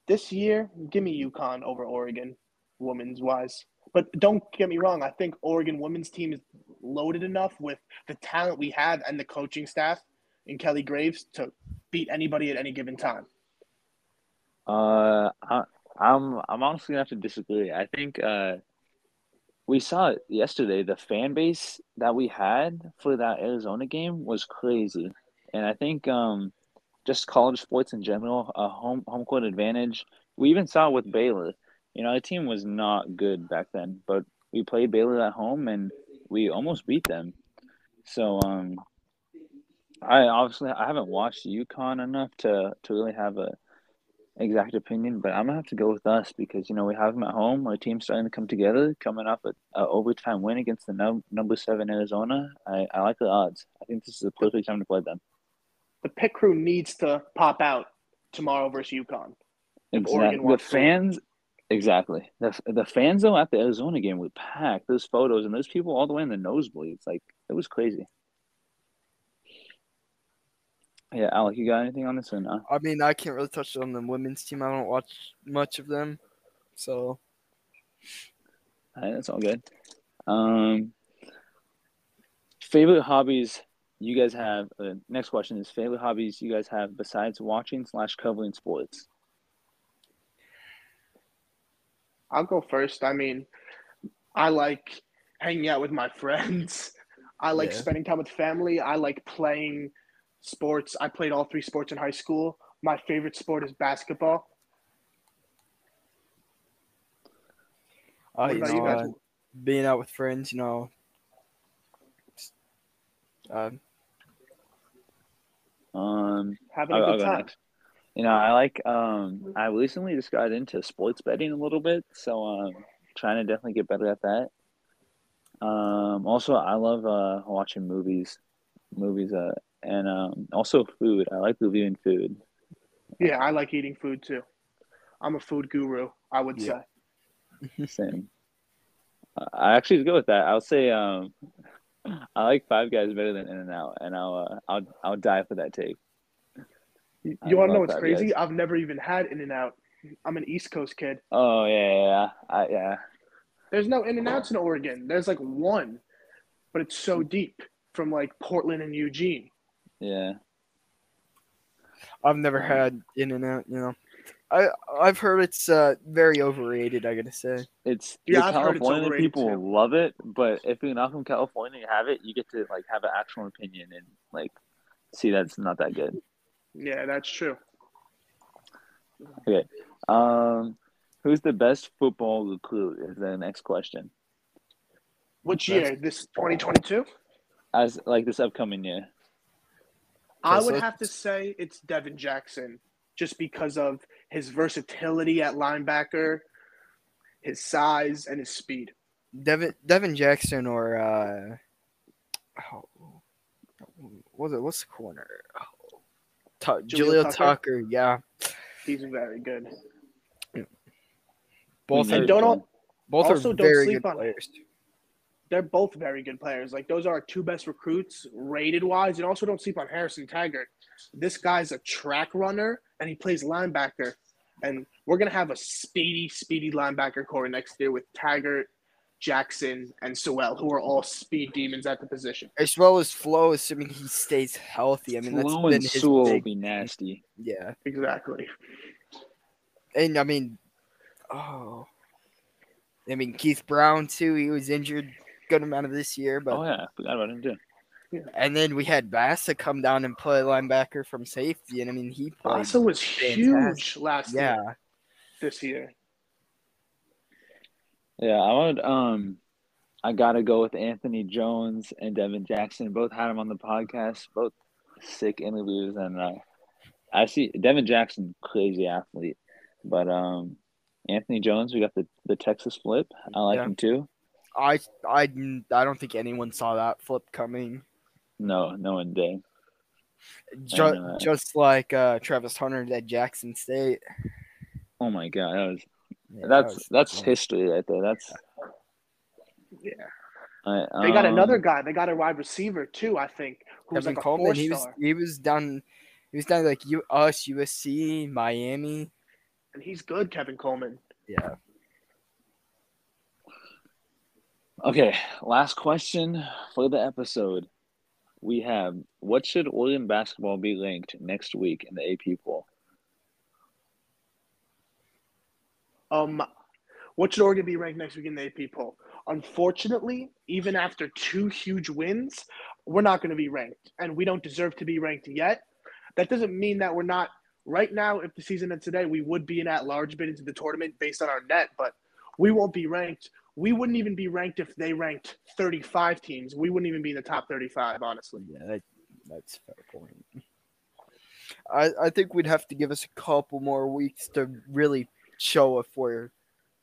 [SPEAKER 6] This year, give me UConn over Oregon, women's wise. But don't get me wrong. I think Oregon women's team is loaded enough with the talent we have and the coaching staff in Kelly Graves to beat anybody at any given time.
[SPEAKER 2] Uh, I, I'm I'm honestly gonna have to disagree. I think uh, we saw it yesterday. The fan base that we had for that Arizona game was crazy, and I think um, just college sports in general, a home home court advantage. We even saw it with Baylor. You know, the team was not good back then, but we played Baylor at home and we almost beat them. So um, I obviously I haven't watched UConn enough to to really have a exact opinion, but I'm gonna have to go with us because you know we have them at home. Our team's starting to come together, coming off a, a overtime win against the no, number seven Arizona. I, I like the odds. I think this is the perfect time to play them.
[SPEAKER 6] The pit crew needs to pop out tomorrow versus UConn.
[SPEAKER 2] Exactly. The fans, exactly. The the fans though at the Arizona game were packed. Those photos and those people all the way in the nosebleeds, like it was crazy. Yeah, Alec, you got anything on this or not?
[SPEAKER 5] I mean, I can't really touch on the women's team. I don't watch much of them, so
[SPEAKER 2] All right, that's all good. Um, favorite hobbies you guys have? Uh, next question is favorite hobbies you guys have besides watching slash covering sports.
[SPEAKER 6] I'll go first. I mean, I like hanging out with my friends. I like
[SPEAKER 5] Yeah.
[SPEAKER 6] spending time with family. I like playing sports. I played all three sports in high school. My favorite sport is basketball.
[SPEAKER 5] uh, you know,
[SPEAKER 6] you
[SPEAKER 5] uh, being out with friends, you know. Uh,
[SPEAKER 2] Um,
[SPEAKER 6] Having a
[SPEAKER 2] I'll, I'll
[SPEAKER 6] good time.
[SPEAKER 2] You know, I like. Um, I recently just got into sports betting a little bit, so um, trying to definitely get better at that. Um, also, I love uh watching movies, movies, uh, and um, also food. I like reviewing food.
[SPEAKER 6] Yeah, I like eating food too. I'm a food guru, I would
[SPEAKER 5] Yeah.
[SPEAKER 6] say. [LAUGHS]
[SPEAKER 2] Same. I actually go with that. I'll say um, [LAUGHS] I like Five Guys better than In and Out, and I'll uh, I'll I'll die for that take.
[SPEAKER 6] You, want to know what's crazy?
[SPEAKER 2] Guys.
[SPEAKER 6] I've never even had In and Out. I'm an East Coast kid.
[SPEAKER 2] Oh yeah, yeah, yeah. I, yeah.
[SPEAKER 6] There's no In and Outs in Oregon. There's like one, but it's so deep from like Portland and Eugene.
[SPEAKER 2] Yeah.
[SPEAKER 5] I've never had In and Out. You know, I I've heard it's uh, very overrated. I gotta say.
[SPEAKER 2] It's
[SPEAKER 6] Yeah,
[SPEAKER 2] the
[SPEAKER 6] I've heard it's
[SPEAKER 2] California people
[SPEAKER 6] too.
[SPEAKER 2] love it, but if you're not from California and have it, you get to like have an actual opinion and like see that it's not that good.
[SPEAKER 6] Yeah, that's true.
[SPEAKER 2] Um, who's the best football recruit? Is the next question.
[SPEAKER 6] Which
[SPEAKER 5] That's-
[SPEAKER 6] year? This 2022?
[SPEAKER 2] As like this upcoming year.
[SPEAKER 6] I would have to say it's Devon Jackson, just because of his versatility at linebacker, his size, and his speed.
[SPEAKER 5] Devon Devon Jackson or uh, oh, what was it? What's the corner? Oh, Tu-
[SPEAKER 6] Jaleel
[SPEAKER 5] Jaleel
[SPEAKER 6] Tucker?
[SPEAKER 5] Tucker. Yeah,
[SPEAKER 6] He's very good.
[SPEAKER 5] both
[SPEAKER 2] And
[SPEAKER 5] are
[SPEAKER 6] don't all-
[SPEAKER 5] both
[SPEAKER 6] also
[SPEAKER 5] are
[SPEAKER 6] don't
[SPEAKER 5] very
[SPEAKER 6] sleep
[SPEAKER 5] good
[SPEAKER 6] on-
[SPEAKER 5] players.
[SPEAKER 6] They're both very good players. Like those are our two best recruits rated wise, and also don't sleep on Harrison Taggart. This guy's a track runner and he plays linebacker. And we're gonna have a speedy, speedy linebacker core next year with Taggart, Jackson, and Sewell, who are all speed demons at the position.
[SPEAKER 5] As well as Flowe, assuming he stays healthy. I mean, that's
[SPEAKER 2] Flowe
[SPEAKER 5] been
[SPEAKER 2] and
[SPEAKER 5] his
[SPEAKER 2] Sewell will be nasty.
[SPEAKER 5] yeah.
[SPEAKER 6] Exactly.
[SPEAKER 5] And I mean, oh, I mean Keith Brown too. He was injured good amount of this year, but
[SPEAKER 2] Oh yeah, I forgot about him too.
[SPEAKER 5] and then we had Bassa come down and play linebacker from safety, and I mean he played.
[SPEAKER 6] Bassa was huge
[SPEAKER 5] fantastic.
[SPEAKER 6] last year, this year.
[SPEAKER 2] Yeah, I would. Um, I gotta go with Anthony Jones and Devon Jackson. Both had him on the podcast. Both sick interviews, and uh, I see Devon Jackson, crazy athlete, but um, Anthony Jones, we got the the Texas flip. I like
[SPEAKER 5] Yeah.
[SPEAKER 2] him too.
[SPEAKER 5] I I I don't think anyone saw that flip coming.
[SPEAKER 2] No, no one did.
[SPEAKER 5] Just, just like uh, Travis Hunter at Jackson State.
[SPEAKER 2] Oh my god, that was
[SPEAKER 5] Yeah, that
[SPEAKER 2] that's
[SPEAKER 5] was-
[SPEAKER 2] that's
[SPEAKER 5] yeah.
[SPEAKER 2] history right there. That's
[SPEAKER 6] Yeah.
[SPEAKER 2] I,
[SPEAKER 6] They got
[SPEAKER 2] um,
[SPEAKER 6] another guy. They got a wide receiver too, I think, who was
[SPEAKER 5] Kevin
[SPEAKER 6] like
[SPEAKER 5] Coleman.
[SPEAKER 6] four
[SPEAKER 5] He was
[SPEAKER 6] star,
[SPEAKER 5] he was down. He was down like U, us, USC, Miami.
[SPEAKER 6] and he's good. Kevin Coleman.
[SPEAKER 5] Yeah.
[SPEAKER 2] Okay, last question for the episode. We have what should Oregon basketball be ranked next week in the AP poll?
[SPEAKER 6] Um, what should Oregon be ranked next week in the AP poll? Unfortunately, even after two huge wins, we're not going to be ranked, and we don't deserve to be ranked yet. That doesn't mean that we're not right now. If the season ended today, we would be an at-large bid into the tournament based on our net, but we won't be ranked. We wouldn't even be ranked if they ranked 35 teams. We wouldn't even be in the top 35, honestly.
[SPEAKER 5] Yeah, that, that's a fair point. I, I think we'd have to give us a couple more weeks to really show if we're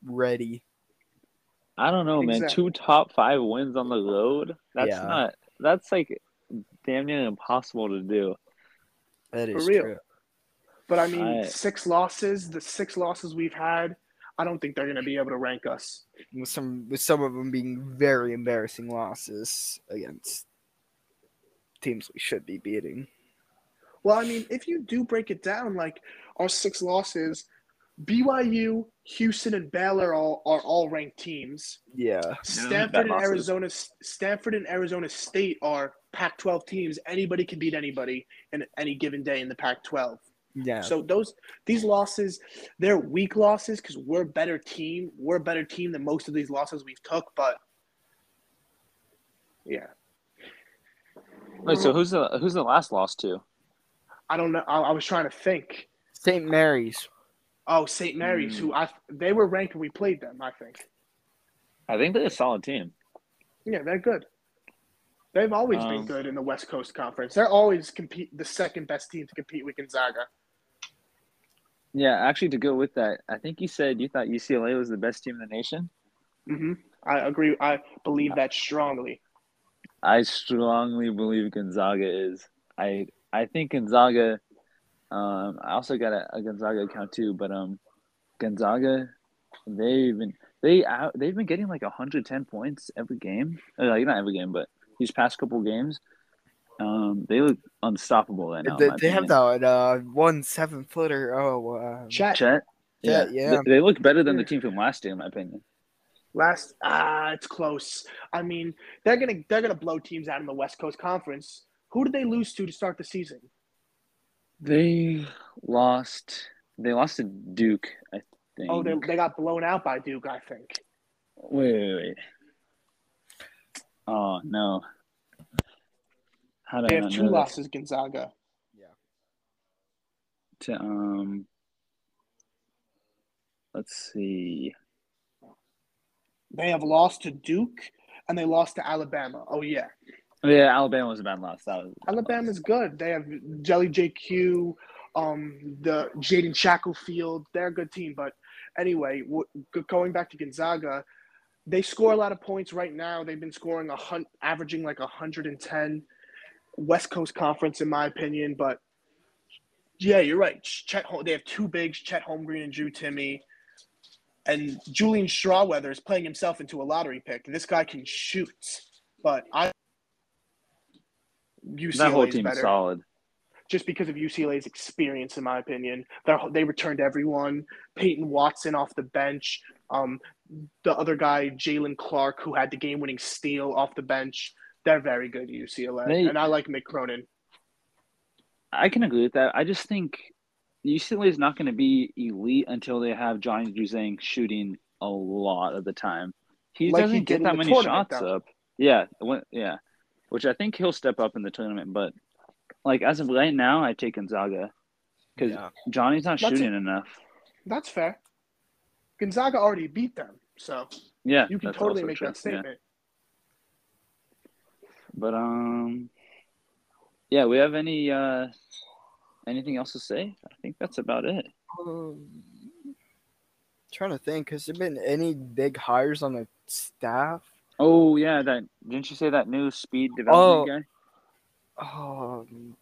[SPEAKER 5] ready.
[SPEAKER 2] I don't know, man. Two top five wins on the road. That's
[SPEAKER 5] Yeah.
[SPEAKER 2] not. That's like damn near impossible to do.
[SPEAKER 5] That is
[SPEAKER 6] real.
[SPEAKER 5] true.
[SPEAKER 6] But I mean,
[SPEAKER 2] I-
[SPEAKER 6] six losses, the six losses we've had, I don't think they're going to be able to rank us.
[SPEAKER 5] With some with some of them being very embarrassing losses against teams we should be beating.
[SPEAKER 6] Well, I mean, if you do break it down, like our six losses, BYU, Houston, and Baylor all, are all ranked teams.
[SPEAKER 5] Yeah.
[SPEAKER 6] Stanford and. Arizona, Stanford and Arizona State are Pac-12 teams. Anybody can beat anybody in any given day in the Pac-12.
[SPEAKER 5] Yeah.
[SPEAKER 6] So those these losses, they're weak losses because we're a better team. We're a better team than most of these losses we've took. But yeah,
[SPEAKER 2] Wait, so who's the who's the last loss to?
[SPEAKER 6] I don't know. I, I was trying to think.
[SPEAKER 5] St. Mary's.
[SPEAKER 6] Oh, St. Mary's, who I they were ranked when we played them. I think.
[SPEAKER 2] I think they're a solid team.
[SPEAKER 6] Yeah, they're good. They've always been
[SPEAKER 2] Um,
[SPEAKER 6] good in the West Coast Conference. They're always compete the second best team to compete with Gonzaga.
[SPEAKER 2] Yeah, actually, to go with that, I think you said you thought UCLA was the best team in the nation.
[SPEAKER 6] Mm-hmm. I agree. I believe that strongly.
[SPEAKER 2] I strongly believe Gonzaga is. I I think Gonzaga. Um, I also got a, a Gonzaga account too, but um, Gonzaga, they've been they out they've been getting like 110 points every game. Like not every game, but these past couple games, um, they look unstoppable right now.
[SPEAKER 5] they, they have that uh, one seven footer. Oh, uh,
[SPEAKER 6] Chat
[SPEAKER 2] Chet. Yeah,
[SPEAKER 5] Chet, yeah.
[SPEAKER 2] They, they look better than the team from last year, in my opinion.
[SPEAKER 6] last ah, it's close. I mean, they're gonna they're gonna blow teams out in the West Coast Conference. Who did they lose to to start the season?
[SPEAKER 2] They lost. They lost to Duke, I think.
[SPEAKER 6] Oh, they, they got blown out by Duke, I think.
[SPEAKER 2] Wait, wait, wait. Oh no. How did
[SPEAKER 6] They
[SPEAKER 2] I
[SPEAKER 6] have two
[SPEAKER 2] know
[SPEAKER 6] losses, Gonzaga.
[SPEAKER 2] Yeah. To um. Let's see.
[SPEAKER 6] They have lost to Duke and they lost to Alabama. Oh yeah,
[SPEAKER 2] Oh, yeah, Alabama was a bad loss. That was
[SPEAKER 6] Alabama's good. They have Jelly JQ, um, the Jaden Shackelford. They're a good team. But anyway, w- g- going back to Gonzaga, they score a lot of points right now. They've been scoring a hun- averaging like 110. West Coast Conference, in my opinion. But yeah, you're right. Chet, they have two bigs, Chet Holmgren and Drew Timme. And Julian Strawther is playing himself into a lottery pick. This guy can shoot, but I UCLA
[SPEAKER 2] that whole team is
[SPEAKER 6] better
[SPEAKER 2] solid.
[SPEAKER 6] just because of UCLA's experience, in my opinion. They're, they returned everyone. Peyton Watson off the bench. Um, the other guy, Jalen Clark, who had the game-winning steal off the bench. They're very good, UCLA,
[SPEAKER 2] They-
[SPEAKER 6] and I like Mick Cronin.
[SPEAKER 2] I can agree with that. I just think UCLA is not going to be elite until they have Johnny Juzang shooting a lot of the time. He
[SPEAKER 6] Like
[SPEAKER 2] doesn't
[SPEAKER 6] did
[SPEAKER 2] get that many shots
[SPEAKER 6] though.
[SPEAKER 2] up. Yeah, when, yeah, which I think he'll step up in the tournament. But like as of right now, I take Gonzaga because
[SPEAKER 5] Yeah.
[SPEAKER 2] Johnny's not
[SPEAKER 6] That's
[SPEAKER 2] shooting enough.
[SPEAKER 6] That's fair. Gonzaga already beat them, so
[SPEAKER 2] Yeah,
[SPEAKER 6] you can totally make
[SPEAKER 2] true.
[SPEAKER 6] that statement.
[SPEAKER 2] But um, yeah, we have any uh anything else to say? I think that's about it.
[SPEAKER 5] Um, trying to think, has there been any big hires on the staff?
[SPEAKER 2] Oh yeah, that didn't you say that new speed development guy?
[SPEAKER 5] Um,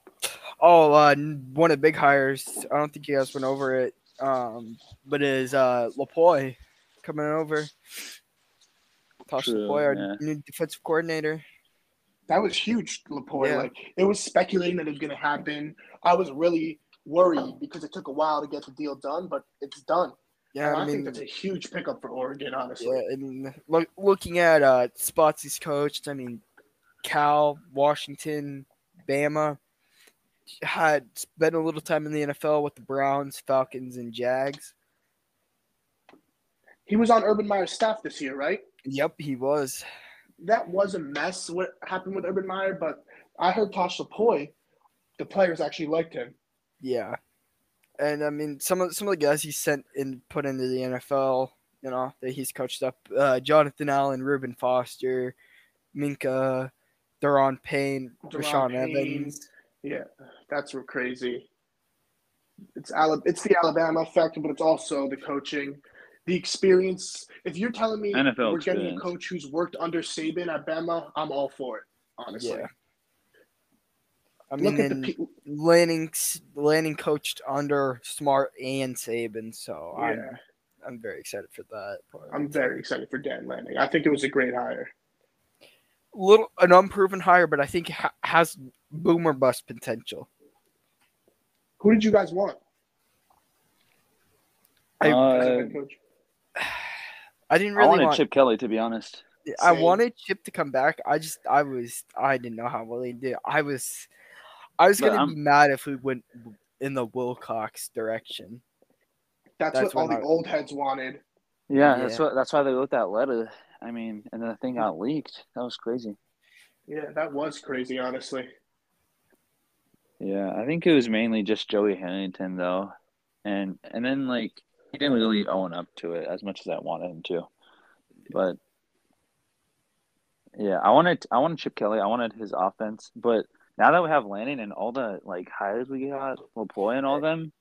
[SPEAKER 5] oh, uh, one of the big hires. I don't think you guys went over it. Um, but is uh Lupoi coming over? Tosh
[SPEAKER 2] True,
[SPEAKER 5] Lupoi, our
[SPEAKER 2] yeah.
[SPEAKER 5] new defensive coordinator.
[SPEAKER 6] That was huge, Lupoi.
[SPEAKER 5] Yeah.
[SPEAKER 6] Like it was speculating that it was going to happen. I was really worried because it took a while to get the deal done, but it's done.
[SPEAKER 5] Yeah,
[SPEAKER 6] I,
[SPEAKER 5] I
[SPEAKER 6] think
[SPEAKER 5] mean,
[SPEAKER 6] that's a huge pickup for Oregon, honestly.
[SPEAKER 5] yeah, and look, looking at uh spots he's coached, I mean, Cal, Washington, Bama, had spent a little time in the NFL with the Browns, Falcons, and Jags.
[SPEAKER 6] He was on Urban Meyer's staff this year, right?
[SPEAKER 5] Yep, he was.
[SPEAKER 6] That was a mess what happened with Urban Meyer, but I heard Tosh Lupoi the players actually liked him.
[SPEAKER 5] Yeah, and I mean some of some of the guys he sent and put into the NFL, you know, that he's coached up, uh, Jonathan Allen, Reuben Foster, Minkah, Daron Payne,
[SPEAKER 6] Daron
[SPEAKER 5] Rashaan
[SPEAKER 6] Payne.
[SPEAKER 5] Evans.
[SPEAKER 6] Yeah, that's real crazy. It's Ala- it's the Alabama effect, but it's also the coaching, the experience. If you're telling me
[SPEAKER 2] NFL
[SPEAKER 6] we're getting a coach who's worked under Saban at Bama, I'm all for it. Honestly,
[SPEAKER 5] Yeah. I mean,
[SPEAKER 6] look at the
[SPEAKER 5] and
[SPEAKER 6] pe-
[SPEAKER 5] Lanning Lanning coached under Smart and Saban, so
[SPEAKER 6] yeah.
[SPEAKER 5] I'm I'm very excited for that. Part.
[SPEAKER 6] I'm very excited for Dan Lanning. I think it was a great hire.
[SPEAKER 5] little an unproven hire, but I think ha- has boomer bust potential.
[SPEAKER 6] Who did you guys want?
[SPEAKER 5] I-
[SPEAKER 6] as a
[SPEAKER 2] Uh,
[SPEAKER 6] head coach?
[SPEAKER 5] I didn't really
[SPEAKER 2] I
[SPEAKER 5] really
[SPEAKER 2] wanted
[SPEAKER 5] want.
[SPEAKER 2] Chip Kelly to be honest.
[SPEAKER 5] I
[SPEAKER 6] Same.
[SPEAKER 5] wanted Chip to come back. I just I was I didn't know how well he did. I was I was
[SPEAKER 2] But
[SPEAKER 5] gonna
[SPEAKER 2] I'm-
[SPEAKER 5] be mad if we went in the Wilcox direction.
[SPEAKER 6] That's,
[SPEAKER 5] that's
[SPEAKER 6] what all
[SPEAKER 5] what
[SPEAKER 6] the old heads wanted.
[SPEAKER 2] Yeah, that's what that's why they wrote that letter. I mean, and then the thing got leaked. That was crazy.
[SPEAKER 6] Yeah, that was crazy, honestly.
[SPEAKER 2] Yeah, I think it was mainly just Joey Harrington though, and and then like he didn't really own up to it as much as I wanted him to, but yeah, I wanted I wanted Chip Kelly. I wanted his offense, but now that we have Lanning and all the like hires we got, Lupoi and all them,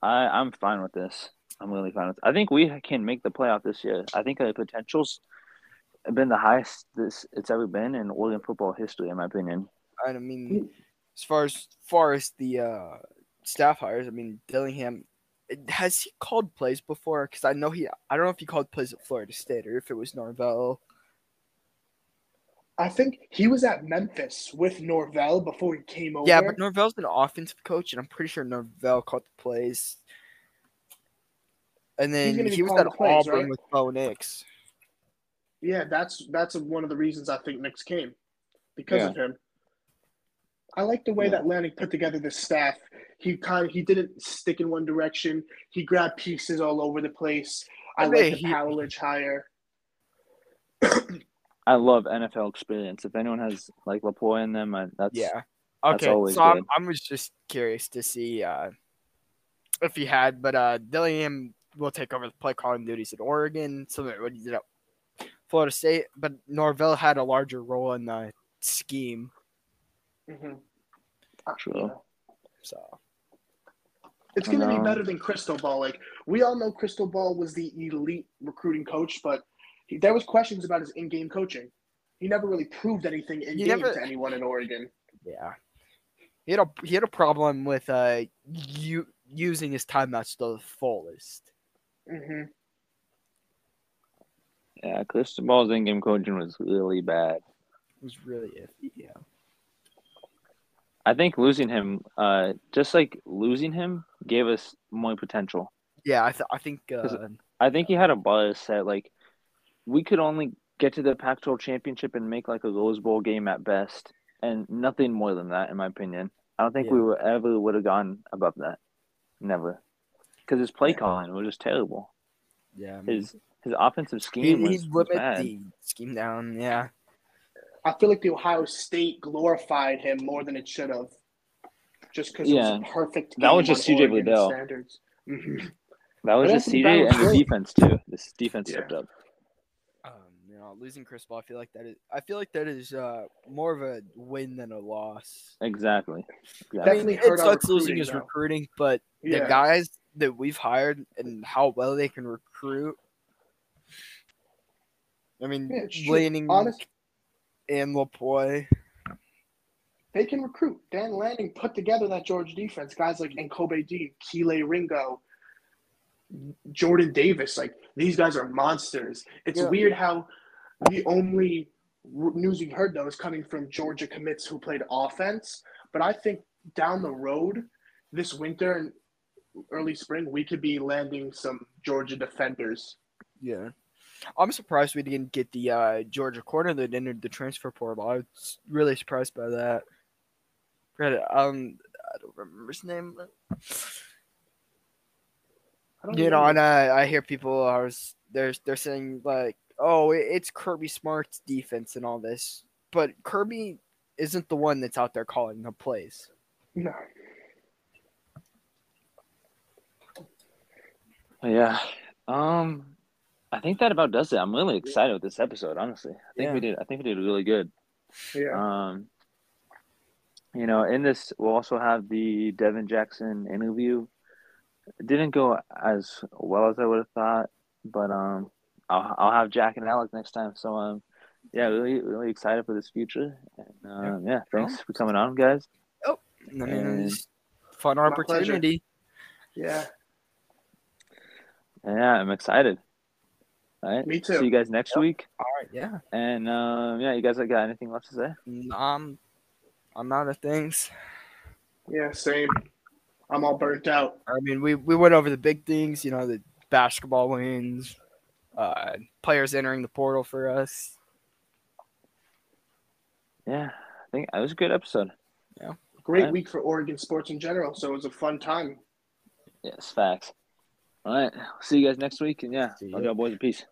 [SPEAKER 2] I I'm fine with this. I'm really fine with. I think we can make the playoff this year. I think the potential's been the highest this it's ever been in Oregon football history, in my opinion.
[SPEAKER 5] I mean, as far as far as the uh, staff hires, I mean Dillingham has he called plays before? Because I know he I don't know if he called plays at Florida State or if it was Norvell.
[SPEAKER 6] I think he was at Memphis with Norvell before he came over.
[SPEAKER 5] Yeah, but Norvell's an offensive coach, and I'm pretty sure Norvell called the plays. And then he was
[SPEAKER 6] calling
[SPEAKER 5] at
[SPEAKER 6] the plays,
[SPEAKER 5] Auburn
[SPEAKER 6] right?
[SPEAKER 5] with Bo Nix.
[SPEAKER 6] Yeah, that's that's one of the reasons I think Nix came because
[SPEAKER 2] Yeah.
[SPEAKER 6] of him. I like the way
[SPEAKER 2] Yeah.
[SPEAKER 6] that Lanning put together the staff. He kind of he didn't stick in one direction. He grabbed pieces all over the place. I
[SPEAKER 5] I
[SPEAKER 6] like the
[SPEAKER 5] he-
[SPEAKER 6] Powledge hire. [COUGHS]
[SPEAKER 2] I love NFL experience. If anyone has like Lupoi in them, I, that's
[SPEAKER 5] Yeah.
[SPEAKER 2] That's
[SPEAKER 5] Okay,
[SPEAKER 2] always
[SPEAKER 5] so I'm,
[SPEAKER 2] good.
[SPEAKER 5] I was just curious to see uh, if he had, but uh, Dillingham will take over the play calling duties at Oregon, similar to what he did at Florida State. But Norvell had a larger role in the scheme,
[SPEAKER 6] Mhm.
[SPEAKER 2] True.
[SPEAKER 5] so
[SPEAKER 6] It's going to be better than Cristobal. Like we all know, Cristobal was the elite recruiting coach, but he, there was questions about his in-game coaching. He never really proved anything in game
[SPEAKER 5] never-
[SPEAKER 6] to anyone in Oregon.
[SPEAKER 5] yeah. He had a he had a problem with uh you using his timeouts to the fullest.
[SPEAKER 6] hmm
[SPEAKER 2] yeah. Cristobal's in-game coaching was really bad.
[SPEAKER 5] It was really iffy. Yeah.
[SPEAKER 2] I think losing him, uh, just like losing him, gave us more potential.
[SPEAKER 5] Yeah, I, th- I think uh,
[SPEAKER 2] I think he had a buzz that like we could only get to the Pac-12 championship and make like a Rose Bowl game at best, and nothing more than that, in my opinion. I don't think we
[SPEAKER 5] Yeah.
[SPEAKER 2] were ever would have gone above that, never, because his play calling was just terrible.
[SPEAKER 5] yeah, I mean,
[SPEAKER 2] His his offensive scheme
[SPEAKER 5] he
[SPEAKER 2] was, was bad.
[SPEAKER 5] the scheme down. Yeah.
[SPEAKER 6] I feel like the Ohio State glorified him more than it should have, just because it
[SPEAKER 2] Yeah.
[SPEAKER 6] was a perfect.
[SPEAKER 2] That was just
[SPEAKER 6] on
[SPEAKER 2] CJ
[SPEAKER 6] Oregon
[SPEAKER 2] Liddell.
[SPEAKER 6] Standards. Mhm.
[SPEAKER 2] That was
[SPEAKER 6] But
[SPEAKER 2] just
[SPEAKER 6] that's
[SPEAKER 2] CJ and the defense too. This defense
[SPEAKER 6] Yeah.
[SPEAKER 2] stepped up.
[SPEAKER 5] Um, you know, losing Cristobal, I feel like that is. I feel like that is uh more of a win than a loss.
[SPEAKER 2] Exactly.
[SPEAKER 5] I
[SPEAKER 2] exactly.
[SPEAKER 5] mean,
[SPEAKER 6] Definitely
[SPEAKER 5] it
[SPEAKER 6] hurt our
[SPEAKER 5] sucks losing
[SPEAKER 6] recruiting,
[SPEAKER 5] his
[SPEAKER 6] though.
[SPEAKER 5] recruiting, but the guys that we've hired and how well they can recruit. I mean,
[SPEAKER 6] Yeah, it's true. Honest-
[SPEAKER 5] and Lupoi.
[SPEAKER 6] They can recruit. Dan Lanning put together that Georgia defense. Guys like Nakobe Dean, Kelee Ringo, Jordan Davis. Like these guys are monsters. It's
[SPEAKER 5] Yeah.
[SPEAKER 6] weird how the only news we've heard though is coming from Georgia commits who played offense. But I think down the road, this winter and early spring, we could be landing some Georgia defenders.
[SPEAKER 5] Yeah. I'm surprised we didn't get the uh, Georgia corner that entered the transfer portal. I was really surprised by that. Forgot. Um, I don't remember his name.
[SPEAKER 6] I don't
[SPEAKER 5] You know, and I, I hear people are s- they're they're saying like, oh, it's Kirby Smart's defense and all this, but Kirby isn't the one that's out there calling the plays.
[SPEAKER 6] No.
[SPEAKER 2] Yeah. Um, I think that about does it. I'm really excited with this episode. Honestly, I think we did. I think we did really good.
[SPEAKER 6] Yeah.
[SPEAKER 2] Um, you know, in this, we'll also have the Devon Jackson interview. It didn't go as well as I would have thought, but um, I'll I'll have Jack and Alex next time. So um, yeah, really really excited for this future. And um, yeah, thanks for coming on, guys.
[SPEAKER 5] I mean,
[SPEAKER 2] And-
[SPEAKER 5] fun
[SPEAKER 6] My pleasure.
[SPEAKER 5] opportunity.
[SPEAKER 6] Yeah.
[SPEAKER 2] Yeah, I'm excited. All right,
[SPEAKER 6] Me too.
[SPEAKER 2] See you guys next week.
[SPEAKER 5] All right, yeah.
[SPEAKER 2] And um, yeah, you guys got anything left to say?
[SPEAKER 5] Um, I'm out of things.
[SPEAKER 6] Yeah. Same. I'm all burnt out.
[SPEAKER 5] I mean, we we went over the big things. You know, the basketball wins, uh, players entering the portal for us.
[SPEAKER 2] Yeah, I think that was a good episode. Yeah.
[SPEAKER 6] Great
[SPEAKER 2] Right.
[SPEAKER 6] week for Oregon sports in general. So it was a fun time.
[SPEAKER 2] Yes, facts. All right, see you guys next week. And yeah,
[SPEAKER 5] See
[SPEAKER 2] love
[SPEAKER 5] ya.
[SPEAKER 2] y'all boys in peace.